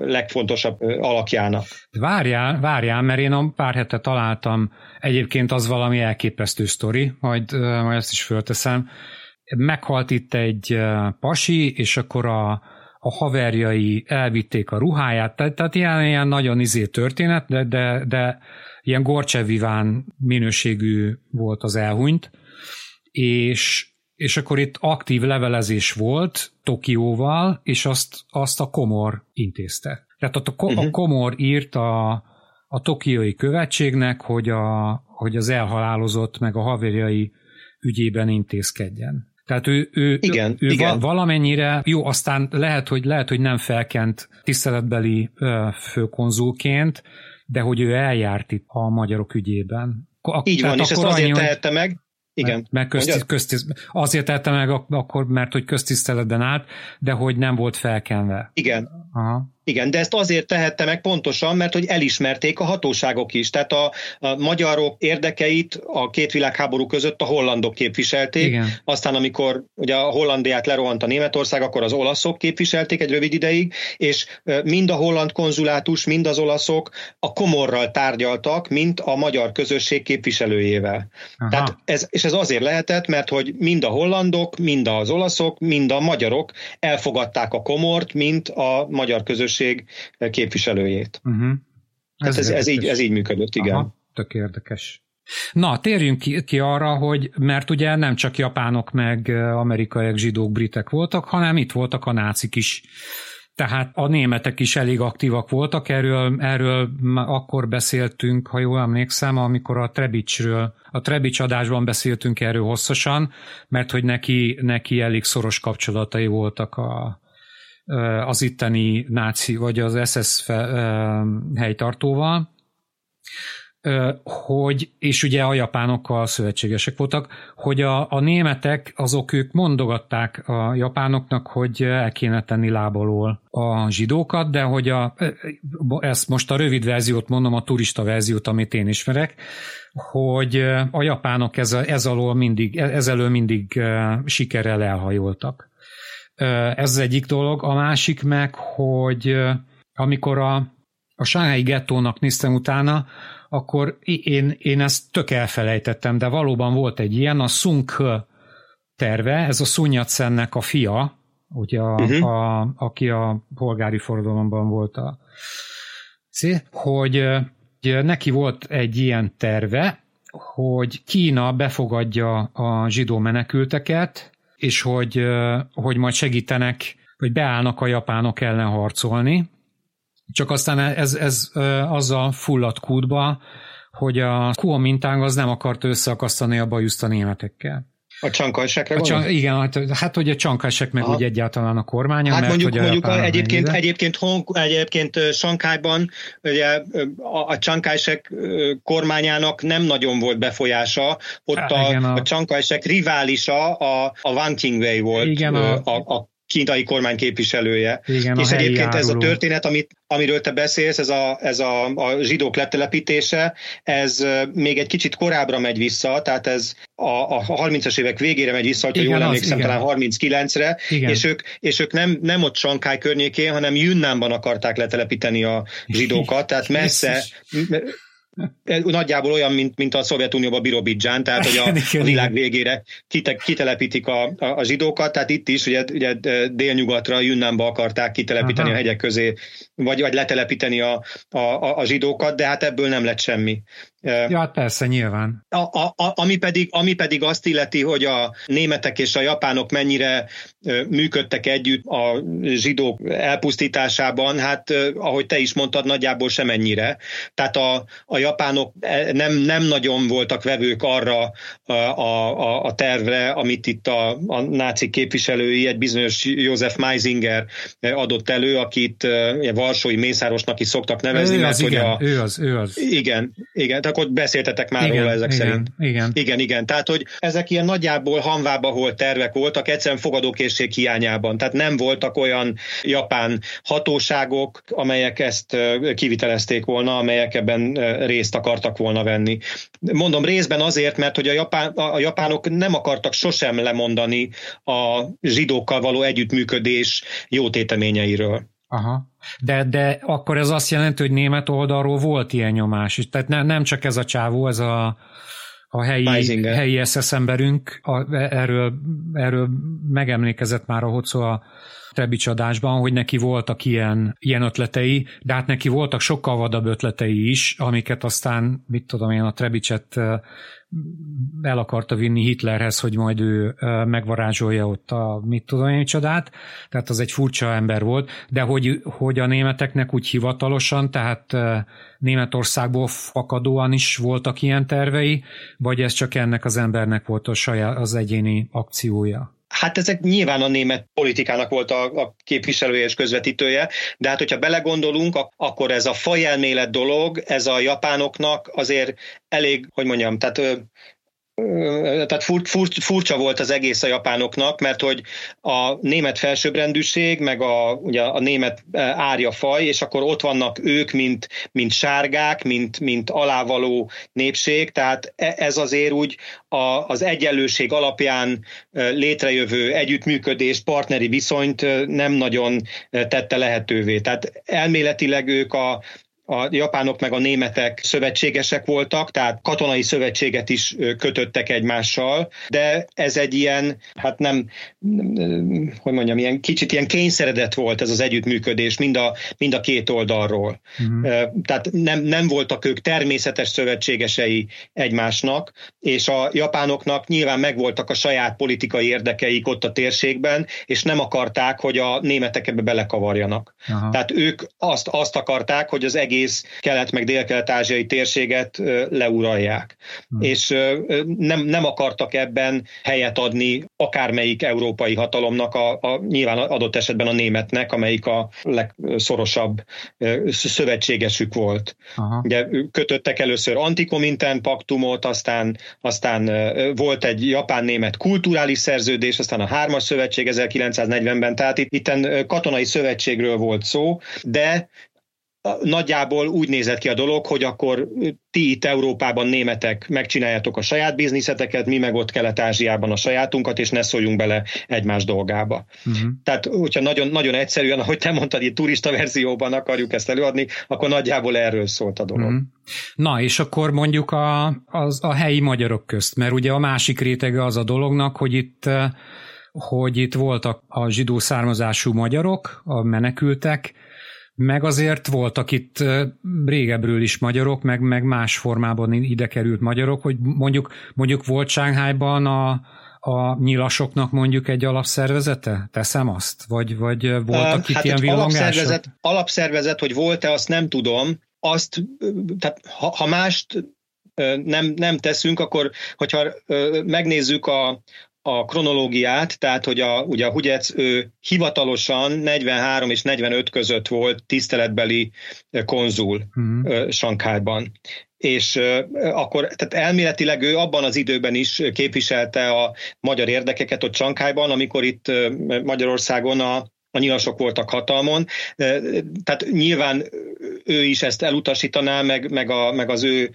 legfontosabb alakjának. Várjál, várjál, mert én a pár hete találtam, egyébként az valami elképesztő sztori, majd, majd ezt is fölteszem. Meghalt itt egy pasi, és akkor a, a haverjai elvitték a ruháját, tehát, tehát ilyen, ilyen nagyon izé történet, de, de, de ilyen gorcseviván minőségű volt az elhunyt, és, és akkor itt aktív levelezés volt Tokióval, és azt, azt a Komor intézte. Tehát a, uh-huh. a mhm. Komor írt a, a tokiói követségnek, hogy, a, hogy az elhalálozott meg a haverjai ügyében intézkedjen. Tehát ő, ő, igen, ő igen. valamennyire, jó, aztán lehet, hogy, lehet, hogy nem felkent tiszteletbeli főkonzulként, de hogy ő eljárt itt a magyarok ügyében. A, Így van, és ezt azért annyi, tehette meg, igen. Mert köztiszt, köztiszt, azért tette meg akkor, mert hogy köztiszteletben állt, de hogy nem volt felkenve. Igen. Aha. Igen, de ezt azért tehette meg pontosan, mert hogy elismerték a hatóságok is. Tehát a, a magyarok érdekeit a két világháború között a hollandok képviselték. Igen. Aztán amikor ugye a Hollandiát lerohant a Németország, akkor az olaszok képviselték egy rövid ideig, és mind a holland konzulátus, mind az olaszok a komorral tárgyaltak, mint a magyar közösség képviselőjével. Aha. Tehát ez, és ez azért lehetett, mert hogy mind a hollandok, mind az olaszok, mind a magyarok elfogadták a komort, mint a magyar közösség közösség képviselőjét. Uh-huh. Ez, hát ez, ez, így, ez így működött, igen. Aha, tök érdekes. Na, térjünk ki, ki arra, hogy mert ugye nem csak japánok, meg amerikaiak, zsidók, britek voltak, hanem itt voltak a nácik is. Tehát a németek is elég aktívak voltak, erről, erről akkor beszéltünk, ha jól emlékszem, amikor a Trebicsről, a Trebics adásban beszéltünk erről hosszasan, mert hogy neki, neki elég szoros kapcsolatai voltak a, az itteni náci vagy az SS helytartóval, hogy, és ugye a japánokkal szövetségesek voltak, hogy a, a németek azok ők mondogatták a japánoknak, hogy el kéne tenni lábalól a zsidókat, de hogy a, ezt most a rövid verziót mondom, a turista verziót, amit én ismerek, hogy a japánok ez, ez alól mindig, ez elől mindig sikerrel elhajoltak. Ez az egyik dolog. A másik meg, hogy amikor a, a sánhely gettónak néztem utána, akkor én, én ezt tök elfelejtettem, de valóban volt egy ilyen, a Sunk terve, ez a Sunyatsennek a fia, ugye a, uh-huh. a, aki a polgári forradalomban volt a hogy, hogy neki volt egy ilyen terve, hogy Kína befogadja a zsidó menekülteket, és hogy, hogy majd segítenek, hogy beállnak a japánok ellen harcolni. Csak aztán ez, ez azzal fulladt kútba, hogy a Kuomintang az nem akart összeakasztani a bajuszt a németekkel. A csankajsekre a csan- Igen, hát, hát hogy a csankajsek meg Aha. úgy egyáltalán a kormánya. Hát mert, mondjuk, hogy mondjuk a egyébként, egyébként, Hong, egyébként Sankályban ugye a, a csankajsek kormányának nem nagyon volt befolyása, ott hát, a, igen, a... a csankajsek riválisa a, a Wang Qingwei volt igen, a, a, a kínai kormány képviselője. Igen, és egyébként áruló. ez a történet, amit, amiről te beszélsz, ez, a, ez a, a zsidók letelepítése, ez még egy kicsit korábbra megy vissza, tehát ez a, a 30-as évek végére megy vissza, hogyha jól emlékszem, talán 39-re, igen. és ők, és ők nem, nem ott Sankály környékén, hanem Yunnanban akarták letelepíteni a zsidókat, tehát messze, Nagyjából olyan, mint, mint a Szovjetunióban Birobidzsán, tehát hogy a, a világ végére kite, kitelepítik a, a, a zsidókat, tehát itt is ugye, ugye délnyugatra, Junnánba akarták kitelepíteni Aha. a hegyek közé, vagy, vagy letelepíteni a, a, a, a zsidókat, de hát ebből nem lett semmi. Ja, persze, nyilván. A, a, a, ami, pedig, ami pedig azt illeti, hogy a németek és a japánok mennyire működtek együtt a zsidók elpusztításában, hát ahogy te is mondtad, nagyjából semennyire. Tehát a, a japánok e, nem, nem nagyon voltak vevők arra a, a, a tervre, amit itt a, a náci képviselői, egy bizonyos József Meisinger adott elő, akit Varsói Mészárosnak is szoktak nevezni. Ő mert, az, igen, a, ő az, ő az. Igen, igen, tehát ott beszéltetek már igen, róla ezek igen, szerint. Igen. igen, igen. Tehát, hogy ezek ilyen nagyjából hanvába volt tervek voltak, egyszerűen fogadókészség hiányában. Tehát nem voltak olyan japán hatóságok, amelyek ezt kivitelezték volna, amelyek ebben részt akartak volna venni. Mondom részben azért, mert hogy a, japán, a japánok nem akartak sosem lemondani a zsidókkal való együttműködés jó téteményeiről. Aha. De, de akkor ez azt jelenti, hogy német oldalról volt ilyen nyomás. Tehát ne, nem csak ez a csávó, ez a, a helyi, helyi SS emberünk, a, erről, erről megemlékezett már a Hocó a Trebics adásban, hogy neki voltak ilyen, ilyen ötletei, de hát neki voltak sokkal vadabb ötletei is, amiket aztán, mit tudom én, a Trebicset el akarta vinni Hitlerhez, hogy majd ő megvarázsolja ott a mit tudom én csodát, tehát az egy furcsa ember volt, de hogy, hogy a németeknek úgy hivatalosan, tehát Németországból fakadóan is voltak ilyen tervei, vagy ez csak ennek az embernek volt a saját, az egyéni akciója? Hát ezek nyilván a német politikának volt a, a képviselője és közvetítője, de hát hogyha belegondolunk, akkor ez a fajelmélet dolog, ez a japánoknak azért elég, hogy mondjam, tehát tehát fur, fur, furcsa volt az egész a japánoknak, mert hogy a német felsőbbrendűség, meg a, ugye a német árjafaj, és akkor ott vannak ők, mint, mint sárgák, mint, mint alávaló népség, tehát e, ez azért úgy a, az egyenlőség alapján létrejövő együttműködést, partneri viszonyt nem nagyon tette lehetővé. Tehát elméletileg ők a, a japánok meg a németek szövetségesek voltak, tehát katonai szövetséget is kötöttek egymással, de ez egy ilyen, hát nem, hogy mondjam, ilyen kicsit ilyen kényszeredett volt ez az együttműködés mind a, mind a két oldalról. Uh-huh. Tehát nem, nem voltak ők természetes szövetségesei egymásnak, és a japánoknak nyilván megvoltak a saját politikai érdekeik ott a térségben, és nem akarták, hogy a németek ebbe belekavarjanak. Uh-huh. Tehát ők azt, azt akarták, hogy az egész egész kelet- meg dél-kelet-ázsiai térséget leuralják. Hmm. És nem, nem akartak ebben helyet adni akármelyik európai hatalomnak, a, a, nyilván adott esetben a németnek, amelyik a legszorosabb szövetségesük volt. Aha. Ugye kötöttek először antikomintern paktumot, aztán, aztán volt egy japán-német kulturális szerződés, aztán a hármas szövetség 1940-ben, tehát itt, itten katonai szövetségről volt szó, de nagyjából úgy nézett ki a dolog, hogy akkor ti itt Európában németek megcsináljátok a saját bizniszeteket, mi meg ott Kelet-Ázsiában a sajátunkat, és ne szóljunk bele egymás dolgába. Uh-huh. Tehát, hogyha nagyon, nagyon egyszerűen, ahogy te mondtad, itt turista verzióban akarjuk ezt előadni, akkor nagyjából erről szólt a dolog. Uh-huh. Na, és akkor mondjuk a, az, a helyi magyarok közt, mert ugye a másik rétege az a dolognak, hogy itt hogy itt voltak a zsidó származású magyarok, a menekültek, meg azért voltak itt régebről is magyarok, meg, meg más formában ide került magyarok, hogy mondjuk, mondjuk volt Sánghájban a, a nyilasoknak mondjuk egy alapszervezete? Teszem azt? Vagy, vagy voltak uh, itt hát ilyen villongások? Alapszervezet, alapszervezet, hogy volt-e, azt nem tudom. Azt, tehát ha, ha mást nem, nem teszünk, akkor hogyha megnézzük a, a kronológiát, tehát hogy a, ugye a Hugyec ő hivatalosan 43 és 45 között volt tiszteletbeli konzul uh-huh. Sankhájban. És akkor tehát elméletileg ő abban az időben is képviselte a magyar érdekeket ott Csankhájban, amikor itt Magyarországon a a nyilasok voltak hatalmon. Tehát nyilván ő is ezt elutasítaná, meg, meg, a, meg az ő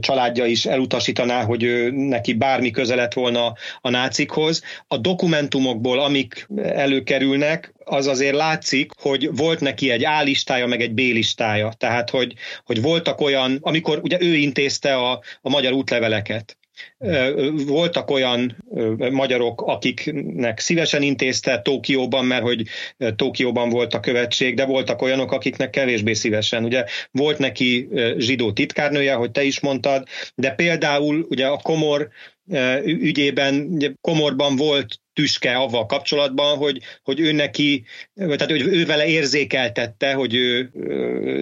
családja is elutasítaná, hogy ő, neki bármi közelet volna a nácikhoz. A dokumentumokból, amik előkerülnek, az azért látszik, hogy volt neki egy A listája, meg egy B listája. Tehát, hogy, hogy voltak olyan, amikor ugye ő intézte a, a magyar útleveleket, voltak olyan magyarok, akiknek szívesen intézte Tókióban, mert hogy Tókióban volt a követség, de voltak olyanok, akiknek kevésbé szívesen. Ugye volt neki zsidó titkárnője, hogy te is mondtad, de például ugye a komor ügyében, ugye komorban volt tüske avval kapcsolatban, hogy, hogy ő neki, tehát hogy ő vele érzékeltette, hogy ő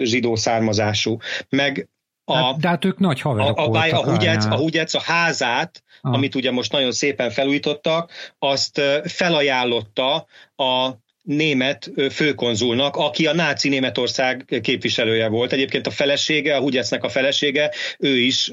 zsidó származású. Meg a, hát, de hát ők nagy haverok a, a, voltak. A Hugyec, a Hugyec a házát, ah. amit ugye most nagyon szépen felújítottak, azt felajánlotta a német főkonzulnak, aki a náci Németország képviselője volt. Egyébként a felesége, a Hugyecnek a felesége, ő is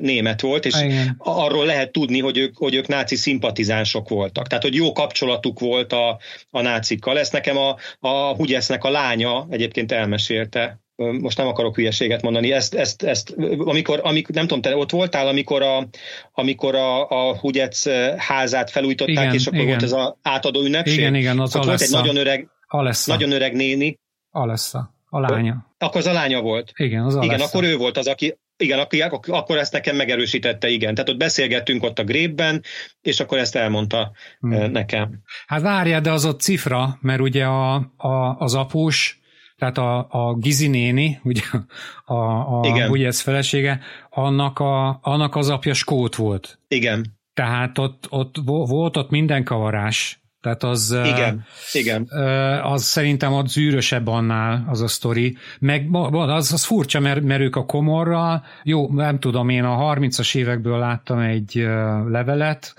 német volt, és Igen. arról lehet tudni, hogy ők, hogy ők náci szimpatizánsok voltak. Tehát, hogy jó kapcsolatuk volt a, a nácikkal. Ezt nekem a, a Hugyecnek a lánya egyébként elmesélte most nem akarok hülyeséget mondani, ezt, ezt, ezt amikor, amikor, nem tudom, te ott voltál, amikor a, amikor a, a Hugyec házát felújították, igen, és akkor igen. volt ez az átadó ünnepség? Igen, igen, az Volt egy nagyon öreg, Alessa. nagyon öreg néni. Alessa, a lánya. Akkor az a lánya volt. Igen, az Alessa. Igen, akkor ő volt az, aki, igen, akkor, akkor ezt nekem megerősítette, igen. Tehát ott beszélgettünk ott a grépben, és akkor ezt elmondta hmm. nekem. Hát várjál, de az ott cifra, mert ugye a, a, az apus tehát a, a Gizi néni, ugye, a, a, Igen. ugye ez felesége, annak, a, annak az apja skót volt. Igen. Tehát ott, ott volt ott minden kavarás. Tehát az, igen, igen. az szerintem ott zűrösebb annál az a sztori. Meg az, az furcsa, mert, mert ők a komorral, jó, nem tudom, én a 30-as évekből láttam egy levelet,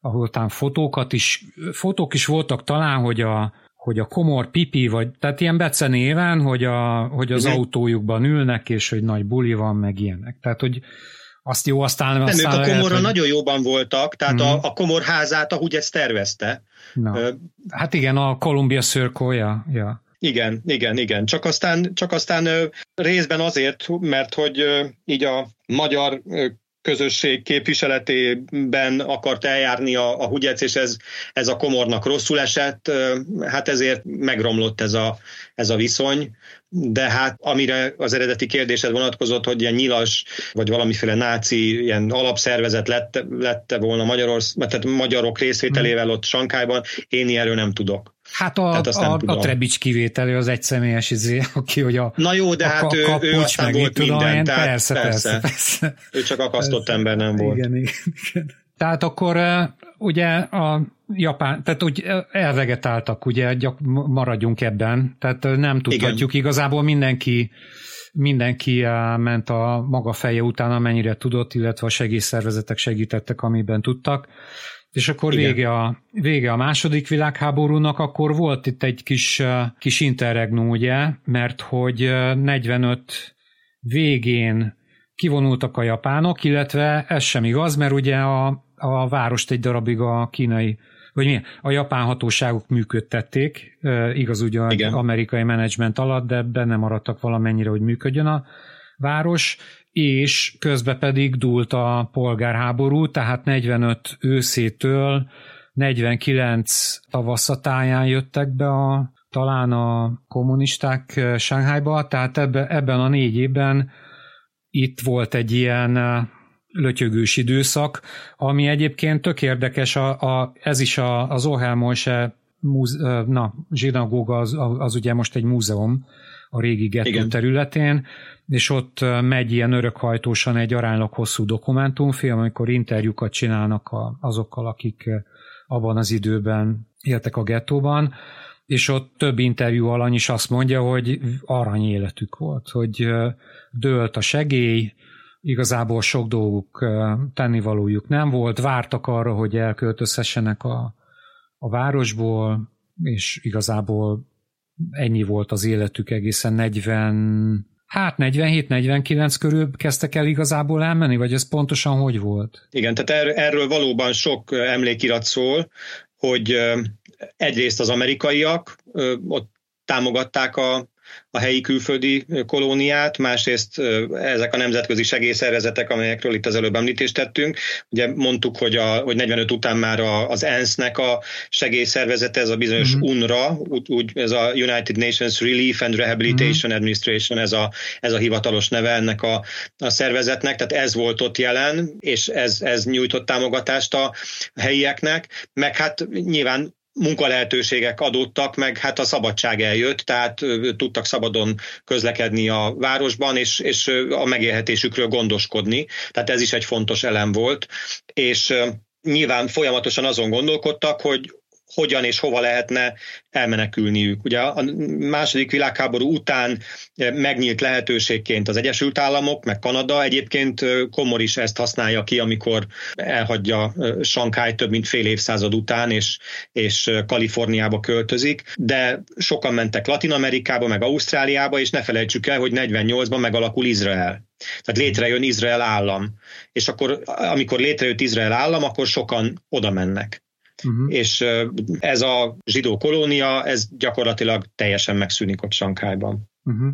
ahol talán fotókat is, fotók is voltak talán, hogy a, hogy a komor pipi, vagy tehát ilyen becenéven, hogy, a, hogy az uh-huh. autójukban ülnek, és hogy nagy buli van, meg ilyenek. Tehát, hogy azt jó, aztán... Nem, aztán ők a komorra hogy... nagyon jóban voltak, tehát uh-huh. a, mhm. a komor házát, ahogy ezt tervezte. Na. Uh, hát igen, a Columbia Circle, ja. ja. Igen, igen, igen. Csak aztán, csak aztán részben azért, mert hogy így a magyar közösség képviseletében akart eljárni a, a Hugyec, és ez, ez a komornak rosszul esett, hát ezért megromlott ez a, ez a viszony, de hát amire az eredeti kérdésed vonatkozott, hogy ilyen nyilas, vagy valamiféle náci ilyen alapszervezet lett, lette volna Magyarország, tehát magyarok részvételével ott Sankályban, én ilyenről nem tudok. Hát a, a, a Trebics kivételő az egyszemélyes izé, aki, hogy a Na jó, de a, hát ő, ő aztán meg, volt tudom, minden, én, tehát persze, persze, persze, persze. Ő csak akasztott persze. ember nem volt. Igen, igen, igen. Tehát akkor ugye a Japán, tehát úgy elvegetáltak, ugye gyak, maradjunk ebben, tehát nem tudhatjuk igen. igazából mindenki mindenki ment a maga feje után, amennyire tudott, illetve a segélyszervezetek segítettek, amiben tudtak. És akkor vége a, vége a második világháborúnak, akkor volt itt egy kis, kis interregnum, ugye, mert hogy 45 végén kivonultak a japánok, illetve ez sem igaz, mert ugye a, a várost egy darabig a kínai, vagy mi, a japán hatóságok működtették, igaz ugye az amerikai menedzsment alatt, de benne maradtak valamennyire, hogy működjön a város, és közben pedig dúlt a polgárháború, tehát 45 őszétől 49 tavaszatáján jöttek be a, talán a kommunisták Sánghájba, tehát ebbe, ebben a négy évben itt volt egy ilyen lötyögős időszak, ami egyébként tök érdekes, a, a, ez is a, az Ohelmolse na, zsinagóga az, az ugye most egy múzeum a régi gettó területén, és ott megy ilyen örökhajtósan egy aránylag hosszú dokumentumfilm, amikor interjúkat csinálnak azokkal, akik abban az időben éltek a gettóban, és ott több interjú alany is azt mondja, hogy arany életük volt, hogy dőlt a segély, igazából sok dolguk tennivalójuk nem volt, vártak arra, hogy elköltözhessenek a, a városból, és igazából ennyi volt az életük egészen 40, hát 47-49 körül kezdtek el igazából elmenni, vagy ez pontosan hogy volt? Igen, tehát er, erről valóban sok emlékirat szól, hogy egyrészt az amerikaiak ott támogatták a, a helyi külföldi kolóniát, másrészt ezek a nemzetközi segélyszervezetek, amelyekről itt az előbb említést tettünk. Ugye mondtuk, hogy, a, hogy 45 után már az ENSZ-nek a segélyszervezete, ez a bizonyos mm-hmm. UNRWA, úgy, ez a United Nations Relief and Rehabilitation mm-hmm. Administration, ez a, ez a hivatalos neve ennek a, a szervezetnek, tehát ez volt ott jelen, és ez, ez nyújtott támogatást a helyieknek, meg hát nyilván munkalehetőségek adódtak, meg hát a szabadság eljött, tehát tudtak szabadon közlekedni a városban, és, és a megélhetésükről gondoskodni. Tehát ez is egy fontos elem volt. És nyilván folyamatosan azon gondolkodtak, hogy hogyan és hova lehetne elmenekülniük. Ugye a második világháború után megnyílt lehetőségként az Egyesült Államok, meg Kanada, egyébként Komor is ezt használja ki, amikor elhagyja Sankály több mint fél évszázad után, és, és Kaliforniába költözik, de sokan mentek Latin Amerikába, meg Ausztráliába, és ne felejtsük el, hogy 48-ban megalakul Izrael. Tehát létrejön Izrael állam. És akkor, amikor létrejött Izrael állam, akkor sokan oda mennek uh-huh. és ez a zsidó kolónia, ez gyakorlatilag teljesen megszűnik ott Sankályban. Uh-huh.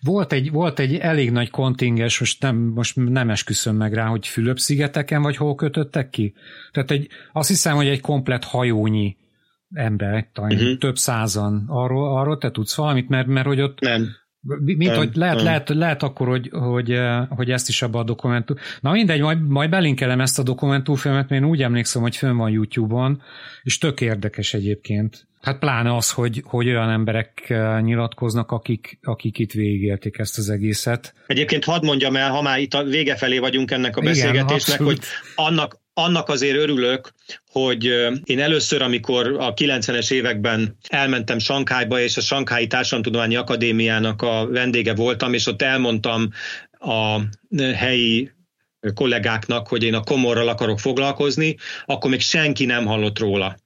Volt egy, volt egy elég nagy kontingens, most nem, most nem esküszöm meg rá, hogy Fülöp-szigeteken vagy hol kötöttek ki? Tehát egy, azt hiszem, hogy egy komplet hajónyi ember, talán uh-huh. több százan. Arról, arról te tudsz valamit? Mert, mert hogy ott nem. Mint, hogy lehet, lehet, lehet akkor, hogy, hogy, eh, hogy ezt is abba a dokumentum. Na mindegy, majd, majd belinkelem ezt a dokumentumfilmet, mert én úgy emlékszem, hogy fönn van YouTube-on, és tök érdekes egyébként. Hát pláne az, hogy, hogy olyan emberek eh, nyilatkoznak, akik, akik itt végigélték ezt az egészet. Egyébként hadd mondjam el, ha már itt a vége felé vagyunk ennek a beszélgetésnek, Igen, hogy annak, annak azért örülök, hogy én először, amikor a 90-es években elmentem Sankhájba, és a Sankhályi Társadalomtudományi Akadémiának a vendége voltam, és ott elmondtam a helyi kollégáknak, hogy én a komorral akarok foglalkozni, akkor még senki nem hallott róla.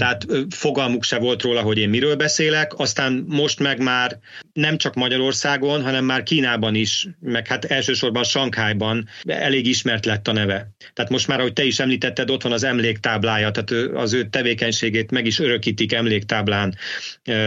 Tehát fogalmuk se volt róla, hogy én miről beszélek, aztán most meg már nem csak Magyarországon, hanem már Kínában is, meg hát elsősorban Sankhájban elég ismert lett a neve. Tehát most már, ahogy te is említetted, ott van az emléktáblája, tehát az ő tevékenységét meg is örökítik emléktáblán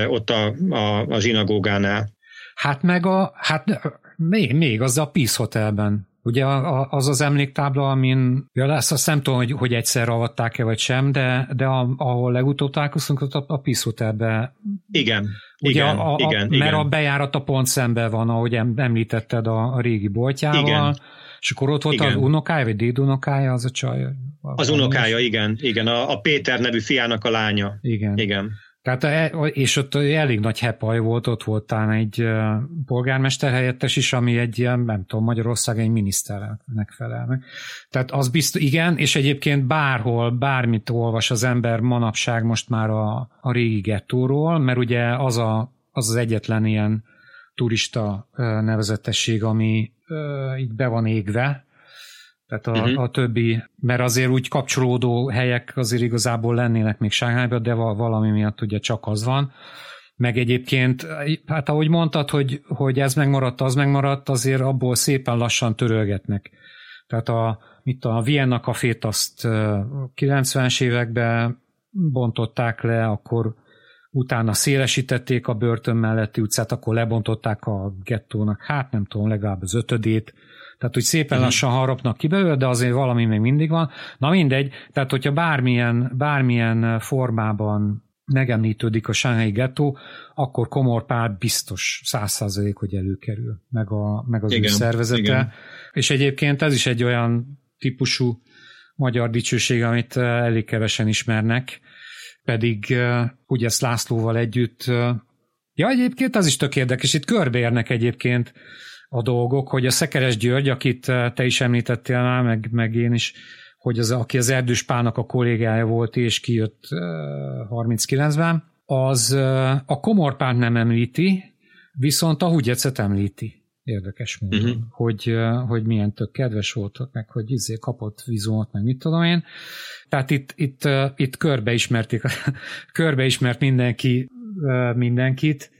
ott a, a, a zsinagógánál. Hát meg a, hát még, még az a Peace Hotelben Ugye az az emléktábla, amin, ja, lesz, azt nem tudom, hogy, hogy egyszer avatták-e vagy sem, de, de a, ahol legutóbb találkoztunk, ott a, a Peace Hotelbe. Igen. Ugye igen, a, a, igen, mert igen. a bejárat a pont szemben van, ahogy említetted a, a régi boltjával. Igen. És akkor ott volt igen. az unokája, vagy dédunokája, az a csaj? Az unokája, igen, igen, a, a Péter nevű fiának a lánya. Igen. igen. Tehát, és ott elég nagy hepaj volt, ott volt talán egy polgármester helyettes is, ami egy ilyen, nem tudom, Magyarország egy miniszternek felel meg. Tehát az biztos, igen, és egyébként bárhol, bármit olvas az ember manapság most már a, a régi gettóról, mert ugye az, a, az az egyetlen ilyen turista nevezetesség, ami így be van égve, tehát a, uh-huh. a többi, mert azért úgy kapcsolódó helyek azért igazából lennének még Sánghányban, de valami miatt ugye csak az van. Meg egyébként, hát ahogy mondtad, hogy, hogy ez megmaradt, az megmaradt, azért abból szépen lassan törölgetnek. Tehát a, mit a Vienna kafét azt 90-es években bontották le, akkor utána szélesítették a börtön melletti utcát, akkor lebontották a gettónak, hát nem tudom, legalább az ötödét, tehát úgy szépen uh-huh. lassan harapnak ki belőle, de azért valami még mindig van. Na mindegy, tehát hogyha bármilyen, bármilyen formában megemlítődik a Sánhelyi gettó, akkor Komor Pál biztos száz százalék, hogy előkerül, meg, a, meg az igen, ő szervezete. Igen. És egyébként ez is egy olyan típusú magyar dicsőség, amit eh, elég kevesen ismernek, pedig eh, ugye ezt Lászlóval együtt eh, Ja, egyébként az is tök érdekes, itt körbeérnek egyébként a dolgok, hogy a Szekeres György, akit eh, te is említettél már, meg, meg én is, hogy az, aki az Erdős Pálnak a kollégája volt, és kijött 39-ben, eh, az eh, a Komorpánt nem említi, viszont a Hugyecet említi. Érdekes módon, uh-huh. hogy, hogy milyen tök kedves volt, meg hogy izé kapott vizumot, meg mit tudom én. Tehát itt, itt, itt körbeismerték, körbeismert mindenki mindenkit,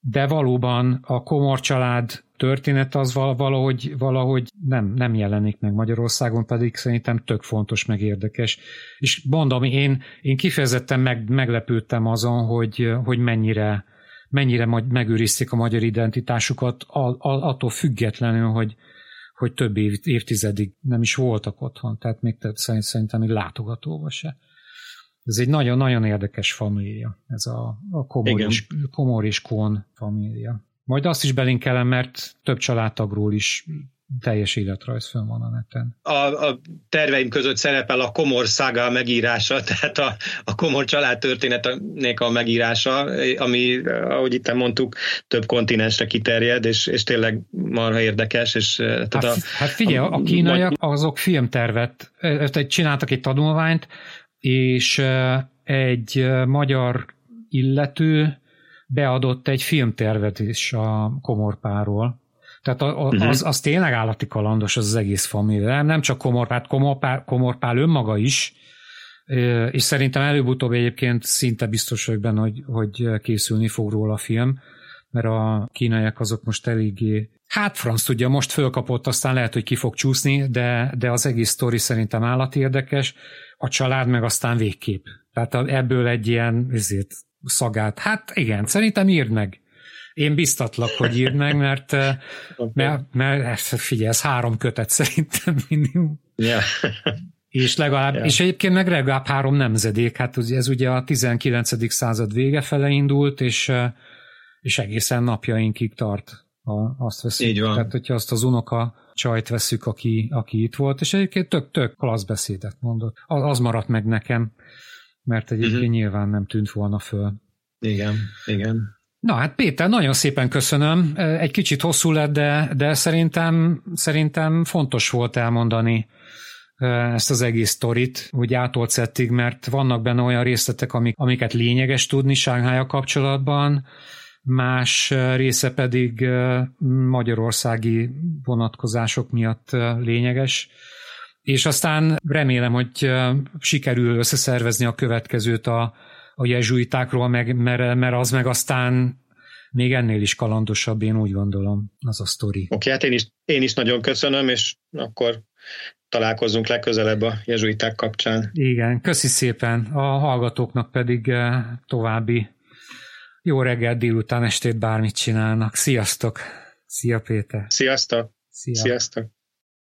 de valóban a Komor család történet az valahogy, valahogy nem, nem jelenik meg Magyarországon, pedig szerintem tök fontos, meg érdekes. És mondom, én, én kifejezetten meg, meglepődtem azon, hogy, hogy mennyire, mennyire megőrizték a magyar identitásukat, attól függetlenül, hogy, hogy több év, évtizedig nem is voltak otthon, tehát még szerintem egy látogatóba se. Ez egy nagyon-nagyon érdekes família, ez a, a Komor, és, Komor és Kón família. Majd azt is belinkelem, mert több családtagról is teljes életrajz fönn van a neten. A, a terveim között szerepel a Komor szága megírása, tehát a, a Komor család történetének a megírása, ami, ahogy itt mondtuk, több kontinensre kiterjed, és, és tényleg marha érdekes. És, tehát hát, a, hát figyelj, a, a kínaiak azok filmtervet, csináltak egy tanulmányt, és egy magyar illető beadott egy filmtervet is a komorpáról. Tehát a, a, uh-huh. az, az tényleg állati kalandos az, az egész família. Nem, nem csak komorpát, komorpál, komorpál önmaga is, és szerintem előbb-utóbb egyébként szinte biztos vagyok benne, hogy, hogy készülni fog róla a film, mert a kínaiak azok most eléggé Hát franc tudja, most fölkapott, aztán lehet, hogy ki fog csúszni, de, de az egész sztori szerintem állati érdekes, a család meg aztán végképp. Tehát ebből egy ilyen ezért, szagát. Hát igen, szerintem írd meg. Én biztatlak, hogy írd meg, mert, mert, mert figyelj, ez három kötet szerintem minimum. Yeah. és, legalább, yeah. és egyébként meg legalább három nemzedék, hát ez ugye a 19. század vége fele indult, és, és egészen napjainkig tart. A, azt veszük. Így van. Tehát, hogyha azt az unoka csajt veszük, aki, aki itt volt, és egyébként tök, tök klassz beszédet mondott. Az, az maradt meg nekem mert egyébként uh-huh. nyilván nem tűnt volna föl. Igen, igen. Na hát Péter, nagyon szépen köszönöm. Egy kicsit hosszú lett, de, de szerintem, szerintem fontos volt elmondani ezt az egész sztorit, úgy átolcettig, mert vannak benne olyan részletek, amik, amiket lényeges tudni Sánghája kapcsolatban, más része pedig magyarországi vonatkozások miatt lényeges és aztán remélem, hogy sikerül összeszervezni a következőt a, a jezsuitákról, meg, mert, mert az meg aztán még ennél is kalandosabb, én úgy gondolom, az a sztori. Oké, okay, hát én is, én is nagyon köszönöm, és akkor találkozunk legközelebb a jezsuiták kapcsán. Igen, köszi szépen. A hallgatóknak pedig további jó reggel, délután, estét bármit csinálnak. Sziasztok! Szia Péter! Sziasztok! Szia. Sziasztok!